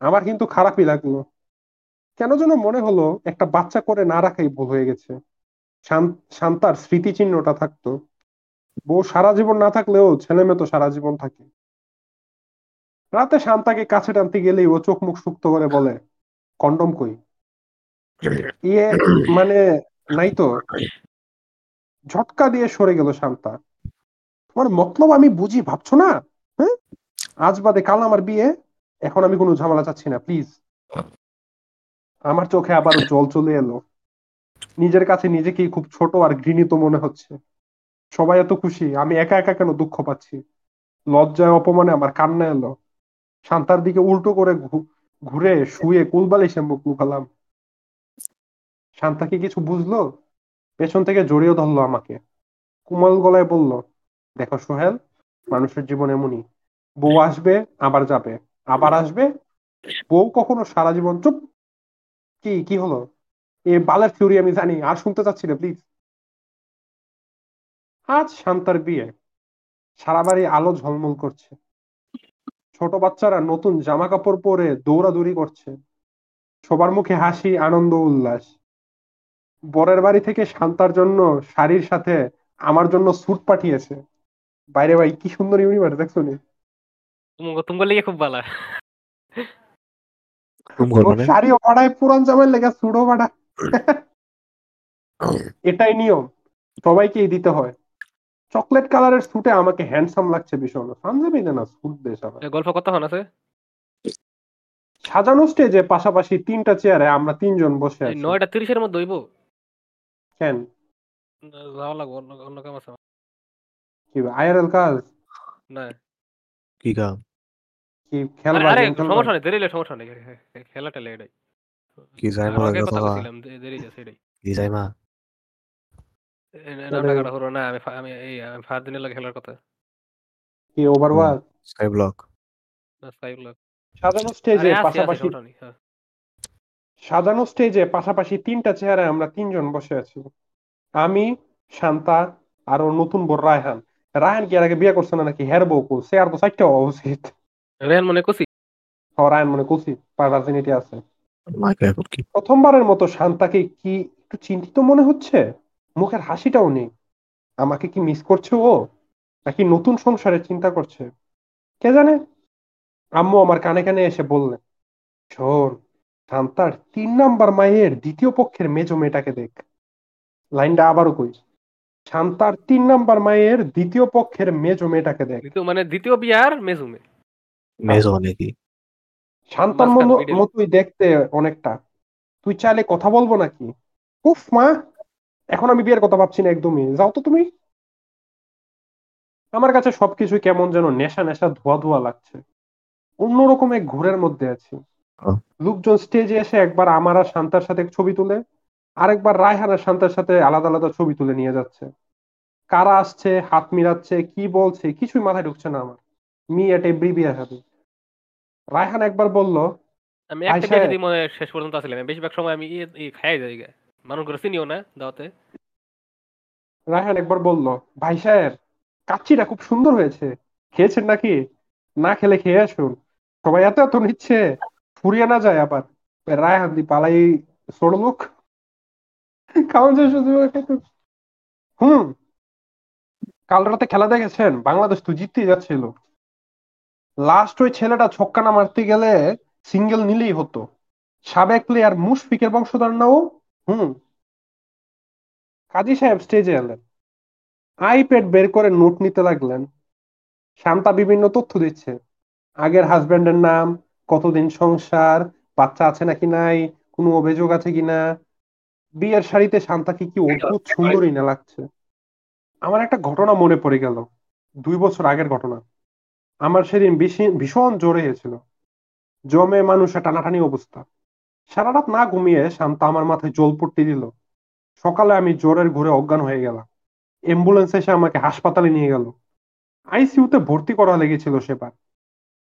[SPEAKER 1] আমার কিন্তু খারাপই লাগল। কেন যেন মনে হলো, একটা বাচ্চা করে না রাখাই ভুল হয়ে গেছে। শান- শান্তার স্মৃতিচিহ্নটা থাকতো। বউ সারা জীবন না থাকলেও ছেলে মেয়ে তো সারা জীবন থাকে। রাতে শান্তাকে কাছে টানতে গেলেই ও চোখ মুখ শুক্ত করে বলে, কন্ডম কই? ইয়ে মানে নাই তো। ঝটকা দিয়ে সরে গেল শান্তা। তোমার মতলব আমি বুঝি, ভাবছ না? হ্যাঁ? আজ বাদে কাল আমার বিয়ে, এখন আমি কোনো ঝামেলা চাচ্ছি না, প্লিজ। আমার চোখে আবার জল চলে এলো। নিজের কাছে নিজেকেই খুব ছোট আর ঘৃণিত মনে হচ্ছে। সবাই এত খুশি, আমি একা একা কেন দুঃখ পাচ্ছি? লজ্জায়, অপমানে আমার কান্না এলো। শান্তার দিকে উল্টো করে ঘুরে শুয়ে কুলবালিশে মুখ লুকালাম শান্তা কি কিছু বুঝলো? পেছন থেকে জড়িয়ে ধরলো আমাকে। কোমল গলায় বলল, দেখো সোহেল, মানুষের জীবন এমনই। বউ আসবে, আবার যাবে। আবার আসবে? বউ কখনো সারা জীবন চুপ? কি কি হলো? এ বালের থিওরি আমি জানি, আর শুনতে চাচ্ছি না, প্লিজ। আজ শান্তার বিয়ে। সারা বাড়ি আলো ঝলমল করছে। ছোট বাচ্চারা নতুন জামা কাপড় পরে দৌড়াদৌড়ি করছে। সবার মুখে হাসি আনন্দ উল্লাস। বরের বাড়ি থেকে শান্তার জন্য শাড়ির সাথে আমার জন্য স্যুট পাঠিয়েছে। বাইরে ভাই কি সুন্দর ইউনিভার্স দেখছ নি?
[SPEAKER 3] তুমি তুমি লিগে খুব ভালো।
[SPEAKER 2] মানে?
[SPEAKER 1] শাড়িও ভাড়ায় পুরান জামাই লেগে স্যুটও ভাড়া <laughs> এটাই নিয়ম। সবাইকেই দিতে হয়। চকলেট কালারের স্যুটে আমাকে হ্যান্ডসাম লাগছে ভীষণ। পাঞ্জাবি না স্যুট বেশ আমার।
[SPEAKER 3] গল্প কতক্ষণ আছে?
[SPEAKER 1] সাজানো স্টেজে পাশাপাশি তিনটা চেয়ারে আমরা তিনজন বসে আছি।
[SPEAKER 3] নয়টা তিরিশের মধ্যে হইব?
[SPEAKER 1] কেন?
[SPEAKER 3] যাওয়া লাগবো অন্য অন্য কাম আছে।
[SPEAKER 1] কি আইআরএল কাজ?
[SPEAKER 3] না।
[SPEAKER 2] কি কাম?
[SPEAKER 1] কি
[SPEAKER 3] আরে
[SPEAKER 1] খেলবা
[SPEAKER 3] আরে সমস্যা নেই দেরি হলে সমস্যা নেই। খেলা টেলে এটাই
[SPEAKER 2] কি যাই কথা
[SPEAKER 3] কথা দে- দেরি আছে এটাই
[SPEAKER 2] কি যাই মা?
[SPEAKER 3] এই হলো না আমি আমি এই আমি লাগে খেলার কথা।
[SPEAKER 1] কি ওভারওয়াচ
[SPEAKER 2] স্কাই ব্লক
[SPEAKER 3] না স্কাই ব্লক
[SPEAKER 1] সাজানো স্টেজে পাশাপাশি
[SPEAKER 3] হ্যাঁ।
[SPEAKER 1] সাজানো স্টেজে পাশাপাশি তিনটা আমরা তিনজন বসে আছি। আমি শান্তা আর ওর নতুন বউ রায়হান। রায়হান কি এর আগে বিয়ে করছে না নাকি? হের বউ কো সে আর তো চারটা হওয়া উচিত
[SPEAKER 3] রেয়ান মনে করছি?
[SPEAKER 1] ও রায়হান মনে কুসি আছে। প্রথমবারের মতো শান্তাকে কি একটু চিন্তিত মনে হচ্ছে? মুখের হাসিটাও নেই। আমাকে কি মিস করছে ও? নাকি নতুন সংসারের চিন্তা করছে? কে জানে? আম্মু আমার কানে কানে এসে বললেন শোন শান্তার তিন নাম্বার মায়ের দ্বিতীয় পক্ষের মেজো মেয়েটাকে দেখ। লাইনটা আবারও কই শান্তার তিন নাম্বার মায়ের দ্বিতীয় পক্ষের মেজো মেয়েটাকে দেখ।
[SPEAKER 3] মানে দ্বিতীয় বিয়ার মেজুমে
[SPEAKER 2] মেজো নাকি
[SPEAKER 1] শান্তার
[SPEAKER 3] মাঝখান
[SPEAKER 1] মনো- মতোই দেখতে অনেকটা। তুই চাইলে কথা বলব নাকি? উফ মা! এখন আমি বিয়ের কথা ভাবছি না একদমই। যাও তো তুমি। আমার কাছে সবকিছু কেমন যেন নেশা নেশা ধোয়া ধোয়া লাগছে। অন্যরকম এক ঘোরের মধ্যে আছি। লোকজন স্টেজে এসে একবার আমার আর শান্তার সাথে ছবি তুলে আরেকবার রায়হান আর শান্তার সাথে আলাদা আলাদা ছবি তুলে নিয়ে যাচ্ছে। কারা আসছে হাত মিলাচ্ছে কি বলছে কিছুই মাথায় ঢুকছে না আমার। Me at every bear happy Raihan একবার বলল
[SPEAKER 3] আমি একটা বিয়ে মনে শেষ পর্যন্ত আসলাম বেশিরভাগ সময় আমি ই- ই খাই যাই গা। মানুষ করে চিনিও না দাওয়াতে।
[SPEAKER 1] রায়হান একবার বলল, ভাই সাহেব কাচ্চিটা খুব সুন্দর হয়েছে। খেয়েছেন নাকি? না খেলে খেয়ে আসুন। সবাই এত এত নিচ্ছে, ফুরিয়ে না যায় আবার। রায়হান দি পালাই যায় শুধু হুম। কাল রাতে খেলা দেখেছেন? বাংলাদেশ তো জিততেই যাচ্ছিল। লাস্ট ওই ছেলেটা ছক্কা না মারতে গেলে সিঙ্গেল নিলেই হতো। সাবেক প্লেয়ার মুশফিকের বংশধর নাও হুম। কাজী সাহেব স্টেজে এলেন। আইপ্যাড বের করে নোট নিতে লাগলেন। শান্তা বিভিন্ন তথ্য দিচ্ছে। আগের হাজবেন্ডের নাম কতদিন সংসার বাচ্চা আছে নাকি নাই কোনো অভিযোগ আছে কিনা? বিয়ের শাড়িতে শান্তাকে কি অদ্ভুত সুন্দরী না লাগছে? আমার একটা ঘটনা মনে পড়ে গেল। দুই বছর আগের ঘটনা। আমার সেদিন ভীষণ জ্বরে হয়েছিল। জমে মানুষের টানাটানি অবস্থা। সারা রাত না ঘুমিয়ে শান্তা আমার মাথায় জল পড়তে দিল। সকালে আমি জ্বরের ঘুরে অজ্ঞান হয়ে গেলাম। অ্যাম্বুলেন্স এসে আমাকে হাসপাতালে নিয়ে গেল। আইসিইউতে ভর্তি করা লেগেছিল সেবার।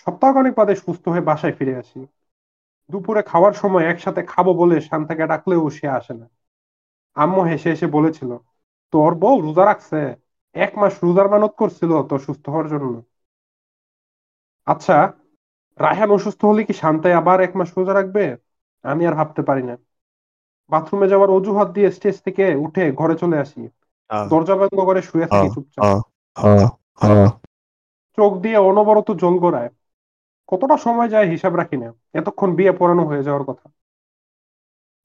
[SPEAKER 1] সপ্তাহখানেক বাদে সুস্থ হয়ে বাসায় ফিরে আসি। দুপুরে খাওয়ার সময় একসাথে খাব বলে শান্তাকে ডাকলেও সে আসে না। আম্মু হেসে হেসে বলেছিল, তোর বউ রোজা রাখছে, এক মাস রোজার মানত করছিল তোর সুস্থ হওয়ার জন্য। আচ্ছা রায়হান অসুস্থ হলে কি শান্তায় আবার এক মাস রোজা রাখবে? আমি আর ভাবতে পারি না। বাথরুমে যাওয়ার অজুহাত দিয়ে স্টেজ থেকে উঠে ঘরে চলে আসি। দরজা বন্ধ করে শুয়ে থাকি চুপচাপ। চোখ দিয়ে অনবরত জল গড়ায়। কতটা সময় যায় হিসাব রাখি না। এতক্ষণ বিয়ে পড়ানো হয়ে যাওয়ার কথা।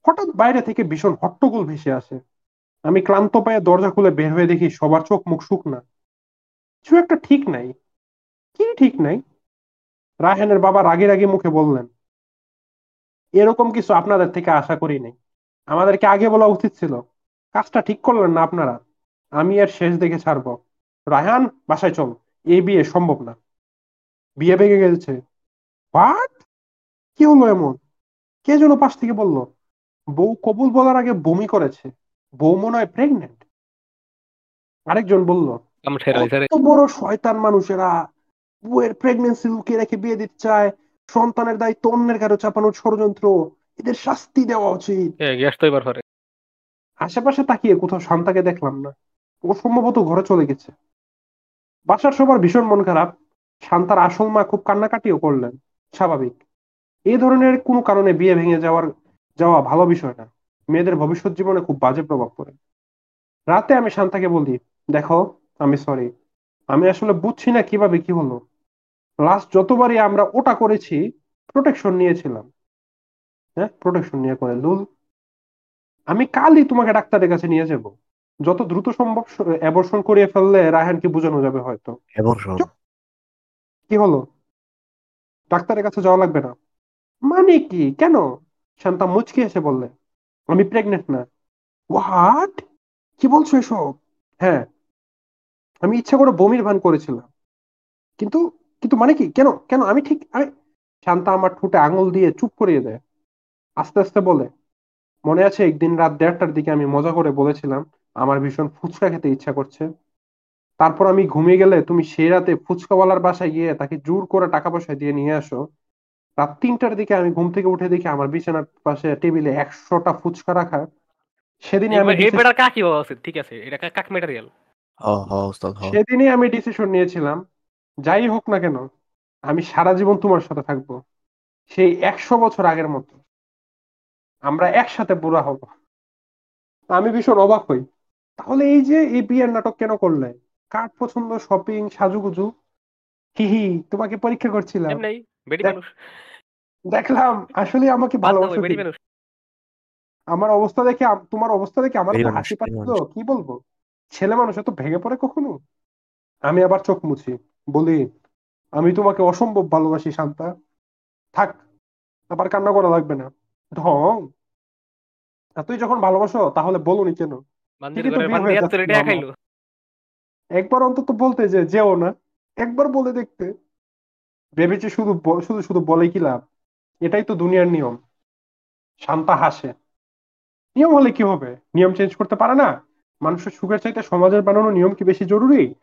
[SPEAKER 1] হঠাৎ বাইরে থেকে ভীষণ হট্টগোল ভেসে আসে। আমি ক্লান্ত পায়ে দরজা খুলে বের হয়ে দেখি সবার চোখ মুখ শুকনা। কিছু একটা ঠিক নাই। কি ঠিক নাই? রায়হানের বাবা রাগি রাগি মুখে বললেন এরকম কিছু আপনাদের থেকে আশা করি নাই। আমাদেরকে আগে বলা উচিত ছিল কাজটা ঠিক করলেন না আপনারা আমি এর শেষ দেখে ছাড়বো। রায়হান বাসায় চল এই বিয়ে সম্ভব না। বিয়ে ভেঙে গেছে। হোয়াট কি হলো এমন? কে যেন পাশ থেকে বলল বউ কবুল বলার আগে বমি করেছে বউ মনে হয় প্রেগনেন্ট আরেকজন বলল বড় শয়তান মানুষেরা বউয়ের প্রেগনেন্সি লুকিয়ে রেখে বিয়ে দিতে চায় সন্তানের দায়িত্ব অন্যের কারও চাপানোর ষড়যন্ত্র এদের শাস্তি দেওয়া উচিত।
[SPEAKER 3] পরে
[SPEAKER 1] আশেপাশে তাকিয়ে কোথাও শান্তাকে দেখলাম না। ও সম্ভবত ঘরে চলে গেছে। বাসার সবার ভীষণ মন খারাপ। শান্তার আসল মা খুব কান্নাকাটিও করলেন। স্বাভাবিক। এই ধরনের কোনো কারণে বিয়ে ভেঙে যাওয়ার যাওয়া ভালো বিষয় না। মেয়েদের ভবিষ্যৎ জীবনে খুব বাজে প্রভাব পড়ে। রাতে আমি শান্তাকে বলি দেখো আমি সরি আমি আসলে বুঝছি না কীভাবে কি হলো। লাস্ট যতবারই আমরা ওটা করেছি প্রোটেকশন নিয়েছিলাম। হ্যাঁ? প্রোটেকশন নিয়ে করে লুল আমি কালই তোমাকে ডাক্তারের কাছে নিয়ে যাব। যত দ্রুত সম্ভব অ্যাবর্শন করিয়ে ফেললে রায়হানকে বোঝানো যাবে হয়তো। কি হলো? ডাক্তারের কাছে যাওয়া লাগবে না। মানে কি? কেন? শান্তা মুচকি এসে বললে আমি প্রেগনেন্ট না। হোয়াট কি বলছো এসব? হ্যাঁ। আমি ইচ্ছা করে বমির ভান করেছিলাম। কিন্তু কিন্তু মানে কি? কেন কেন? আমি ঠিক আমি শান্তা আমার ঠোঁটে আঙুল দিয়ে চুপ করিয়ে দেয়। আস্তে আস্তে বলে মনে আছে একদিন রাত দেড়টার দিকে আমি মজা করে বলেছিলাম আমার ভীষণ ফুচকা খেতে ইচ্ছা করছে। তারপর আমি ঘুমিয়ে গেলে তুমি সেই রাতে ফুচকাওয়ালার বাসায় গিয়ে তাকে জোর করে টাকা পয়সা দিয়ে নিয়ে আসো। রাত তিনটার দিকে আমি ঘুম থেকে উঠে দেখি আমার বিছানার পাশে টেবিলে একশোটা ফুচকা রাখা। সেদিনই আমি
[SPEAKER 3] ঠিক আছে এটা কাক
[SPEAKER 1] সেদিনই আমি ডিসিশন নিয়েছিলাম যাই হোক না কেন আমি সারা জীবন তোমার সাথে থাকব। সেই একশো বছর আগের মতো। আমরা একসাথে বুড়া হব। আমি ভীষণ অবাক হই। তাহলে এই যে এই বিয়ের নাটক কেন করলে? কার পছন্দ? শপিং সাজুগুজু? হি হি তোমাকে পরীক্ষা করছিলাম।
[SPEAKER 3] এমনি বেডি
[SPEAKER 1] দেখ-
[SPEAKER 3] মানুষ।
[SPEAKER 1] দেখলাম আসলে আমাকে ভালোবাসো।
[SPEAKER 3] মানুষ।
[SPEAKER 1] আমার অবস্থা দেখে তোমার অবস্থা দেখে আমার হাসি পাচ্ছিল কি বলব? ছেলে মানুষ এত ভেঙে পড়ে কখনো? আমি আবার চোখ মুছি। বলি আমি তোমাকে অসম্ভব ভালোবাসি শান্তা। থাক আবার কান্না করা লাগবে না। ঢং এতই যখন ভালোবাসো তাহলে বলুনি কেন? একবার অন্তত বলতে যে যেও না। একবার বলে দেখতে। ভেবেছি শুধু শুধু শুধু বলে কি লাভ? এটাই তো দুনিয়ার নিয়ম। শান্তা হাসে। নিয়ম হলে কি হবে? নিয়ম চেঞ্জ করতে পারে না? মানুষের সুখের চাইতে সমাজের বানানো নিয়ম কি বেশি জরুরি।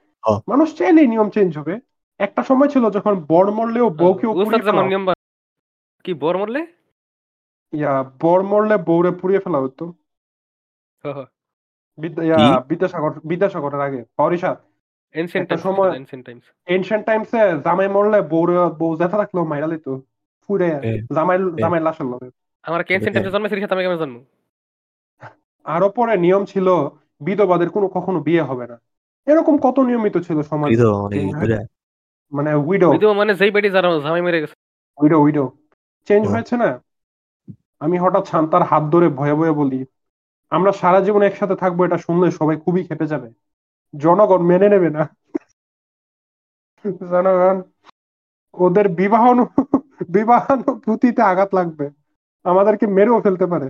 [SPEAKER 1] মানুষ চাইলেই নিয়ম চেঞ্জ হবে। একটা সময় ছিল যখন বর মরলেও বউকেও
[SPEAKER 3] কি বর মরলে?
[SPEAKER 1] ইয়া বর মরলে বউরে পুড়িয়ে ফেলা হতো? বিদ্যাসাগর বিদ্যাসাগরের আগে. এনশিয়েন্ট টাইমসে জামাই মরলে বউরে বউ জেঠা থাকলেও মাইরা লিত ফুড়ে
[SPEAKER 2] এ,
[SPEAKER 1] জামাই
[SPEAKER 2] এ।
[SPEAKER 1] জামাই লগে।
[SPEAKER 3] আমার কি এ আমি কেমন জন্ম
[SPEAKER 1] আরও পরে নিয়ম ছিল বিধবাদের কোনো কখনো বিয়ে হবে না। এরকম কত নিয়মিত ছিল সমাজ
[SPEAKER 2] মানে?
[SPEAKER 1] মানে উইডো
[SPEAKER 3] মানে যেই বেটি যারা জামাই মেরে গেছে।
[SPEAKER 1] উইডো উইডো চেঞ্জ
[SPEAKER 2] হ্যাঁ।
[SPEAKER 1] হয়েছে না? আমি হঠাৎ শান্তার হাত ধরে ভয়ে ভয়ে বলি আমরা সারা জীবন একসাথে থাকব এটা শুনলে সবাই খুবই খেপে যাবে। জনগণ মেনে নেবে না। জনগণ ওদের বিবাহ বিবাহানুভূতিতে আঘাত লাগবে। আমাদেরকে মেরেও ফেলতে পারে।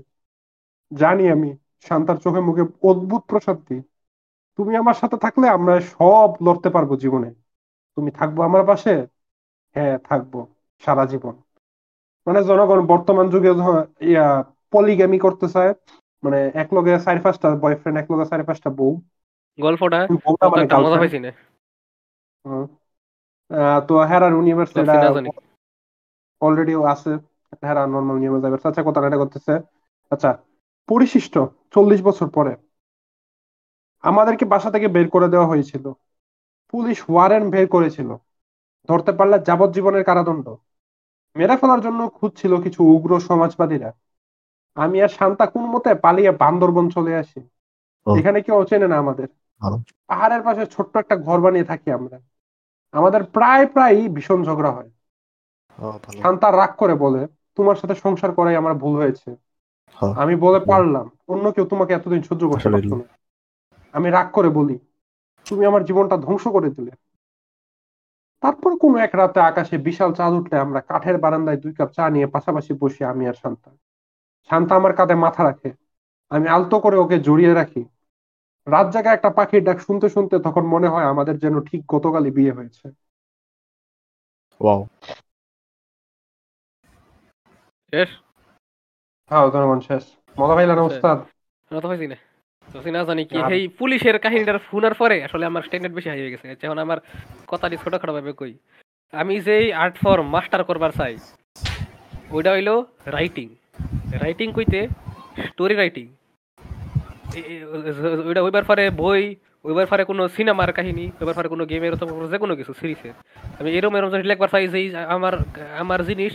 [SPEAKER 1] জানি আমি শান্তার চোখে মুখে অদ্ভুত প্রশান্তি। তুমি আমার সাথে থাকলে আমরা সব লড়তে পারব জীবনে। তুমি থাকব আমার পাশে? হ্যাঁ থাকব সারা জীবন। মানে জনগণ বর্তমান যুগে ইয়া পলিগ্যামি করতে চায় মানে এক লগে চারি পাঁচটা বয়ফ্রেন্ড এক লগে চারি পাঁচটা বউ।
[SPEAKER 3] গল্পটা?
[SPEAKER 1] মানে তো হেরার ইউনিভার্স এটা অলরেডি আছে হেরা নর্মাল ইউনিভার্স আচ্ছা কথা এটা করতেছে। আচ্ছা পরিশিষ্ট চল্লিশ বছর পরে। আমাদেরকে বাসা থেকে বের করে দেওয়া হয়েছিল। পুলিশ ওয়ারেন্ট বের করেছিল। ধরতে পারলে যাবজ্জীবনের কারাদণ্ড। মেরে ফেলার জন্য খুঁজছিল কিছু উগ্র সমাজবাদীরা। আমি আর শান্তা কোন মতে পালিয়ে বান্দরবন চলে আসি। এখানে কেউ চেনে না আমাদের। পাহাড়ের পাশে ছোট্ট একটা ঘর বানিয়ে থাকি আমরা। আমাদের প্রায় প্রায় ভীষণ ঝগড়া হয়। শান্তা রাগ করে বলে তোমার সাথে সংসার করাই আমার ভুল হয়েছে। আমি বলে পারলাম। অন্য কেউ তোমাকে এতদিন সহ্য করতে পারতো না। আমি রাগ করে বলি তুমি আমার জীবনটা ধ্বংস করে দিলে। তারপর কোন এক রাতে আকাশে বিশাল চাঁদ উঠলে আমরা কাঠের বারান্দায় দুই কাপ চা নিয়ে পাশাপাশি বসি আমি আর শান্তা। শান্তা আমার কাঁধে মাথা রাখে। আমি আলতো করে ওকে জড়িয়ে রাখি। রাত জাগা একটা পাখির ডাক শুনতে শুনতে তখন মনে হয় আমাদের যেন ঠিক গতকালই বিয়ে হয়েছে।
[SPEAKER 2] ওয়াও।
[SPEAKER 3] শেষ?
[SPEAKER 1] হ্যাঁ জনগণ শেষ। মজা পাইলা না
[SPEAKER 3] শেষ।
[SPEAKER 1] উস্তাদ
[SPEAKER 3] না তো হয়েছি না তো না জানি কি এই পুলিশের কাহিনীটার শোনার পরে আসলে আমার স্ট্যান্ডার্ড বেশি হাই হয়ে গেছে। আমার কথাটি ছোটখাটো ভাবে কই। আমি যেই আর্ট ফর্ম মাস্টার করবার চাই ওইটা হইল রাইটিং রাইটিং কইতে স্টোরি রাইটিং ওইটা ওইবার পরে বই ওইবার পরে কোনো সিনেমার কাহিনী ওইবার পরে কোনো গেমের অথবা যে কোনো কিছু সিরিজের আমি এরম এরম জিনিস লিখবার চাই যে আমার আমার জিনিস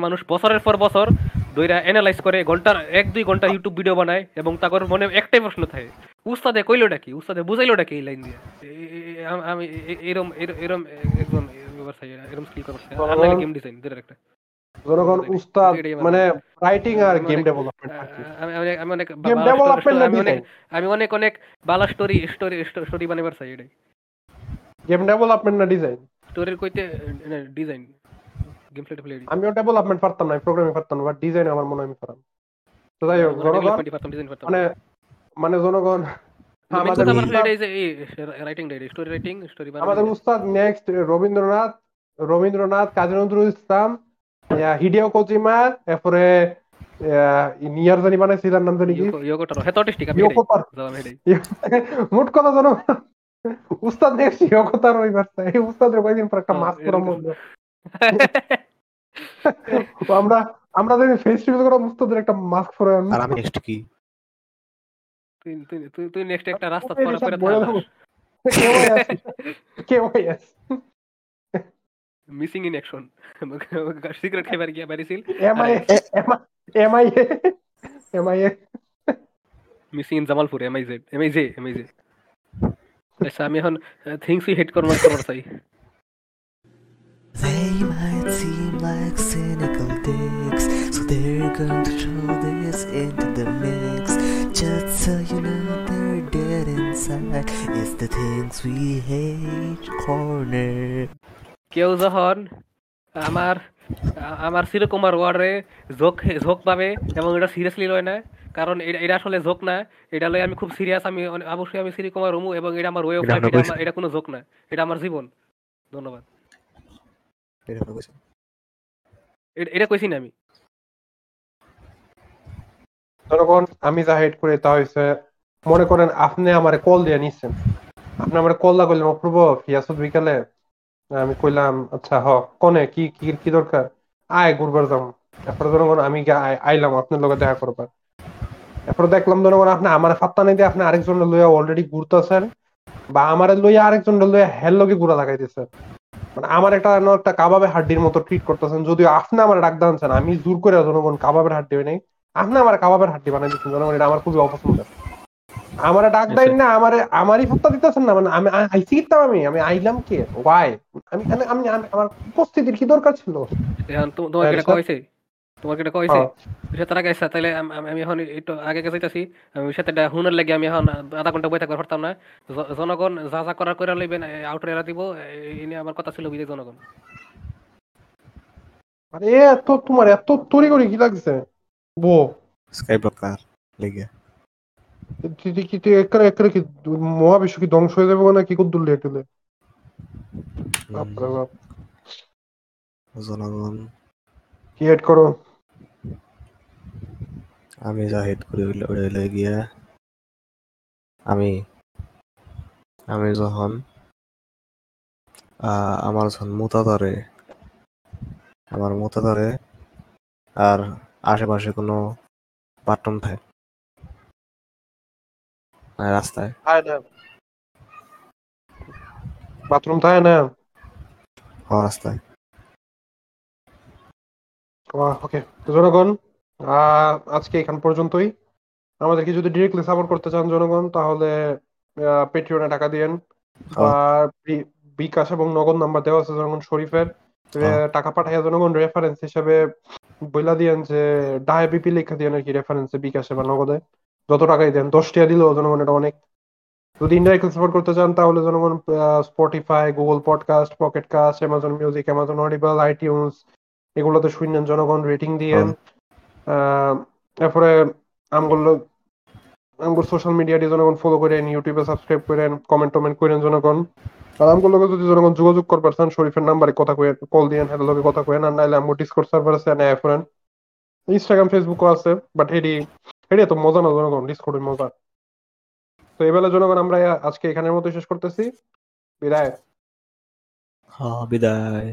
[SPEAKER 3] মানুষ বছরের পর বছর দইরা অ্যানালাইজ করে ঘণ্টার এক দুই ঘণ্টা ইউটিউব ভিডিও বানায় এবং তারপর মনে একটাই প্রশ্ন থাকে উস্তাদে কইলোটা কি? উস্তাদে বুঝাইলোটা কি এই লাইন দিয়ে? আম- এরম এরম চাই এরম স্কিল আর নাহলে গেম ডিজাইন দুটার একটা।
[SPEAKER 1] জনগণ উস্তাদ মানে রাইটিং আর
[SPEAKER 3] আমি
[SPEAKER 1] গেম
[SPEAKER 3] অনেক-
[SPEAKER 1] ডেভেলপমেন্ট
[SPEAKER 3] আমি আমি আমি অনেক
[SPEAKER 1] গেম ডেভেলপমেন্ট
[SPEAKER 3] আমি অনেক আমি অনেক অনেক বালা স্টোরি স্টোরি স্টোরি বানাবার চাই এটাই।
[SPEAKER 1] গেম ডেভেলপমেন্ট না ডিজাইন
[SPEAKER 3] স্টোরির কইতে ডিজাইন গেম প্লে
[SPEAKER 1] ডেভেলপমেন্ট পারতাম না প্রোগ্রামিং পারতাম না বাট ডিজাইন আমার মনে হয় আমি পারতাম। তো যাই হোক মানে মানে জনগণ আমাদের উস্তাদ-
[SPEAKER 3] এটাই যে এই writing diary story writing story
[SPEAKER 1] আমাদের উস্তাদ next Rabindranath Rabindranath Kazi Nazrul Islam Hideo Kojima এরপরে নিয়ার জানি বানাইছিলার নাম জানি কি? মোট কথা জানো? উস্তাদ নেক্সট ইয়োকো তার ওই বার্তা এই উস্তাদের কয়েকদিন পর একটা
[SPEAKER 3] হ্যাঁ,
[SPEAKER 1] মাস্ক করা
[SPEAKER 3] এরকম।
[SPEAKER 1] মন <laughs> আমরা আমরা যদি ফেস করা একটা মাস্ক পরে
[SPEAKER 2] আর আমি নেক্সট কি?
[SPEAKER 3] তুই তুই- তুই নেক্সট একটা রাস্তা পরে পরে
[SPEAKER 1] কে ভাই আছে? কে ভাই আছে?
[SPEAKER 3] মিসিং ইন অ্যাকশন সিক্রেট খেবার গিয়া বাড়িছিল
[SPEAKER 1] MI MI MI
[SPEAKER 3] missing in Jamalpur MIZ MIJ MIJ আচ্ছা আমি এখন থিংস উই হেড করবার চাই।
[SPEAKER 4] They might seem like cynical dicks, so they're going to throw this into the mix. Just so you know they're dead inside. It's the things we hate corner.
[SPEAKER 3] কেউ যখন আমার আমার চিরকুমার ওয়ার্ডে ঝোঁক ঝোঁক পাবে এবং এটা সিরিয়াসলি লয় না কারণ এটা এটা আসলে ঝোঁক না এটা লয় আমি খুব সিরিয়াস আমি অবশ্যই আমি শ্রীকুমার হমু এবং এটা আমার ওয়ে অফ লাইফ এটা এটা কোনো ঝোঁক না এটা আমার জীবন ধন্যবাদ
[SPEAKER 2] এটা কইছি।
[SPEAKER 3] এটা কইছি না আমি।
[SPEAKER 1] জনগণ আমি যা হেড করে তা হয়েছে মনে করেন আপনি আমারে কল দিয়ে নিচ্ছেন আপনি আমার কল দা করলেন অপূর্ব ফিয়াসুদ বিকালে আমি কইলাম আচ্ছা হ কনে কি কি কি দরকার? আয় ঘুরবার যাম। জনগণ আমি আইলাম আপনার লগে দেখা করবার। এরপরে দেখলাম জনগণ আপনি আমার ফাত্তা নাই দিয়ে আপনি আরেকজন লইয়া অলরেডি ঘুরতেছেন বা আমারে লইয়া আরেকজন লইয়া হেল লগে ঘুরা লাগাইতেছেন। মানে আমার একটা একটা কাবাবে হাড্ডির মতো ট্রিট করতেছেন যদিও আপনি আমার ডাক দানছেন আমি জোর করে জনগণ কাবাবের হাড্ডি নাই আপনি আমার কাবাবের হাড্ডি বানাই দিচ্ছেন জনগণ এটা আমার খুবই অপছন্দ আমার ডাক দেয় না আমারে আমারই ফত্তা দিতেছেন না মানে আমি আইসি আইছি কিতাম আমি আমি আইলাম কে? ওয়াই আমি আমি আমি আমি- আমার উপস্থিতির কি দরকার ছিল?
[SPEAKER 3] এখন তো- তোমাকে এটা
[SPEAKER 1] আচ্ছা।
[SPEAKER 3] কইছে? তোমাকে এটা কইছে। সে তার আগে আইসা তাহলে আম- এখন একটু আগে গেছে যাইতাছি আমি সাথে এটা হুনার লাগে আমি এখন আধা ঘণ্টা বই থাকতে পারতাম না। জনগণ যা যা করার করে লইবেন আউটার এরা দিব এই নিয়ে আমার কথা ছিল বিজয় জনগণ।
[SPEAKER 1] আরে এত তোমার এত তরি করে কি লাগছে? বো।
[SPEAKER 2] স্কাই ব্লকার লেগে
[SPEAKER 1] তুই কি তুই একরে একরে কি মহাবিশ্ব কি ধ্বংস হয়ে যাবে না কি করে দুললে এটুলে বাপরে বাপ।
[SPEAKER 2] জনগণ।
[SPEAKER 1] কি হেড করো
[SPEAKER 2] আমি হেড করি হইল গিয়া আমি আমি যখন আমার যখন মোতা ধরে আমার মোতা ধরে আর আশেপাশে কোনো বাটন থাকে রাস্তায়।
[SPEAKER 1] আয় না। বাথরুম থাকে না?
[SPEAKER 2] হওয়া রাস্তায়।
[SPEAKER 1] ওকে জনগণ। আজকে এখান পর্যন্তই। আমাদেরকে যদি ডিরেক্টলি সাপোর্ট করতে চান জনগণ তাহলে পেট্রিয়নে টাকা দিয়েন। আর বিকাশ এবং নগদ নাম্বার দেওয়া আছে জনগণ শরীফের। টাকা পাঠাইয়া জনগণ রেফারেন্স হিসেবে বইলা দিয়েন যে ডায়াবিপি লেখা দিয়েন আর কি রেফারেন্সে বিকাশে বা নগদে। যত টাকাই দেন দশ টাকা দিলেও জনগণ এটা অনেক। যদি ইনডাইরেক্টলি সাপোর্ট করতে চান তাহলে জনগণ Spotify Google podcast Pocket Cast Amazon music Amazon Audible iTunes এগুলোতে শুনেন জনগণ রেটিং দিয়েন। আহ, তারপরে আমগুলো আমগুলো সোশ্যাল মিডিয়া দিয়ে জনগণ ফলো করেন ইউটিউবে সাবস্ক্রাইব করেন কমেন্ট টমেন্ট করেন জনগণ। আর আমগুলো যদি জনগণ যোগাযোগ করবার চান শরীফের নাম্বারে কথা কয়ে কল দিয়েন হেদের লগে কথা কয়েন আর নাইলে আমগো ডিসকর্ড সার্ভার আছে নেয় করেন। ইনস্টাগ্রাম ফেসবুকও আছে বাট এডি এডি এত মজা না জনগণ ডিসকর্ডের মজা। তো এবেলা জনগণ আমরা আজকে এখানের মতো শেষ করতেছি। বিদায়।
[SPEAKER 2] হ্যাঁ বিদায়।